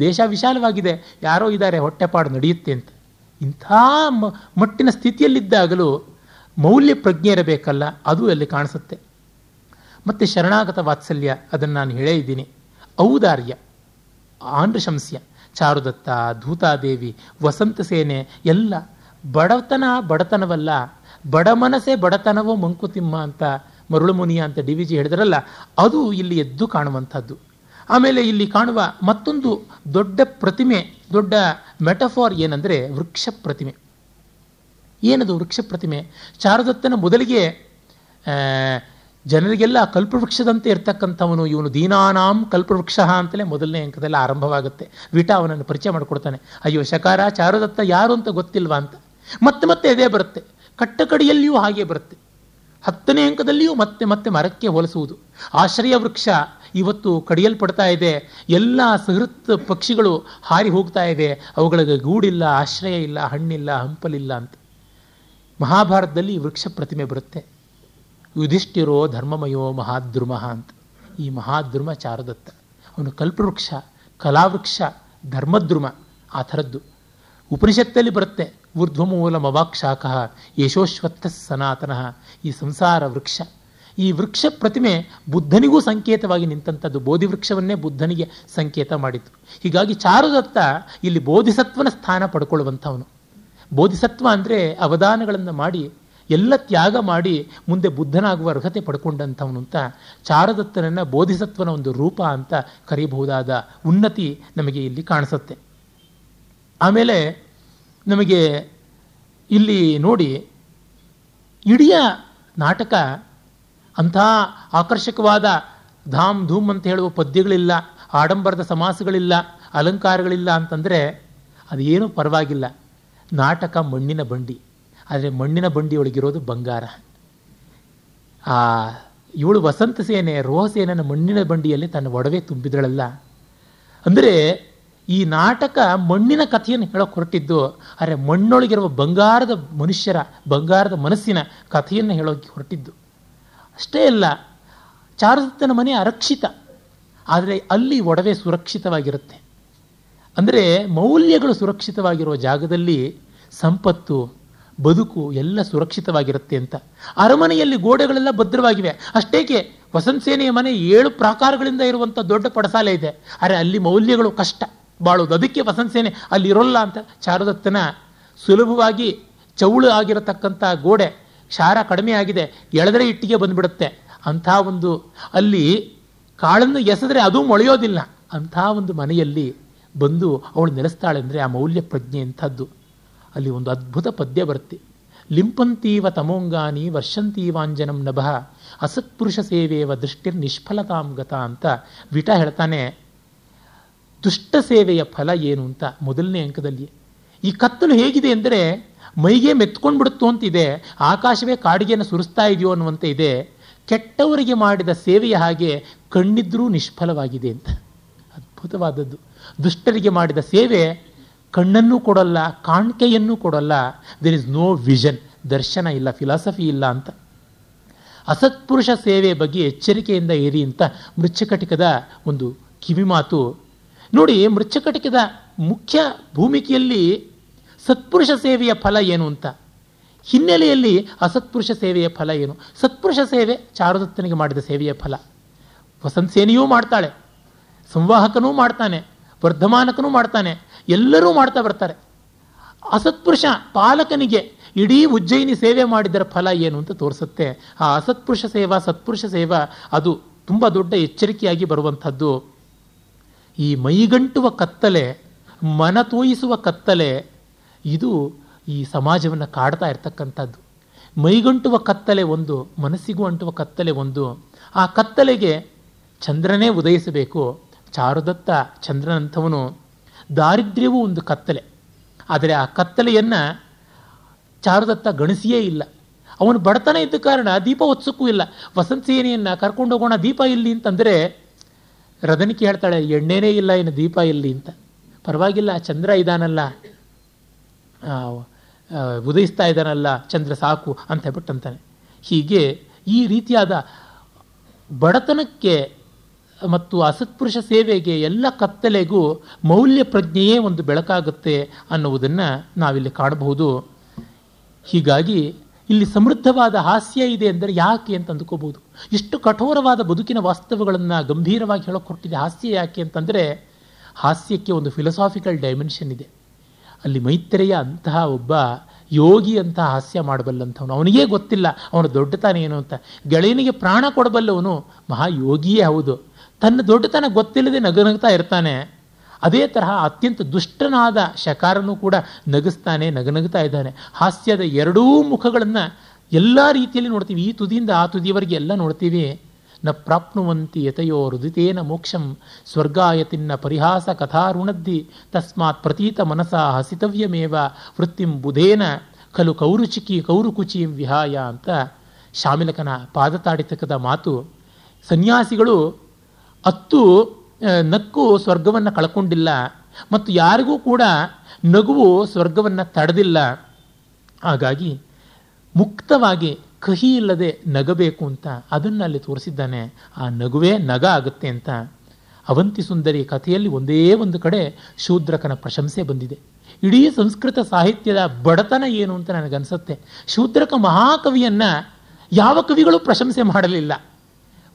ದೇಶ ವಿಶಾಲವಾಗಿದೆ, ಯಾರೋ ಇದ್ದಾರೆ, ಹೊಟ್ಟೆಪಾಡು ನಡೆಯುತ್ತೆ ಅಂತ. ಇಂಥ ಮಟ್ಟಿನ ಸ್ಥಿತಿಯಲ್ಲಿದ್ದಾಗಲೂ ಮೌಲ್ಯ ಪ್ರಜ್ಞೆ ಇರಬೇಕಲ್ಲ, ಅದು ಅಲ್ಲಿ ಕಾಣಿಸುತ್ತೆ. ಮತ್ತೆ ಶರಣಾಗತ ವಾತ್ಸಲ್ಯ, ಅದನ್ನು ನಾನು ಹೇಳೇ ಇದ್ದೀನಿ. ಔದಾರ್ಯ ಆಂಡ್ರಶಂಸ್ಯ ಚಾರುದತ್ತ, ಧೂತಾದೇವಿ, ವಸಂತ ಸೇನೆ, ಎಲ್ಲ ಬಡತನ ಬಡತನವಲ್ಲ ಬಡ ಮನಸೆ ಬಡತನವೋ ಮಂಕುತಿಮ್ಮ ಅಂತ ಮರುಳುಮುನಿಯ ಅಂತ ಡಿ ವಿ ಜಿ ಹೇಳಿದ್ರಲ್ಲ, ಅದು ಇಲ್ಲಿ ಎದ್ದು ಕಾಣುವಂಥದ್ದು. ಆಮೇಲೆ ಇಲ್ಲಿ ಕಾಣುವ ಮತ್ತೊಂದು ದೊಡ್ಡ ಪ್ರತಿಮೆ, ದೊಡ್ಡ ಮೆಟಫಾರ್ ಏನಂದರೆ ವೃಕ್ಷ ಪ್ರತಿಮೆ. ಏನದು ವೃಕ್ಷ ಪ್ರತಿಮೆ? ಚಾರುದತ್ತನ ಮೊದಲಿಗೆ ಜನರಿಗೆಲ್ಲ ಕಲ್ಪವೃಕ್ಷದಂತೆ ಇರ್ತಕ್ಕಂಥವನು ಇವನು ದೀನಾನಾಂ ಕಲ್ಪವೃಕ್ಷ ಅಂತಲೇ ಮೊದಲನೇ ಅಂಕದಲ್ಲಿ ಆರಂಭವಾಗುತ್ತೆ. ವಿಟ ಅವನನ್ನು ಪರಿಚಯ ಮಾಡಿಕೊಡ್ತಾನೆ. ಅಯ್ಯೋ ಶಕಾರ ಚಾರುದತ್ತ ಯಾರು ಅಂತ ಗೊತ್ತಿಲ್ವಾ ಅಂತ? ಮತ್ತೆ ಮತ್ತೆ ಅದೇ ಬರುತ್ತೆ. ಕಟ್ಟಕಡಿಯಲ್ಲಿಯೂ ಹಾಗೆ ಬರುತ್ತೆ. ಹತ್ತನೇ ಅಂಕದಲ್ಲಿಯೂ ಮತ್ತೆ ಮತ್ತೆ ಮರಕ್ಕೆ ಹೋಲಿಸುವುದು. ಆಶ್ರಯ ವೃಕ್ಷ ಇವತ್ತು ಕಡಿಯಲ್ಪಡ್ತಾ ಇದೆ. ಎಲ್ಲ ಸಹೃತ್ ಪಕ್ಷಿಗಳು ಹಾರಿ ಹೋಗ್ತಾ ಇದೆ. ಅವುಗಳಿಗೆ ಗೂಡಿಲ್ಲ, ಆಶ್ರಯ ಇಲ್ಲ, ಹಣ್ಣಿಲ್ಲ, ಹಂಪಲಿಲ್ಲ ಅಂತ. ಮಹಾಭಾರತದಲ್ಲಿ ವೃಕ್ಷ ಪ್ರತಿಮೆ ಬರುತ್ತೆ. ಯುಧಿಷ್ಠಿರೋ ಧರ್ಮಮಯೋ ಮಹಾದ್ರುಮ ಅಂತ. ಈ ಮಹಾದ್ರುಮ ಚಾರದತ್ತ. ಅವನು ಕಲ್ಪವೃಕ್ಷ, ಕಲಾವೃಕ್ಷ, ಧರ್ಮದ್ರುಮ, ಆ ಥರದ್ದು. ಉಪನಿಷತ್ತಲ್ಲಿ ಬರುತ್ತೆ. ಊರ್ಧ್ವಮೂಲ ಮವಾಕ್ಷಾಖ ಯಶೋಶ್ವತ್ಥ ಸನಾತನ ಈ ಸಂಸಾರ ವೃಕ್ಷ. ಈ ವೃಕ್ಷ ಪ್ರತಿಮೆ ಬುದ್ಧನಿಗೂ ಸಂಕೇತವಾಗಿ ನಿಂತಂಥದ್ದು ಬೋಧಿ ವೃಕ್ಷವನ್ನೇ ಬುದ್ಧನಿಗೆ ಸಂಕೇತ ಮಾಡಿತು. ಹೀಗಾಗಿ ಚಾರುದತ್ತ ಇಲ್ಲಿ ಬೋಧಿಸತ್ವನ ಸ್ಥಾನ ಪಡ್ಕೊಳ್ಳುವಂಥವನು. ಬೋಧಿಸತ್ವ ಅಂದರೆ ಅವಧಾನಗಳನ್ನು ಮಾಡಿ, ಎಲ್ಲ ತ್ಯಾಗ ಮಾಡಿ ಮುಂದೆ ಬುದ್ಧನಾಗುವ ಅರ್ಹತೆ ಪಡ್ಕೊಂಡಂಥವನು ಅಂತ ಚಾರುದತ್ತನನ್ನ ಬೋಧಿಸತ್ವನ ಒಂದು ರೂಪ ಅಂತ ಕರೀಬಹುದಾದ ಉನ್ನತಿ ನಮಗೆ ಇಲ್ಲಿ ಕಾಣಿಸುತ್ತೆ. ಆಮೇಲೆ ನಮಗೆ ಇಲ್ಲಿ ನೋಡಿ ಇಡೀ ನಾಟಕ ಅಂಥ ಆಕರ್ಷಕವಾದ ಧಾಮ್ ಧೂಮ್ ಅಂತ ಹೇಳುವ ಪದ್ಯಗಳಿಲ್ಲ, ಆಡಂಬರದ ಸಮಾಸಗಳಿಲ್ಲ, ಅಲಂಕಾರಗಳಿಲ್ಲ ಅಂತಂದರೆ ಅದೇನೂ ಪರವಾಗಿಲ್ಲ. ನಾಟಕ ಮಣ್ಣಿನ ಬಂಡಿ. ಆದರೆ ಮಣ್ಣಿನ ಬಂಡಿಯೊಳಗಿರೋದು ಬಂಗಾರ. ಆ ಇವಳು ವಸಂತ ಸೇನೆ ರೋಹಸೇನನ ಮಣ್ಣಿನ ಬಂಡಿಯಲ್ಲಿ ತನ್ನ ಒಡವೆ ತುಂಬಿದಳಲ್ಲ. ಅಂದರೆ ಈ ನಾಟಕ ಮಣ್ಣಿನ ಕಥೆಯನ್ನು ಹೇಳೋಕೆ ಹೊರಟಿದ್ದು ಆದರೆ ಮಣ್ಣೊಳಗಿರುವ ಬಂಗಾರದ ಮನುಷ್ಯರ, ಬಂಗಾರದ ಮನಸ್ಸಿನ ಕಥೆಯನ್ನು ಹೇಳೋಕೆ ಹೊರಟಿದ್ದು. ಅಷ್ಟೇ ಅಲ್ಲ, ಚಾರುದತ್ತನ ಮನೆ ಅರಕ್ಷಿತ, ಆದರೆ ಅಲ್ಲಿ ಒಡವೆ ಸುರಕ್ಷಿತವಾಗಿರುತ್ತೆ. ಅಂದರೆ ಮೌಲ್ಯಗಳು ಸುರಕ್ಷಿತವಾಗಿರುವ ಜಾಗದಲ್ಲಿ ಸಂಪತ್ತು, ಬದುಕು ಎಲ್ಲ ಸುರಕ್ಷಿತವಾಗಿರುತ್ತೆ ಅಂತ. ಅರಮನೆಯಲ್ಲಿ ಗೋಡೆಗಳೆಲ್ಲ ಭದ್ರವಾಗಿವೆ. ಅಷ್ಟೇಕೆ, ವಸಂತ ಸೇನೆಯ ಮನೆ ಏಳು ಪ್ರಾಕಾರಗಳಿಂದ ಇರುವಂಥ ದೊಡ್ಡ ಪಡಸಾಲೆ ಇದೆ. ಅರೆ ಅಲ್ಲಿ ಮೌಲ್ಯಗಳು ಕಷ್ಟ. ಬಾಳೋದು. ಅದಕ್ಕೆ ವಸಂತ ಸೇನೆ ಅಲ್ಲಿ ಇರೋಲ್ಲ ಅಂತ ಚಾರುದತ್ತನ ಸುಲಭವಾಗಿ ಚೌಳು ಆಗಿರತಕ್ಕಂಥ ಗೋಡೆ ಕ್ಷಾರ ಕಡಿಮೆ ಆಗಿದೆ. ಎಳೆದರೆ ಇಟ್ಟಿಗೆ ಬಂದ್ಬಿಡುತ್ತೆ. ಅಂಥ ಒಂದು ಅಲ್ಲಿ ಕಾಳನ್ನು ಎಸೆದ್ರೆ ಅದೂ ಮೊಳೆಯೋದಿಲ್ಲ. ಅಂಥ ಒಂದು ಮನೆಯಲ್ಲಿ ಬಂದು ಅವಳು ನೆಲೆಸ್ತಾಳೆ ಅಂದರೆ ಆ ಮೌಲ್ಯ ಪ್ರಜ್ಞೆ ಅಂಥದ್ದು ಅಲ್ಲಿ ಒಂದು ಅದ್ಭುತ ಪದ್ಯ ಬರುತ್ತೆ. ಲಿಂಪಂತೀವ ತಮೋಂಗಾನಿ ವರ್ಷಂತೀವಾಂಜನಂ ನಭ. ಅಸತ್ಪುರುಷ ಸೇವೆಯವ ದೃಷ್ಟಿರ್ ನಿಷ್ಫಲತಾಂಗತ ಅಂತ ವಿಟ ಹೇಳ್ತಾನೆ. ದುಷ್ಟ ಸೇವೆಯ ಫಲ ಏನು ಅಂತ ಮೊದಲನೇ ಅಂಕದಲ್ಲಿ. ಈ ಕತ್ತಲು ಹೇಗಿದೆ ಅಂದರೆ ಮೈಗೆ ಮೆತ್ಕೊಂಡ್ಬಿಡುತ್ತು ಅಂತಿದೆ, ಆಕಾಶವೇ ಕಾಡಿಗೆಯನ್ನು ಸುರಿಸ್ತಾ ಇದೆಯೋ ಅನ್ನುವಂತೆ ಇದೆ. ಕೆಟ್ಟವರಿಗೆ ಮಾಡಿದ ಸೇವೆಯ ಹಾಗೆ ಕಣ್ಣಿದ್ರೂ ನಿಷ್ಫಲವಾಗಿದೆ ಅಂತ. ಅದ್ಭುತವಾದದ್ದು. ದುಷ್ಟರಿಗೆ ಮಾಡಿದ ಸೇವೆ ಕಣ್ಣನ್ನೂ ಕೊಡಲ್ಲ, ಕಾಣಿಕೆಯನ್ನು ಕೊಡಲ್ಲ. ದೇರ್ ಇಸ್ ನೋ ವಿಷನ್ ದರ್ಶನ ಇಲ್ಲ ಫಿಲಾಸಫಿ ಇಲ್ಲ ಅಂತ. ಅಸತ್ಪುರುಷ ಸೇವೆ ಬಗ್ಗೆ ಎಚ್ಚರಿಕೆಯಿಂದ ಇರಿ ಅಂತ ಮೃಚ್ಛಕಟಿಕದ ಒಂದು ಕಿವಿಮಾತು ನೋಡಿ, ಮೃಚ್ಛಕಟಿಕದ ಮುಖ್ಯ ಭೂಮಿಕೆಯಲ್ಲಿ ಸತ್ಪುರುಷ ಸೇವೆಯ ಫಲ ಏನು ಅಂತ? ಹಿನ್ನೆಲೆಯಲ್ಲಿ ಅಸತ್ಪುರುಷ ಸೇವೆಯ ಫಲ ಏನು? ಸತ್ಪುರುಷ ಸೇವೆ ಚಾರುದತ್ತನಿಗೆ ಮಾಡಿದ ಸೇವೆಯ ಫಲ. ವಸಂತ ಸೇನೆಯೂ ಮಾಡ್ತಾಳೆ, ಸಂವಾಹಕನೂ ಮಾಡ್ತಾನೆ, ವರ್ಧಮಾನಕನೂ ಮಾಡ್ತಾನೆ, ಎಲ್ಲರೂ ಮಾಡ್ತಾ ಬರ್ತಾರೆ. ಅಸತ್ಪುರುಷ ಪಾಲಕನಿಗೆ ಇಡೀ ಉಜ್ಜಯಿನಿ ಸೇವೆ ಮಾಡಿದರ ಫಲ ಏನು ಅಂತ ತೋರಿಸುತ್ತೆ. ಆ ಅಸತ್ಪುರುಷ ಸೇವಾ, ಸತ್ಪುರುಷ ಸೇವಾ ಅದು ತುಂಬ ದೊಡ್ಡ ಎಚ್ಚರಿಕೆಯಾಗಿ ಬರುವಂಥದ್ದು. ಈ ಮೈಗಂಟುವ ಕತ್ತಲೆ, ಮನ ತೋಯಿಸುವ ಕತ್ತಲೆ, ಇದು ಈ ಸಮಾಜವನ್ನು ಕಾಡ್ತಾ ಇರ್ತಕ್ಕಂಥದ್ದು. ಮೈಗಂಟುವ ಕತ್ತಲೆ ಒಂದು, ಮನಸ್ಸಿಗೂ ಅಂಟುವ ಕತ್ತಲೆ ಒಂದು. ಆ ಕತ್ತಲೆಗೆ ಚಂದ್ರನೇ ಉದಯಿಸಬೇಕು. ಚಾರುದತ್ತ ಚಂದ್ರನಂಥವನು ದಾರಿದ್ರ್ಯವೂ ಒಂದು ಕತ್ತಲೆ. ಆದರೆ ಆ ಕತ್ತಲೆಯನ್ನು ಚಾರುದತ್ತ ಗಣಿಸಿಯೇ ಇಲ್ಲ. ಅವನು ಬಡತನ ಇದ್ದ ಕಾರಣ ದೀಪ ಒತ್ಸಕ್ಕೂ ಇಲ್ಲ. ವಸಂತ ಸೇನೆಯನ್ನು ಕರ್ಕೊಂಡು ಹೋಗೋಣ ದೀಪ ಇಲ್ಲಿ ಅಂತಂದರೆ ರದನಿಕೆ ಹೇಳ್ತಾಳೆ, ಎಣ್ಣೆನೇ ಇಲ್ಲ ಏನು ದೀಪ ಇಲ್ಲಿ ಅಂತ. ಪರವಾಗಿಲ್ಲ, ಚಂದ್ರ ಇದಾನಲ್ಲ. ಉದಯಿಸ್ತಾ ಇದ್ದಾನಲ್ಲ ಚಂದ್ರ ಸಾಕು ಅಂತ ಹೇಳ್ಬಿಟ್ಟು ಅಂತಾನೆ ಹೀಗೆ ಈ ರೀತಿಯಾದ ಬಡತನಕ್ಕೆ ಮತ್ತು ಅಸತ್ಪುರುಷ ಸೇವೆಗೆ ಎಲ್ಲ ಕತ್ತಲೆಗೂ ಮೌಲ್ಯ ಪ್ರಜ್ಞೆಯೇ ಒಂದು ಬೆಳಕಾಗುತ್ತೆ ಅನ್ನುವುದನ್ನು ನಾವಿಲ್ಲಿ ಕಾಣಬಹುದು. ಹೀಗಾಗಿ ಇಲ್ಲಿ ಸಮೃದ್ಧವಾದ ಹಾಸ್ಯ ಇದೆ ಅಂದರೆ ಯಾಕೆ ಅಂತ ಅಂದ್ಕೋಬೋದು ಇಷ್ಟು ಕಠೋರವಾದ ಬದುಕಿನ ವಾಸ್ತವಗಳನ್ನು ಗಂಭೀರವಾಗಿ ಹೇಳೋಕೆ ಹೊರಟಿದೆ ಹಾಸ್ಯ ಯಾಕೆ ಅಂತಂದರೆ ಹಾಸ್ಯಕ್ಕೆ ಒಂದು ಫಿಲಸಾಫಿಕಲ್ ಡೈಮೆನ್ಷನ್ ಇದೆ. ಅಲ್ಲಿ ಮೈತ್ರೇಯ ಅಂತಹ ಒಬ್ಬ ಯೋಗಿ ಅಂತ ಹಾಸ್ಯ ಮಾಡಬಲ್ಲಂಥವನು. ಅವನಿಗೇ ಗೊತ್ತಿಲ್ಲ ಅವನ ದೊಡ್ಡತನ ಏನು ಅಂತ. ಗೆಳೆಯನಿಗೆ ಪ್ರಾಣ ಕೊಡಬಲ್ಲವನು ಮಹಾಯೋಗಿಯೇ ಹೌದು. ತನ್ನ ದೊಡ್ಡತನ ಗೊತ್ತಿಲ್ಲದೆ ನಗನಗ್ತಾ ಇರ್ತಾನೆ. ಅದೇ ತರಹ ಅತ್ಯಂತ ದುಷ್ಟನಾದ ಶಕಾರನೂ ಕೂಡ ನಗಿಸ್ತಾನೆ ನಗನಗ್ತಾ ಇದ್ದಾನೆ. ಹಾಸ್ಯದ ಎರಡೂ ಮುಖಗಳನ್ನು ಎಲ್ಲ ರೀತಿಯಲ್ಲಿ ನೋಡ್ತೀವಿ. ಈ ತುದಿಯಿಂದ ಆ ತುದಿಯವರೆಗೆ ಎಲ್ಲ ನೋಡ್ತೀವಿ. ನ ಪ್ರಾಪ್ನುವಂತಿ ಯತಯೋ ಹೃದಿತೇನ ಮೋಕ್ಷಂ ಸ್ವರ್ಗಾಯತಿನ್ನ ಪರಿಹಾಸ ಕಥಾರುಣದ್ದಿ ತಸ್ಮಾತ್ ಪ್ರತೀತ ಮನಸ ಹಸಿತವ್ಯಮೇವ ವೃತ್ತಿಂ ಬುಧೇನ ಖಲು ಕೌರುಚಿಕಿ ಕೌರುಕುಚಿಂ ವಿಹಾಯ ಅಂತ ಶಾಮಿಲಕನ ಪಾದತಾಡಿತಕದ ಮಾತು. ಸನ್ಯಾಸಿಗಳು ಅತ್ತು ನಕ್ಕು ಸ್ವರ್ಗವನ್ನು ಕಳ್ಕೊಂಡಿಲ್ಲ ಮತ್ತು ಯಾರಿಗೂ ಕೂಡ ನಗುವು ಸ್ವರ್ಗವನ್ನು ತಡೆದಿಲ್ಲ. ಹಾಗಾಗಿ ಮುಕ್ತವಾಗಿ ಕಹಿ ಇಲ್ಲದೆ ನಗಬೇಕು ಅಂತ ಅದನ್ನು ಅಲ್ಲಿ ತೋರಿಸಿದ್ದಾನೆ. ಆ ನಗುವೇ ನಗ ಆಗುತ್ತೆ ಅಂತ. ಅವಂತಿ ಸುಂದರಿ ಕಥೆಯಲ್ಲಿ ಒಂದೇ ಒಂದು ಕಡೆ ಶೂದ್ರಕನ ಪ್ರಶಂಸೆ ಬಂದಿದೆ. ಇಡೀ ಸಂಸ್ಕೃತ ಸಾಹಿತ್ಯದ ಬಡತನ ಏನು ಅಂತ ನನಗನ್ಸುತ್ತೆ. ಶೂದ್ರಕ ಮಹಾಕವಿಯನ್ನು ಯಾವ ಕವಿಗಳು ಪ್ರಶಂಸೆ ಮಾಡಲಿಲ್ಲ.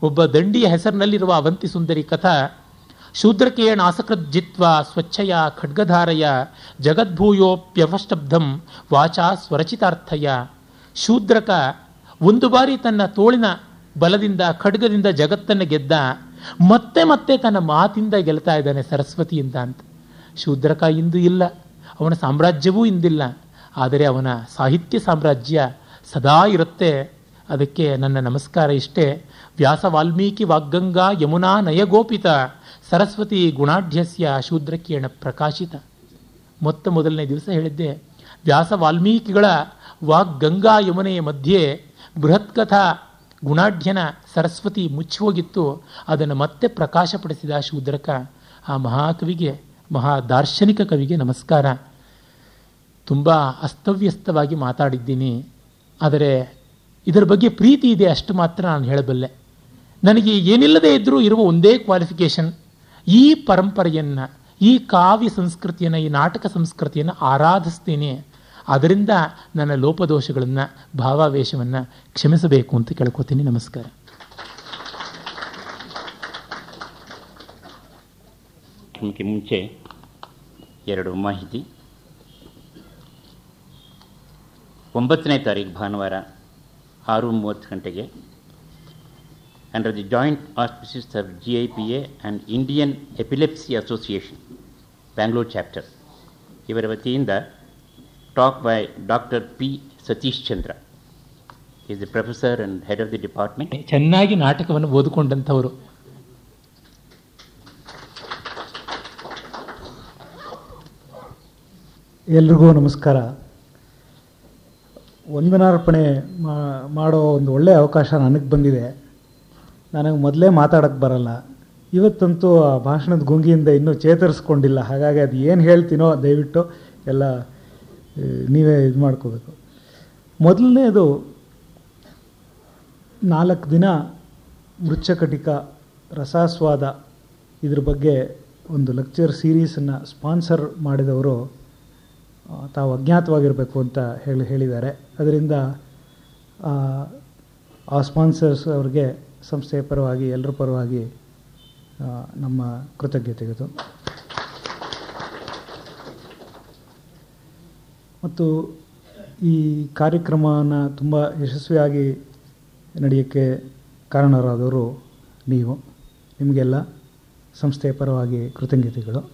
ಒಬ್ಬ ದಂಡಿಯ ಹೆಸರಿನಲ್ಲಿರುವ ಅವಂತಿ ಸುಂದರಿ ಕಥಾ ಶೂದ್ರಕೇಣ ಜಿತ್ವ ಸ್ವಚ್ಛಯ ಖಡ್ಗಧಾರಯ ಜಗದ್ಭೂಯೋಪ್ಯವಷ್ಟಬ್ಧಂ ವಾಚಾ ಸ್ವರಚಿತಾರ್ಥಯ. ಶೂದ್ರಕ ಒಂದು ಬಾರಿ ತನ್ನ ತೋಳಿನ ಬಲದಿಂದ ಖಡ್ಗದಿಂದ ಜಗತ್ತನ್ನು ಗೆದ್ದ ಮತ್ತೆ ಮತ್ತೆ ತನ್ನ ಮಾತಿಂದ ಗೆಲ್ತಾ ಇದ್ದಾನೆ ಸರಸ್ವತಿಯಿಂದ ಅಂತ. ಶೂದ್ರಕ ಇಂದು ಇಲ್ಲ, ಅವನ ಸಾಮ್ರಾಜ್ಯವೂ ಇಂದಿಲ್ಲ, ಆದರೆ ಅವನ ಸಾಹಿತ್ಯ ಸಾಮ್ರಾಜ್ಯ ಸದಾ ಇರುತ್ತೆ. ಅದಕ್ಕೆ ನನ್ನ ನಮಸ್ಕಾರ ಇಷ್ಟೇ. ವ್ಯಾಸ ವಾಲ್ಮೀಕಿ ವಾಗ್ಗಂಗಾ ಯಮುನಾ ನಯಗೋಪಿತ. ಸರಸ್ವತಿ ಗುಣಾಢ್ಯಸ್ಯ ಶೂದ್ರಕಿರಣ ಪ್ರಕಾಶಿತ. ಮೊತ್ತ ಮೊದಲನೇ ದಿವಸ ಹೇಳಿದ್ದೆ, ವ್ಯಾಸ ವಾಲ್ಮೀಕಿಗಳ ವಾಗ್ಗಂಗಾ ಯಮುನೆಯ ಮಧ್ಯೆ ಬೃಹತ್ಕಥಾ ಗುಣಾಢ್ಯನ ಸರಸ್ವತಿ ಮುಚ್ಚಿ ಹೋಗಿತ್ತು ಅದನ್ನು ಮತ್ತೆ ಪ್ರಕಾಶಪಡಿಸಿದ ಶೂದ್ರಕ, ಆ ಮಹಾಕವಿಗೆ ಮಹಾ ದಾರ್ಶನಿಕ ಕವಿಗೆ ನಮಸ್ಕಾರ. ತುಂಬ ಅಸ್ತವ್ಯಸ್ತವಾಗಿ ಮಾತಾಡಿದ್ದೀನಿ. ಆದರೆ ಇದರ ಬಗ್ಗೆ ಪ್ರೀತಿ ಇದೆ ಅಷ್ಟು ಮಾತ್ರ ನಾನು ಹೇಳಬಲ್ಲೆ. ನನಗೆ ಏನಿಲ್ಲದೇ ಇದ್ದರೂ ಇರುವ ಒಂದೇ ಕ್ವಾಲಿಫಿಕೇಶನ್ ಈ ಪರಂಪರೆಯನ್ನು, ಈ ಕಾವ್ಯ ಸಂಸ್ಕೃತಿಯನ್ನು, ಈ ನಾಟಕ ಸಂಸ್ಕೃತಿಯನ್ನು ಆರಾಧಿಸ್ತೀನಿ. ಅದರಿಂದ ನನ್ನ ಲೋಪದೋಷಗಳನ್ನು, ಭಾವಾವೇಶವನ್ನು ಕ್ಷಮಿಸಬೇಕು ಅಂತ ಕೇಳ್ಕೊತೀನಿ. ನಮಸ್ಕಾರ. ಮುಂಚೆ ಎರಡು ಮಾಹಿತಿ. ಒಂಬತ್ತನೇ ತಾರೀಕು ಭಾನುವಾರ ಆರು ಮೂವತ್ತು ಗಂಟೆಗೆ under the joint auspices of G I P A and Indian epilepsy association Bangalore chapter ಇವರ ವತಿಯಿಂದ talk by doctor P Satish Chandra is the professor and head of the department ಚೆನ್ನಾಗಿ ನಾಟಕವನ್ನು ಓದಿಕೊಂಡಂಥವರು. ಎಲ್ರಿಗೂ ನಮಸ್ಕಾರ. ವಂದನಾರ್ಪಣೆ ಮಾ- ಮಾಡೋ ಒಂದು ಒಳ್ಳೆಯ ಅವಕಾಶ ನನಗೆ ಬಂದಿದೆ. ನನಗೆ ಮೊದಲೇ ಮಾತಾಡೋಕ್ಕೆ ಬರಲ್ಲ. ಇವತ್ತಂತೂ ಆ ಭಾಷಣದ ಗುಂಗಿಯಿಂದ ಇನ್ನೂ ಚೇತರಿಸ್ಕೊಂಡಿಲ್ಲ. ಹಾಗಾಗಿ ಅದು ಏನು ಹೇಳ್ತೀನೋ ದಯವಿಟ್ಟು ಎಲ್ಲ ನೀವೇ ಇದು ಮಾಡ್ಕೋಬೇಕು. ಮೊದಲನೇದು, ನಾಲ್ಕು ದಿನ ಮೃಚ್ಛಕಟಿಕ ರಸಾಸ್ವಾದ ಇದ್ರ ಬಗ್ಗೆ ಒಂದು ಲೆಕ್ಚರ್ ಸೀರೀಸನ್ನು ಸ್ಪಾನ್ಸರ್ ಮಾಡಿದವರು ತಾವು ಅಜ್ಞಾತವಾಗಿರಬೇಕು ಅಂತ ಹೇಳಿ ಹೇಳಿದ್ದಾರೆ. ಅದರಿಂದ, ಆ ಸ್ಪಾನ್ಸರ್ಸ್ ಅವ್ರಿಗೆ ಸಂಸ್ಥೆಯ ಪರವಾಗಿ, ಎಲ್ಲರ ಪರವಾಗಿ ನಮ್ಮ ಕೃತಜ್ಞತೆಗಳು. ಮತ್ತು ಈ ಕಾರ್ಯಕ್ರಮನ ತುಂಬ ಯಶಸ್ವಿಯಾಗಿ ನಡೆಯೋಕ್ಕೆ ಕಾರಣರಾದವರು ನೀವು, ನಿಮಗೆಲ್ಲ ಸಂಸ್ಥೆಯ ಪರವಾಗಿ ಕೃತಜ್ಞತೆಗಳು.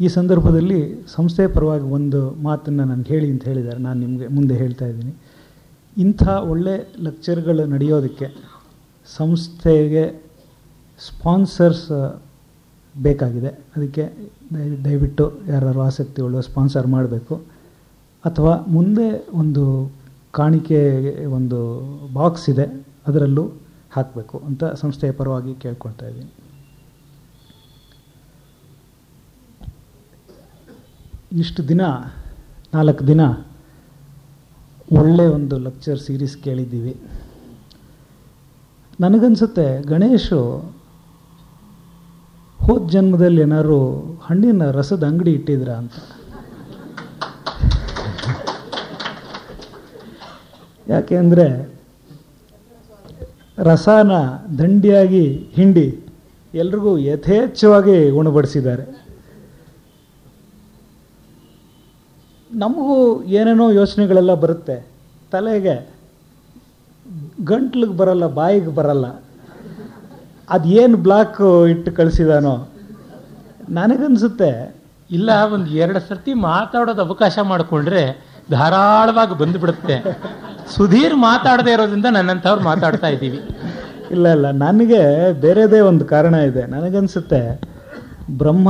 ಈ ಸಂದರ್ಭದಲ್ಲಿ ಸಂಸ್ಥೆಯ ಪರವಾಗಿ ಒಂದು ಮಾತನ್ನು ನನಗೆ ಹೇಳಿ ಅಂತ ಹೇಳಿದ್ದಾರೆ. ನಾನು ನಿಮಗೆ ಮುಂದೆ ಹೇಳ್ತಾ ಇದ್ದೀನಿ. ಇಂಥ ಒಳ್ಳೆ ಲೆಕ್ಚರ್ಗಳು ನಡೆಯೋದಕ್ಕೆ ಸಂಸ್ಥೆಗೆ ಸ್ಪಾನ್ಸರ್ಸ್ ಬೇಕಾಗಿದೆ. ಅದಕ್ಕೆ ದಯವಿಟ್ಟು ಯಾರು ಆಸಕ್ತಿ ಉಳ್ಳ ಸ್ಪಾನ್ಸರ್ ಮಾಡಬೇಕು. ಅಥವಾ ಮುಂದೆ ಒಂದು ಕಾಣಿಕೆ, ಒಂದು ಬಾಕ್ಸ್ ಇದೆ, ಅದರಲ್ಲೂ ಹಾಕಬೇಕು ಅಂತ ಸಂಸ್ಥೆಯ ಪರವಾಗಿ ಕೇಳ್ಕೊಳ್ತಾ ಇದ್ದೀನಿ. ಇಷ್ಟು ದಿನ, ನಾಲ್ಕು ದಿನ ಒಳ್ಳೆಯ ಒಂದು ಲೆಕ್ಚರ್ ಸೀರೀಸ್ ಕೇಳಿದ್ದೀವಿ. ನನಗನ್ಸುತ್ತೆ, ಗಣೇಶು, ಹೋದ ಜನ್ಮದಲ್ಲಿ ಏನಾದ್ರು ಹಣ್ಣಿನ ರಸದ ಅಂಗಡಿ ಇಟ್ಟಿದ್ರ ಅಂತ. ಯಾಕೆಂದರೆ ರಸಾನ ದಂಡಿಯಾಗಿ ಹಿಂಡಿ ಎಲ್ರಿಗೂ ಯಥೇಚ್ಛವಾಗಿ ಉಣಬಡಿಸಿದ್ದಾರೆ. ನಮಗೂ ಏನೇನೋ ಯೋಚನೆಗಳೆಲ್ಲ ಬರುತ್ತೆ. ತಲೆಗೆ ಗಂಟ್ಲಿಗೆ ಬರಲ್ಲ, ಬಾಯಿಗೆ ಬರಲ್ಲ. ಅದೇನು ಬ್ಲಾಕ್ ಇಟ್ಟು ಕಳಿಸಿದಾನೋ? ನನಗನ್ಸುತ್ತೆ, ಇಲ್ಲ, ಒಂದು ಎರಡು ಸರ್ತಿ ಮಾತಾಡೋದು ಅವಕಾಶ ಮಾಡಿಕೊಂಡ್ರೆ ಧಾರಾಳವಾಗಿ ಬಂದುಬಿಡುತ್ತೆ. ಸುಧೀರ್ ಮಾತಾಡದೇ ಇರೋದ್ರಿಂದ ನನ್ನಂಥವ್ರು ಮಾತಾಡ್ತಾ ಇದ್ದೀವಿ. ಇಲ್ಲ ಇಲ್ಲ, ನನಗೆ ಬೇರೆದೇ ಒಂದು ಕಾರಣ ಇದೆ. ನನಗನ್ಸುತ್ತೆ, ಬ್ರಹ್ಮ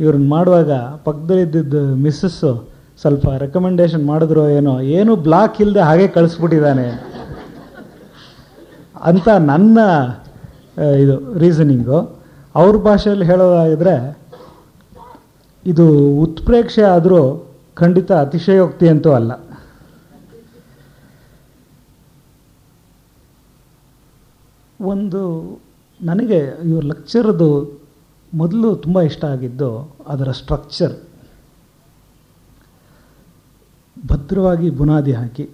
ಇವ್ರನ್ನ ಮಾಡುವಾಗ ಪಕ್ಕದಲ್ಲಿದ್ದಿದ್ದು ಮಿಸ್ಸಸ್ಸು ಸ್ವಲ್ಪ ರೆಕಮೆಂಡೇಶನ್ ಮಾಡಿದ್ರು ಏನೋ, ಏನು ಬ್ಲಾಕ್ ಇಲ್ಲದೆ ಹಾಗೆ ಕಳಿಸ್ಬಿಟ್ಟಿದ್ದಾನೆ ಅಂತ ನನ್ನ ಇದು ರೀಸನಿಂಗು ಅವ್ರ ಭಾಷೆಯಲ್ಲಿ ಹೇಳೋದಾಗಿದ್ರೆ, ಇದು ಉತ್ಪ್ರೇಕ್ಷೆ ಆದರೂ ಖಂಡಿತ ಅತಿಶಯೋಕ್ತಿ ಅಂತೂ ಅಲ್ಲ. ಒಂದು, ನನಗೆ ಇವ್ರ ಲೆಕ್ಚರ್ದು ಮೊದಲು ತುಂಬ ಇಷ್ಟ ಆಗಿದ್ದು ಅದರ ಸ್ಟ್ರಕ್ಚರ್ ಭದ್ರವಾಗಿ ಬುನಾದಿ ಹಾಕಿ.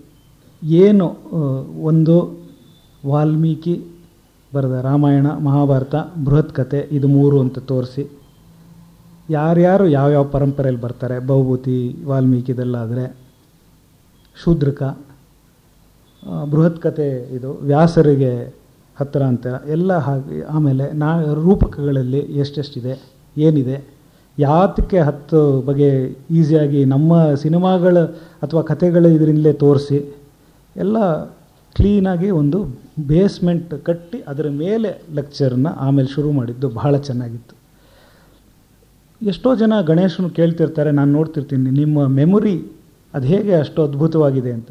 ಏನು ಒಂದು ವಾಲ್ಮೀಕಿ ಬರೆದ ರಾಮಾಯಣ, ಮಹಾಭಾರತ, ಬೃಹತ್ ಕಥೆ ಇದು ಮೂರು ಅಂತ ತೋರಿಸಿ. ಯಾರ್ಯಾರು ಯಾವ್ಯಾವ ಪರಂಪರೆಯಲ್ಲಿ ಬರ್ತಾರೆ ಬಹುಭೂತಿ ವಾಲ್ಮೀಕಿ ಇದೆಲ್ಲಾದರೆ. ಶೂದ್ರಕ ಬೃಹತ್ ಕಥೆ ಇದು, ವ್ಯಾಸರಿಗೆ ಹತ್ತಿರ ಅಂತ. ಎಲ್ಲ ಹಾಗೆ, ಆಮೇಲೆ ನಾ, ರೂಪಕಗಳಲ್ಲಿ ಎಷ್ಟೆಷ್ಟಿದೆ, ಏನಿದೆ. ಯಾತಕ್ಕೆ ಹತ್ತು ಬಗೆ ಈಸಿಯಾಗಿ ನಮ್ಮ ಸಿನಿಮಾಗಳ ಅಥವಾ ಕಥೆಗಳು ಇದರಿಂದಲೇ ತೋರಿಸಿ, ಎಲ್ಲ ಕ್ಲೀನಾಗಿ ಒಂದು ಬೇಸ್ಮೆಂಟ್ ಕಟ್ಟಿ ಅದರ ಮೇಲೆ ಲೆಕ್ಚರ್ನ ಆಮೇಲೆ ಶುರು ಮಾಡಿದ್ದು ಬಹಳ ಚೆನ್ನಾಗಿತ್ತು. ಎಷ್ಟೋ ಜನ ಗಣೇಶನು ಕೇಳ್ತಿರ್ತಾರೆ, ನಾನು ನೋಡ್ತಿರ್ತೀನಿ, ನಿಮ್ಮ ಮೆಮೊರಿ ಅದು ಹೇಗೆ ಅಷ್ಟು ಅದ್ಭುತವಾಗಿದೆ ಅಂತ.